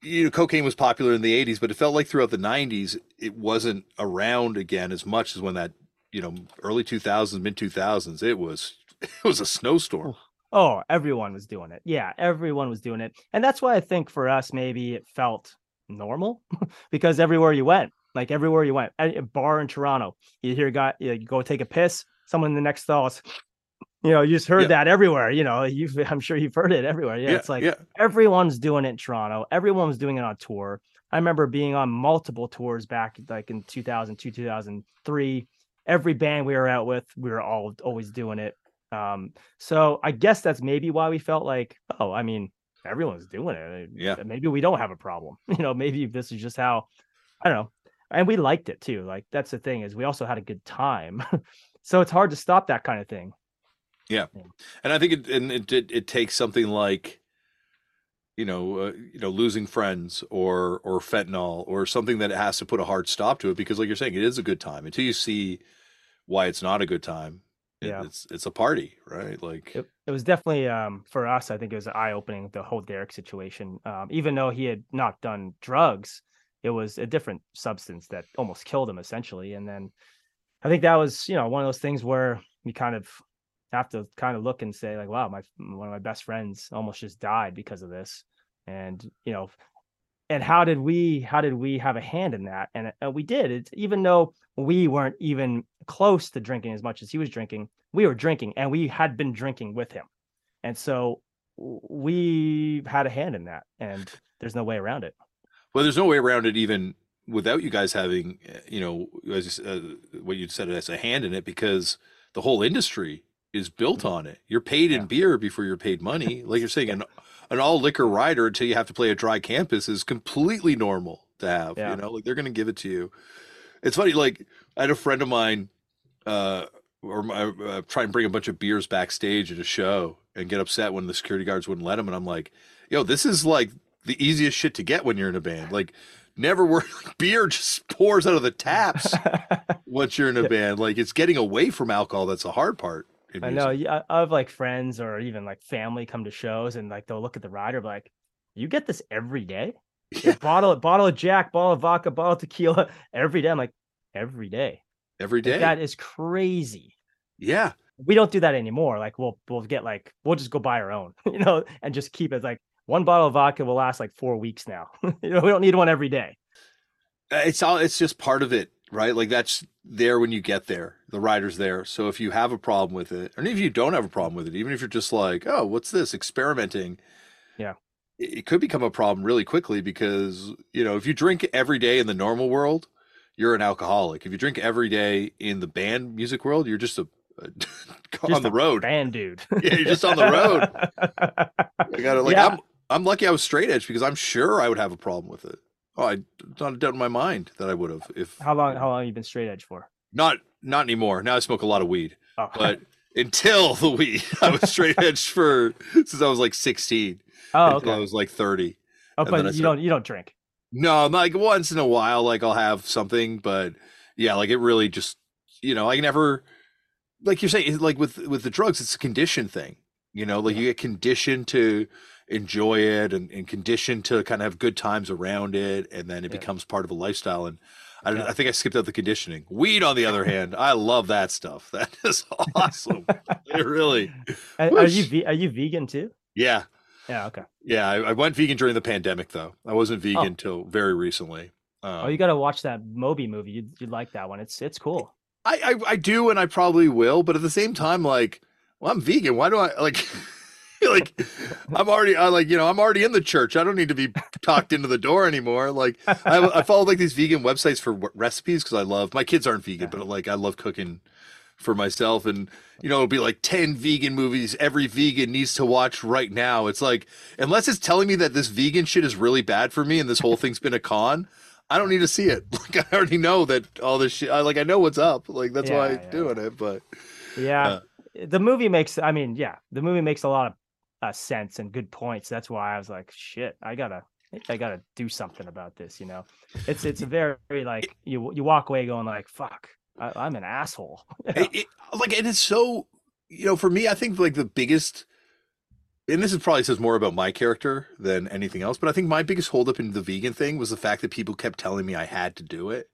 you know cocaine was popular in the 80s, but it felt like throughout the 90s it wasn't around again as much as when that you know early 2000s, mid 2000s it was [LAUGHS] it was a snowstorm. Oh, oh, everyone was doing it. Yeah, everyone was doing it. And that's why I think for us maybe it felt normal [LAUGHS] because everywhere you went, like everywhere you went, a bar in Toronto, you hear guy you go take a piss, someone in the next stall you know, you just heard yeah. that everywhere. You know, you [LAUGHS] I'm sure you've heard it everywhere. Yeah, yeah it's like yeah. everyone's doing it in Toronto. Everyone's doing it on tour. I remember being on multiple tours back like in 2002, 2003. Every band we were out with, we were all always doing it. Um, so I guess that's maybe why we felt like, oh, I mean, everyone's doing it. Yeah. Maybe we don't have a problem. [LAUGHS] You know, maybe this is just how I don't know. And we liked it too. Like that's the thing is we also had a good time. [LAUGHS] so it's hard to stop that kind of thing. Yeah, and I think it and it it, it takes something like, you know, uh, you know, losing friends or or fentanyl or something that has to put a hard stop to it because, like you're saying, it is a good time until you see why it's not a good time. It, yeah, it's it's a party, right? Like it, it was definitely um, for us. I think it was eye opening the whole Derek situation. Um, even though he had not done drugs, it was a different substance that almost killed him essentially. And then I think that was you know one of those things where you kind of have to kind of look and say like, wow, my one of my best friends almost just died because of this, and you know, and how did we how did we have a hand in that? And uh, we did. It's even though we weren't even close to drinking as much as he was drinking, we were drinking, and we had been drinking with him, and so we had a hand in that, and there's no way around it. Well, there's no way around it even without you guys having, you know, as uh, what you said as a hand in it, because the whole industry is built on it. You're paid in beer before you're paid money. [LAUGHS] Like you're saying, an, an all liquor rider until you have to play a dry campus is completely normal to have. Yeah. You know, like they're going to give it to you. It's funny. Like I had a friend of mine, uh, or my, uh, try and bring a bunch of beers backstage at a show and get upset when the security guards wouldn't let him. And I'm like, yo, this is like the easiest shit to get when you're in a band. Like never work [LAUGHS] beer just pours out of the taps [LAUGHS] once you're in a band. Like it's getting away from alcohol. That's the hard part. I know. Yeah, I have like friends or even like family come to shows and like they'll look at the rider like, "You get this every day? [LAUGHS] Yeah. bottle bottle of Jack, bottle of vodka, bottle of tequila every day." I'm like, "Every day, every day." Like, that is crazy. Yeah, we don't do that anymore. Like we'll we'll get like we'll just go buy our own, you know, and just keep it like one bottle of vodka will last like four weeks now. [LAUGHS] you know, we don't need one every day. Uh, it's all. It's just part of it right? Like that's there when you get there. The rider's there. So if you have a problem with it, and if you don't have a problem with it, even if you're just like, oh, what's this? Experimenting. Yeah. It could become a problem really quickly because, you know, if you drink every day in the normal world, you're an alcoholic. If you drink every day in the band music world, you're just a, a [LAUGHS] just on the road. Band dude. yeah, you're just on the road. [LAUGHS] I got it. Like yeah. I'm I'm lucky I was straight edge because I'm sure I would have a problem with it. Oh, I not a doubt in my mind that I would have. If how long? How long have you been straight edge for? Not not anymore. Now I smoke a lot of weed. Oh. But [LAUGHS] until the weed, I was straight edge for since I was like sixteen. Oh, okay. I was like thirty. Oh, but you don't you don't drink? No, like once in a while, like I'll have something, but yeah, like it really just you know, I never like you're saying, like with with the drugs, it's a condition thing. You know, like yeah. you get conditioned to enjoy it and, and conditioned to kind of have good times around it and then it yeah. becomes part of a lifestyle and I, yeah. I think I skipped out the conditioning. Weed, on the other [LAUGHS] hand, I love that stuff. [LAUGHS] That is awesome. [LAUGHS] it really. Are, are, you are you vegan too? Yeah. Yeah. Okay. Yeah, I, I went vegan during the pandemic though. I wasn't vegan until oh. very recently. Um, oh, you got to watch that Moby movie. You'd, you'd like that one. It's it's cool. I, I I do, and I probably will, but at the same time, like, well, I'm vegan. Why do I like? [LAUGHS] like I'm already I like you know I'm already in the church. I don't need to be talked into the door anymore. Like I, I follow like these vegan websites for recipes because I love my kids aren't vegan, but like I love cooking for myself and you know it'll be like 10 vegan movies every vegan needs to watch right now it's like unless it's telling me that this vegan shit is really bad for me and this whole thing's been a con i don't need to see it [LAUGHS] like i already know that all this shit I, like i know what's up like that's Yeah, why i'm yeah. doing it but Yeah. Uh, the movie makes I mean, yeah, the movie makes a lot of uh, sense and good points. That's why I was like, shit, I gotta I gotta do something about this, you know. It's it's very, very like you you walk away going like, fuck, I, I'm an asshole. [LAUGHS] it, it, like it is so you know for me i think like the biggest and this is probably says more about my character than anything else but i think my biggest holdup in the vegan thing was the fact that people kept telling me i had to do it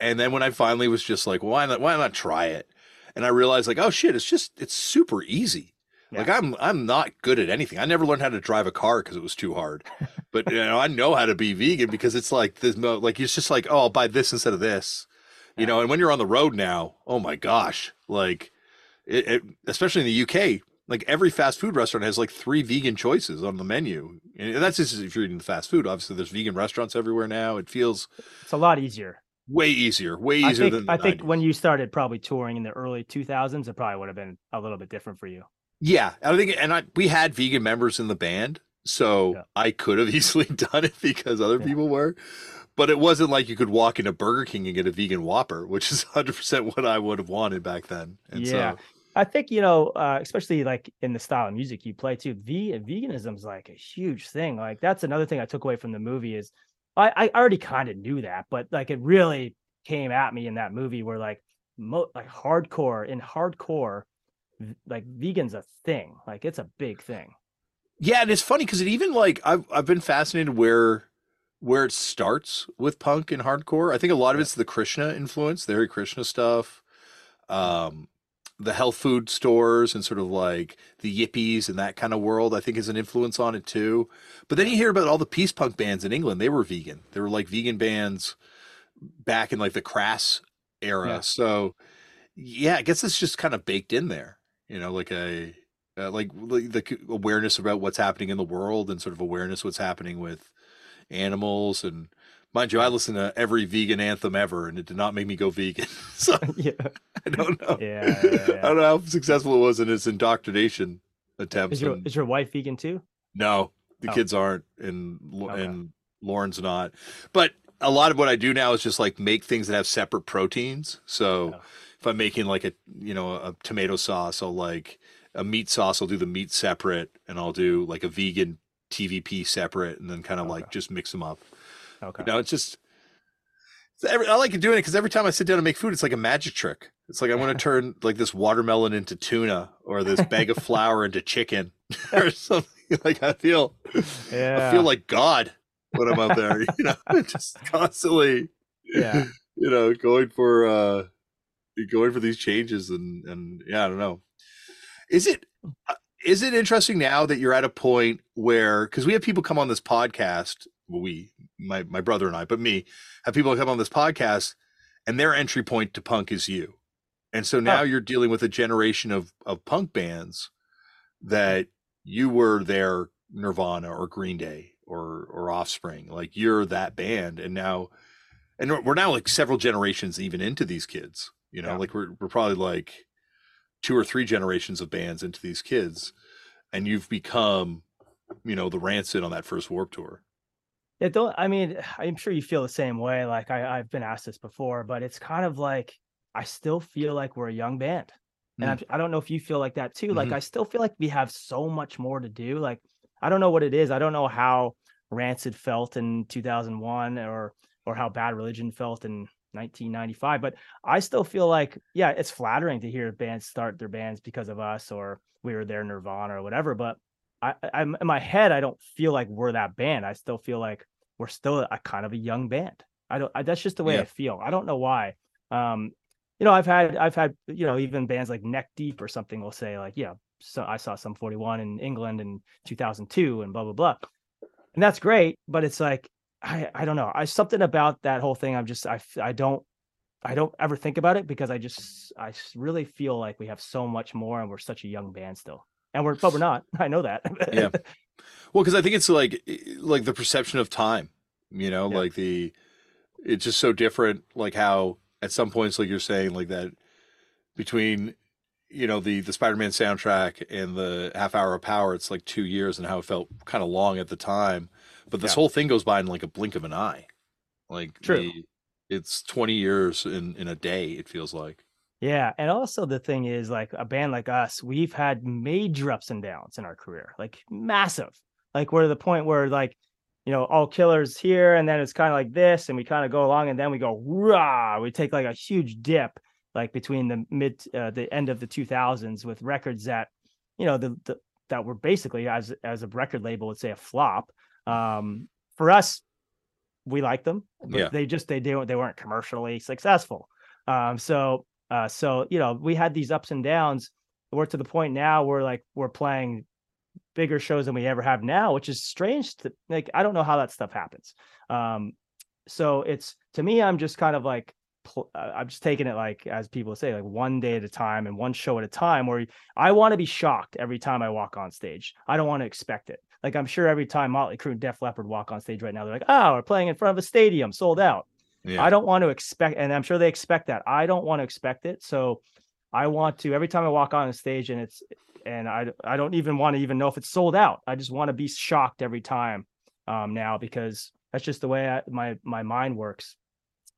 and then when i finally was just like why not why not try it and i realized like oh shit it's just it's super easy like i'm i'm not good at anything i never learned how to drive a car because it was too hard [LAUGHS] but you know i know how to be vegan because it's like this mo- like it's just like oh i'll buy this instead of this you Yeah. know and when you're on the road now oh my gosh like it, it, especially in the uk like every fast food restaurant has like three vegan choices on the menu and that's just if you're eating the fast food obviously there's vegan restaurants everywhere now it feels It's a lot easier. way easier way I easier think than the I think 90s. when you started probably touring in the early 2000s, it probably would have been a little bit different for you. Yeah, I think, and I we had vegan members in the band, so Yeah. I could have [LAUGHS] easily done it because other Yeah. people were, but it wasn't like you could walk into Burger King and get a vegan Whopper, which is [LAUGHS] 100 percent what I would have wanted back then. And Yeah. so, I think you know, uh, especially like in the style of music you play too. V veganism is like a huge thing. Like that's another thing I took away from the movie is I, I already kind of knew that, but like it really came at me in that movie where like mo- like hardcore in hardcore, like vegan's a thing. Like it's a big thing. yeah, and it's funny because it even like I've I've been fascinated where where it starts with punk and hardcore. I think a lot of it's the Krishna influence, the Hare Krishna stuff, um, the health food stores and sort of like the yippies and that kind of world. I think is an influence on it too. But then you hear about all the peace punk bands in England. They were vegan. They were like vegan bands back in like the crass era. Yeah. So yeah, I guess it's just kind of baked in there. You know, like a uh, like like the awareness about what's happening in the world and sort of awareness what's happening with animals and mind you i listen to every vegan anthem ever and it did not make me go vegan [LAUGHS] so [LAUGHS] yeah. i don't know Yeah, yeah, yeah. [LAUGHS] i don't know how successful it was in its indoctrination attempts Is your and- is your wife vegan too? no the Oh. kids aren't and Okay. and lauren's not but a lot of what i do now is just like make things that have separate proteins so Yeah. If i'm making like a you know a tomato sauce i'll like a meat sauce i'll do the meat separate and i'll do like a vegan tvp separate and then kind of like just mix them up Okay. you know it's just it's every, i like doing it because every time i sit down to make food it's like a magic trick it's like i want to [LAUGHS] turn like this watermelon into tuna or this bag of flour into chicken [LAUGHS] or [LAUGHS] something like i feel yeah. I feel like God when I'm out there, you know, just constantly, yeah. you know, going for uh going for these changes and and yeah, I don't know. Is it uh, it interesting now that you're at a point where because we have people come on this podcast, well, we my my brother and I, but me have people come on this podcast, and their entry point to punk is you, and so now Oh. you're dealing with a generation of of punk bands that you were their Nirvana or Green Day or or Offspring, like you're that band, and now, and we're now like several generations even into these kids, you know, Yeah. like we're we're probably like two or three generations of bands into these kids, and you've become, you know, the Rancid on that first Warped Tour. Yeah, don't I mean, I'm sure you feel the same way. Like I, I've been asked this before, but it's kind of like I still feel like we're a young band. And I'm, I don't know if you feel like that too. Like Mhm. I still feel like we have so much more to do. Like I don't know what it is. I don't know how Rancid felt in 2001 or or how Bad Religion felt in 1995, but I still feel like yeah, it's flattering to hear bands start their bands because of us or we were their Nirvana or whatever, but I, I'm in my head. I don't feel like we're that band. I still feel like we're still a kind of a young band. I don't. I, that's just the way Yeah. I feel. I don't know why. Um, you know, I've had, I've had, you know, even bands like Neck Deep or something will say like, yeah, so I saw Sum 41 in England in 2002 and blah blah blah, and that's great. But it's like, I, I don't know. I something about that whole thing. I'm just, I I don't, I don't ever think about it because I just I really feel like we have so much more and we're such a young band still. And we're but we're not. [LAUGHS] I know that. yeah. [LAUGHS] Well, because I think it's like like the perception of time, you know, yeah. like the it's just so different like how at some points like you're saying like that between you know the the Spider-Man soundtrack and the half hour of power it's like 2 years and how it felt kind of long at the time but this yeah. whole thing goes by in like a blink of an eye like True. The, it's 20 years in in a day it feels like yeah and also the thing is like a band like us we've had major ups and downs in our career like massive like we're to the point where like you know all killers here and then it's kind of like this and we kind of go along and then we go rah we take like a huge dip like between the mid uh, the end of the 2000s with records that you know the, the that were basically as as a record label would say a flop um for us we like them but yeah. they just they didn't they weren't commercially successful um so uh so you know we had these ups and downs we're to the point now where like we're playing bigger shows than we ever have now which is strange to like i don't know how that stuff happens um so it's to me i'm just kind of like uh, I'm just taking it like as people say, like one day at a time and one show at a time. Where I want to be shocked every time I walk on stage. I don't want to expect it. Like I'm sure every time Motley Crue and Def Leppard walk on stage right now, they're like, "Oh, we're playing in front of a stadium, sold out." Yeah. I don't want to expect, and I'm sure they expect that. I don't want to expect it, so I want to every time I walk on a stage and it's and I I don't even want to even know if it's sold out. I just want to be shocked every time um, now because that's just the way I, my my mind works.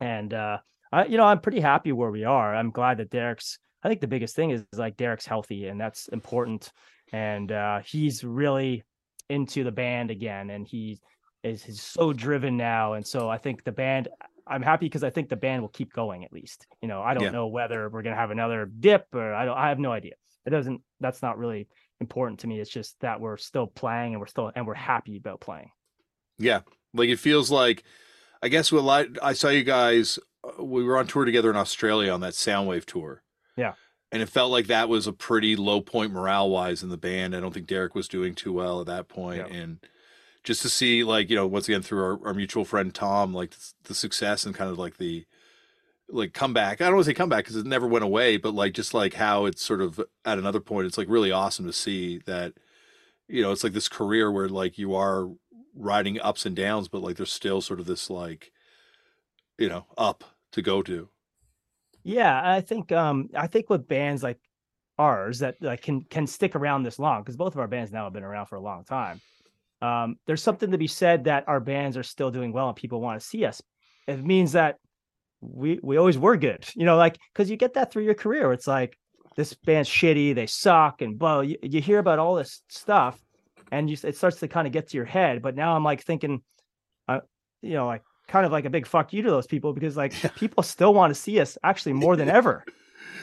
And uh, I, you know, I'm pretty happy where we are. I'm glad that Derek's. I think the biggest thing is, is like Derek's healthy, and that's important. And uh, he's really into the band again, and he is he's so driven now. And so I think the band. I'm happy because I think the band will keep going at least. You know, I don't yeah. know whether we're gonna have another dip or I don't. I have no idea. It doesn't. That's not really important to me. It's just that we're still playing and we're still and we're happy about playing. Yeah, like it feels like. I guess what I saw you guys uh, we were on tour together in Australia on that Soundwave tour. And it felt like that was a pretty low point morale wise in the band. I don't think Derek was doing too well at that point. Yeah. And just to see, like, you know, once again through our, our mutual friend Tom, like the success and kind of like the like comeback. I don't want to say comeback because it never went away, but like just like how it's sort of at another point, it's like really awesome to see that, you know, it's like this career where like you are riding ups and downs, but like there's still sort of this like you know, up to go to. Yeah, I think um I think with bands like ours that like can can stick around this long because both of our bands now have been around for a long time. Um, there's something to be said that our bands are still doing well and people want to see us. It means that we we always were good, [LAUGHS] you know, like because you get that through your career. It's like this band's shitty, they suck, and blah. You, you hear about all this stuff, and you it starts to kind of get to your head. But now I'm like thinking, uh, you know, like kind of like a big fuck you to those people because like people still want to see us actually more than ever.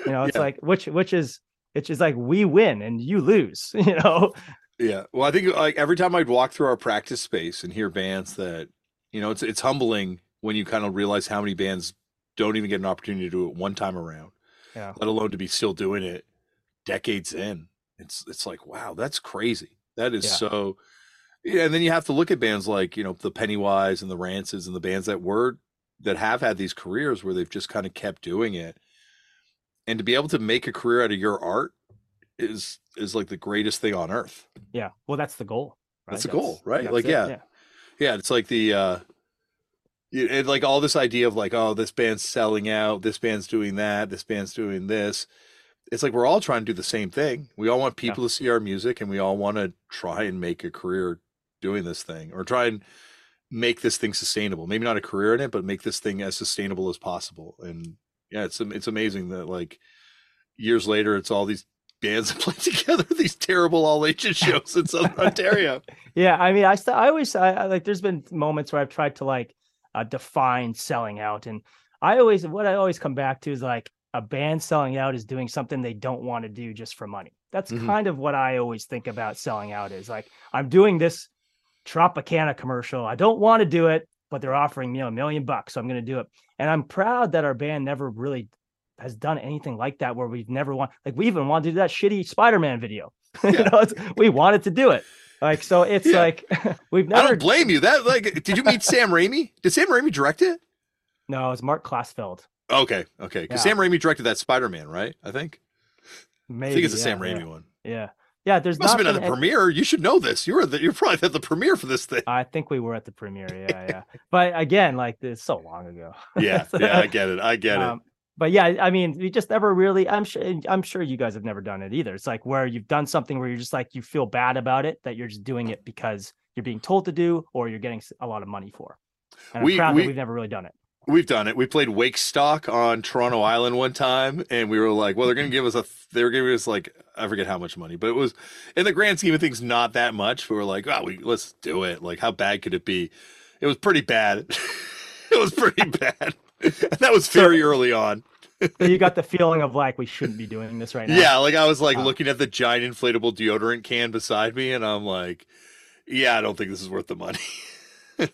You know, it's yeah. like which which is it's just like we win and you lose, [LAUGHS] you know. Yeah. Well, I think like every time I'd walk through our practice space and hear bands that, you know, it's it's humbling when you kind of realize how many bands don't even get an opportunity to do it one time around. Yeah. Let alone to be still doing it decades in. It's it's like, wow, that's crazy. That is yeah. so yeah, and then you have to look at bands like you know the Pennywise and the Rancids and the bands that were that have had these careers where they've just kind of kept doing it, and to be able to make a career out of your art is is like the greatest thing on earth. Yeah, well, that's the goal. Right? That's the that's, goal, right? Like, yeah. yeah, yeah, it's like the uh, it, like all this idea of like, oh, this band's selling out, this band's doing that, this band's doing this it's like we're all trying to do the same thing. We all want people yeah. to see our music and we all want to try and make a career doing this thing or try and make this thing sustainable. Maybe not a career in it, but make this thing as sustainable as possible. And yeah, it's it's amazing that like years later, it's all these bands [LAUGHS] that play together these terrible all ages [LAUGHS] shows in Southern Ontario. Yeah, I mean, I st- I always I, like. There's been moments where I've tried to like uh, define selling out, and I always what I always come back to is like a band selling out is doing something they don't want to do just for money. That's mm-hmm. kind of what I always think about selling out is like I'm doing this Tropicana commercial. I don't want to do it, but they're offering me a million bucks, so I'm going to do it. And I'm proud that our band never really has done anything like that where we've never want like we even wanted to do that shitty Spider-Man video. [LAUGHS] Yeah. you know, we wanted to do it. Like so it's yeah. like [LAUGHS] we've never I don't blame you. That like did you meet Sam Raimi? Did Sam Raimi direct it? No, it's Marc Klasfeld. Okay, okay. Because Yeah. Sam Raimi directed that Spider Man, right? I think. Maybe I think it's the Sam Raimi one. Yeah, yeah. There's Must have been at the premiere. You should know this. You were the, you're probably at the premiere for this thing. I think we were at the premiere. [LAUGHS] Yeah, yeah. but again, like it's so long ago. Yeah, [LAUGHS] yeah, I get it. I get it. Um, but yeah, I mean, we just never really. I'm sure. I'm sure you guys have never done it either. It's like where you've done something where you're just like you feel bad about it that you're just doing it because you're being told to do or you're getting a lot of money for. And We- we- we've never really done it. We've done it. We played Wakestock on Toronto Island one time, and we were like, "Well, they're going to give us a." They were giving us like I forget how much money, but it was in the grand scheme of things not that much. We were like, "Oh, we let's do it." Like, how bad could it be? It was pretty bad. [LAUGHS] it was pretty [LAUGHS] bad. [LAUGHS] That was very early on. You got the feeling of like we shouldn't be doing this right now. Yeah, like I was like Oh. looking at the giant inflatable deodorant can beside me, and I'm like, "Yeah, I don't think this is worth the money."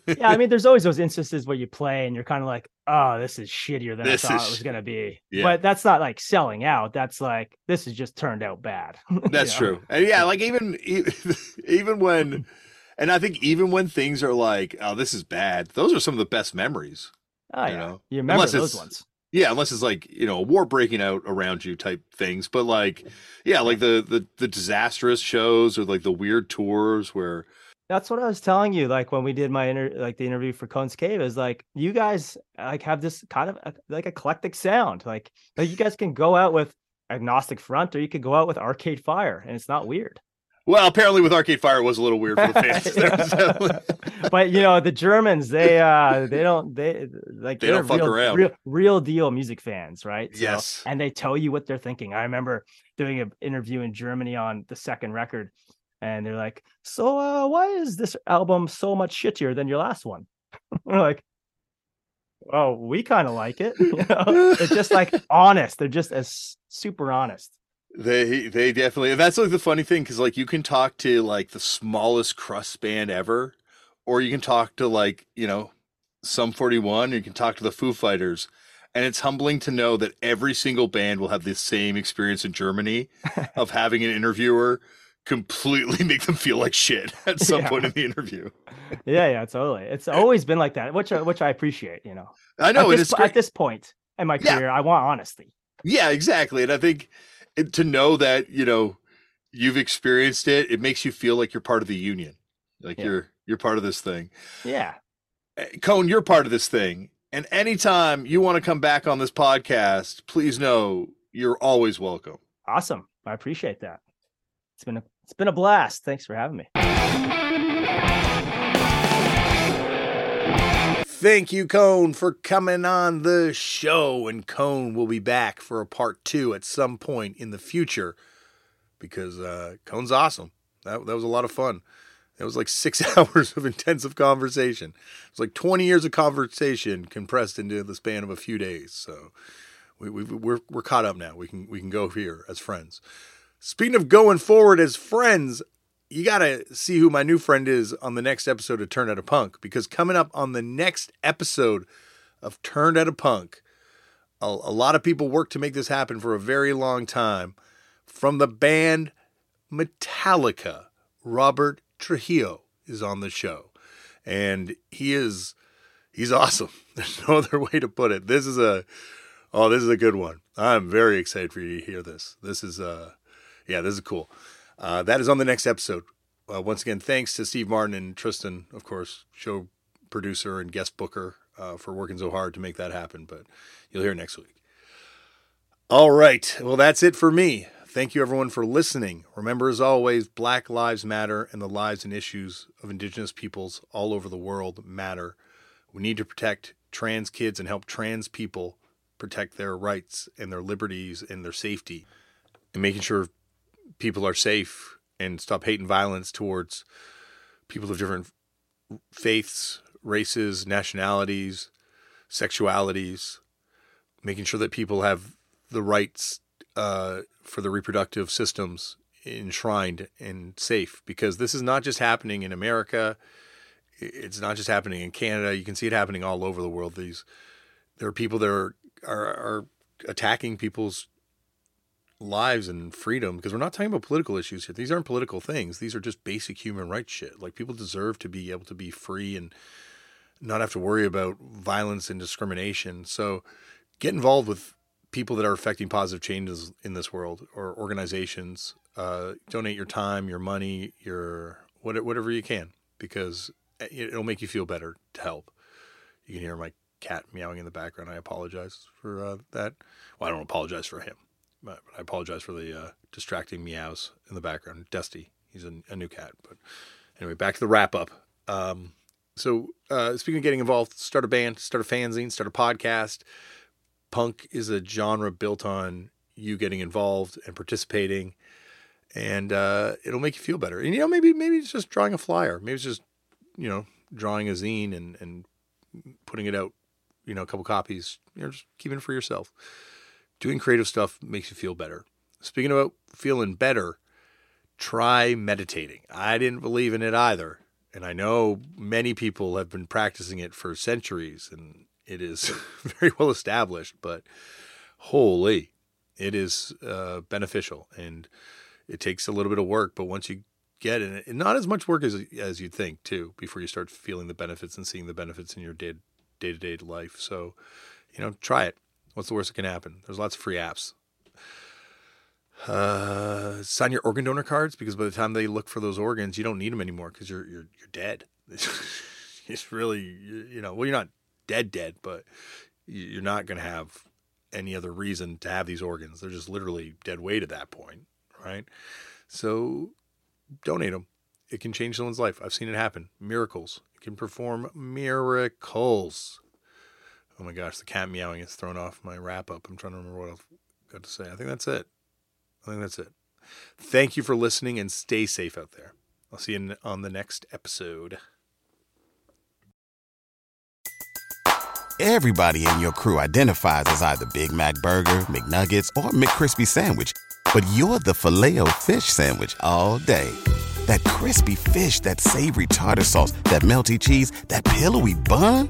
Yeah, I mean, there's always those instances where you play and you're kind of like, oh, this is shittier than This I thought it was gonna be. Yeah. But that's not like selling out. That's like this has just turned out bad. [LAUGHS] you That's know? true. And yeah, like even [LAUGHS] even when [LAUGHS] and I think even when things are like, oh, this is bad, those are some of the best memories. Oh You yeah, know, you remember unless those it's- ones. Yeah, unless it's like, you know, a war breaking out around you type things. But like yeah, like the the the disastrous shows or like the weird tours where That's what I was telling you. Like when we did my inter, like the interview for Cone's Cave, is like you guys like have this kind of uh, like eclectic sound. Like, like you guys can go out with agnostic front, or you could go out with Arcade Fire, and it's not weird. well, apparently with Arcade Fire it was a little weird for the [LAUGHS] fans. [LAUGHS] there, so- [LAUGHS] but you know the Germans, they uh they don't they like They they're don't fuck real, around. Real, real deal music fans, right? So- Yes. and they tell you what they're thinking. I remember doing an interview in Germany on the second record, and they're like, "So uh why is this album so much shittier than your last one?" [LAUGHS] We're like. Oh, we kind of like it. [LAUGHS] You know? They're just like [LAUGHS] honest. They're just as super honest. They they definitely and that's like the funny thing because like you can talk to like the smallest crust band ever, or you can talk to like you know Sum forty one, or you can talk to the Foo Fighters, and it's humbling to know that every single band will have the same experience in Germany of having an interviewer completely [LAUGHS] make them feel like shit [LAUGHS] at some Yeah. point in the interview. [LAUGHS] Yeah, yeah, totally. It's always been like that, which I, which I appreciate. You know, I know at this, at this point in my Yeah. career, I want honesty. Yeah, exactly. And I think it, to know that, you know, you've experienced it, it makes you feel like you're part of the union. Like Yeah. you're you're part of this thing. Yeah. Eh, Cone, you're part of this thing. And anytime you want to come back on this podcast, please know you're always welcome. Awesome. I appreciate that. It's been a it's been a blast. Thanks for having me. Thank you, Cone, for coming on the show. And Cone will be back for a part two at some point in the future because uh, Cone's awesome. That, that was a lot of fun. That was like [LAUGHS] six [LAUGHS] hours of intensive conversation. It's like 20 years of conversation compressed into the span of a few days. So we, we, we're, we're caught up now. We can, we can go here as friends. Speaking of going forward as friends, you got to see who my new friend is on the next episode of Turned Out a Punk because coming up on the next episode of Turned Out a Punk, a, a lot of people worked to make this happen for a very long time. From the band Metallica, Robert Trujillo is on the show. And he is he's awesome. [LAUGHS] There's no other way to put it. This is a oh, this is a good one. I'm very excited for you to hear this. This is uh yeah, this is cool. Uh, that is on the next episode. Uh, once again, thanks to Steve Martin and Tristan, of course, show producer and guest booker, uh, for working so hard to make that happen. But you'll hear next week. All right. Well, that's it for me. Thank you, everyone, for listening. Remember, as always, Black Lives Matter and the lives and issues of Indigenous peoples all over the world matter. We need to protect trans kids and help trans people protect their rights and their liberties and their safety and making sure people are safe and stop hate and violence towards people of different faiths, races, nationalities, sexualities, making sure that people have the rights uh, for the reproductive systems enshrined and safe because this is not just happening in America. It's not just happening in Canada. You can see it happening all over the world. These there are people that are are, are attacking people's lives and freedom because we're not talking about political issues here. These aren't political things. These are just basic human rights shit. Like people deserve to be able to be free and not have to worry about violence and discrimination. So get involved with people that are affecting positive changes in this world or organizations. Uh, donate your time, your money, your whatever you can because it'll make you feel better to help. You can hear my cat meowing in the background. I apologize for uh, that. Well, I don't apologize for him, I apologize for the uh, distracting meows in the background. Dusty, he's a, a, new cat. But anyway, back to the wrap up. Um, so, uh, speaking of getting involved, start a band, start a fanzine, start a podcast. Punk is a genre built on you getting involved and participating, and uh, it'll make you feel better. And you know, maybe maybe it's just drawing a flyer, maybe it's just you know drawing a zine and and putting it out, you know, a couple copies. You know, just keeping it for yourself. Doing creative stuff makes you feel better. Speaking about feeling better, try meditating. I didn't believe in it either. And I know many people have been practicing it for centuries and it is [LAUGHS] very well established, but holy, it is uh, beneficial and it takes a little bit of work. But once you get in it, not as much work as as you'd think too, before you start feeling the benefits and seeing the benefits in your day to day life. So, you know, try it. What's the worst that can happen? There's lots of free apps. Uh, sign your organ donor cards because by the time they look for those organs, you don't need them anymore because you're you're you're dead. [LAUGHS] it's really you know well you're not dead dead, but you're not going to have any other reason to have these organs. They're just literally dead weight at that point, right? So donate them. It can change someone's life. I've seen it happen. Miracles. It can perform miracles. Oh my gosh, the cat meowing has thrown off my wrap up. I'm trying to remember what I've got to say. I think that's it. I think that's it. Thank you for listening and stay safe out there. I'll see you on the next episode. Everybody in your crew identifies as either Big Mac Burger, McNuggets, or McCrispy Sandwich, but you're the filet fish Sandwich all day. That crispy fish, that savory tartar sauce, that melty cheese, that pillowy bun.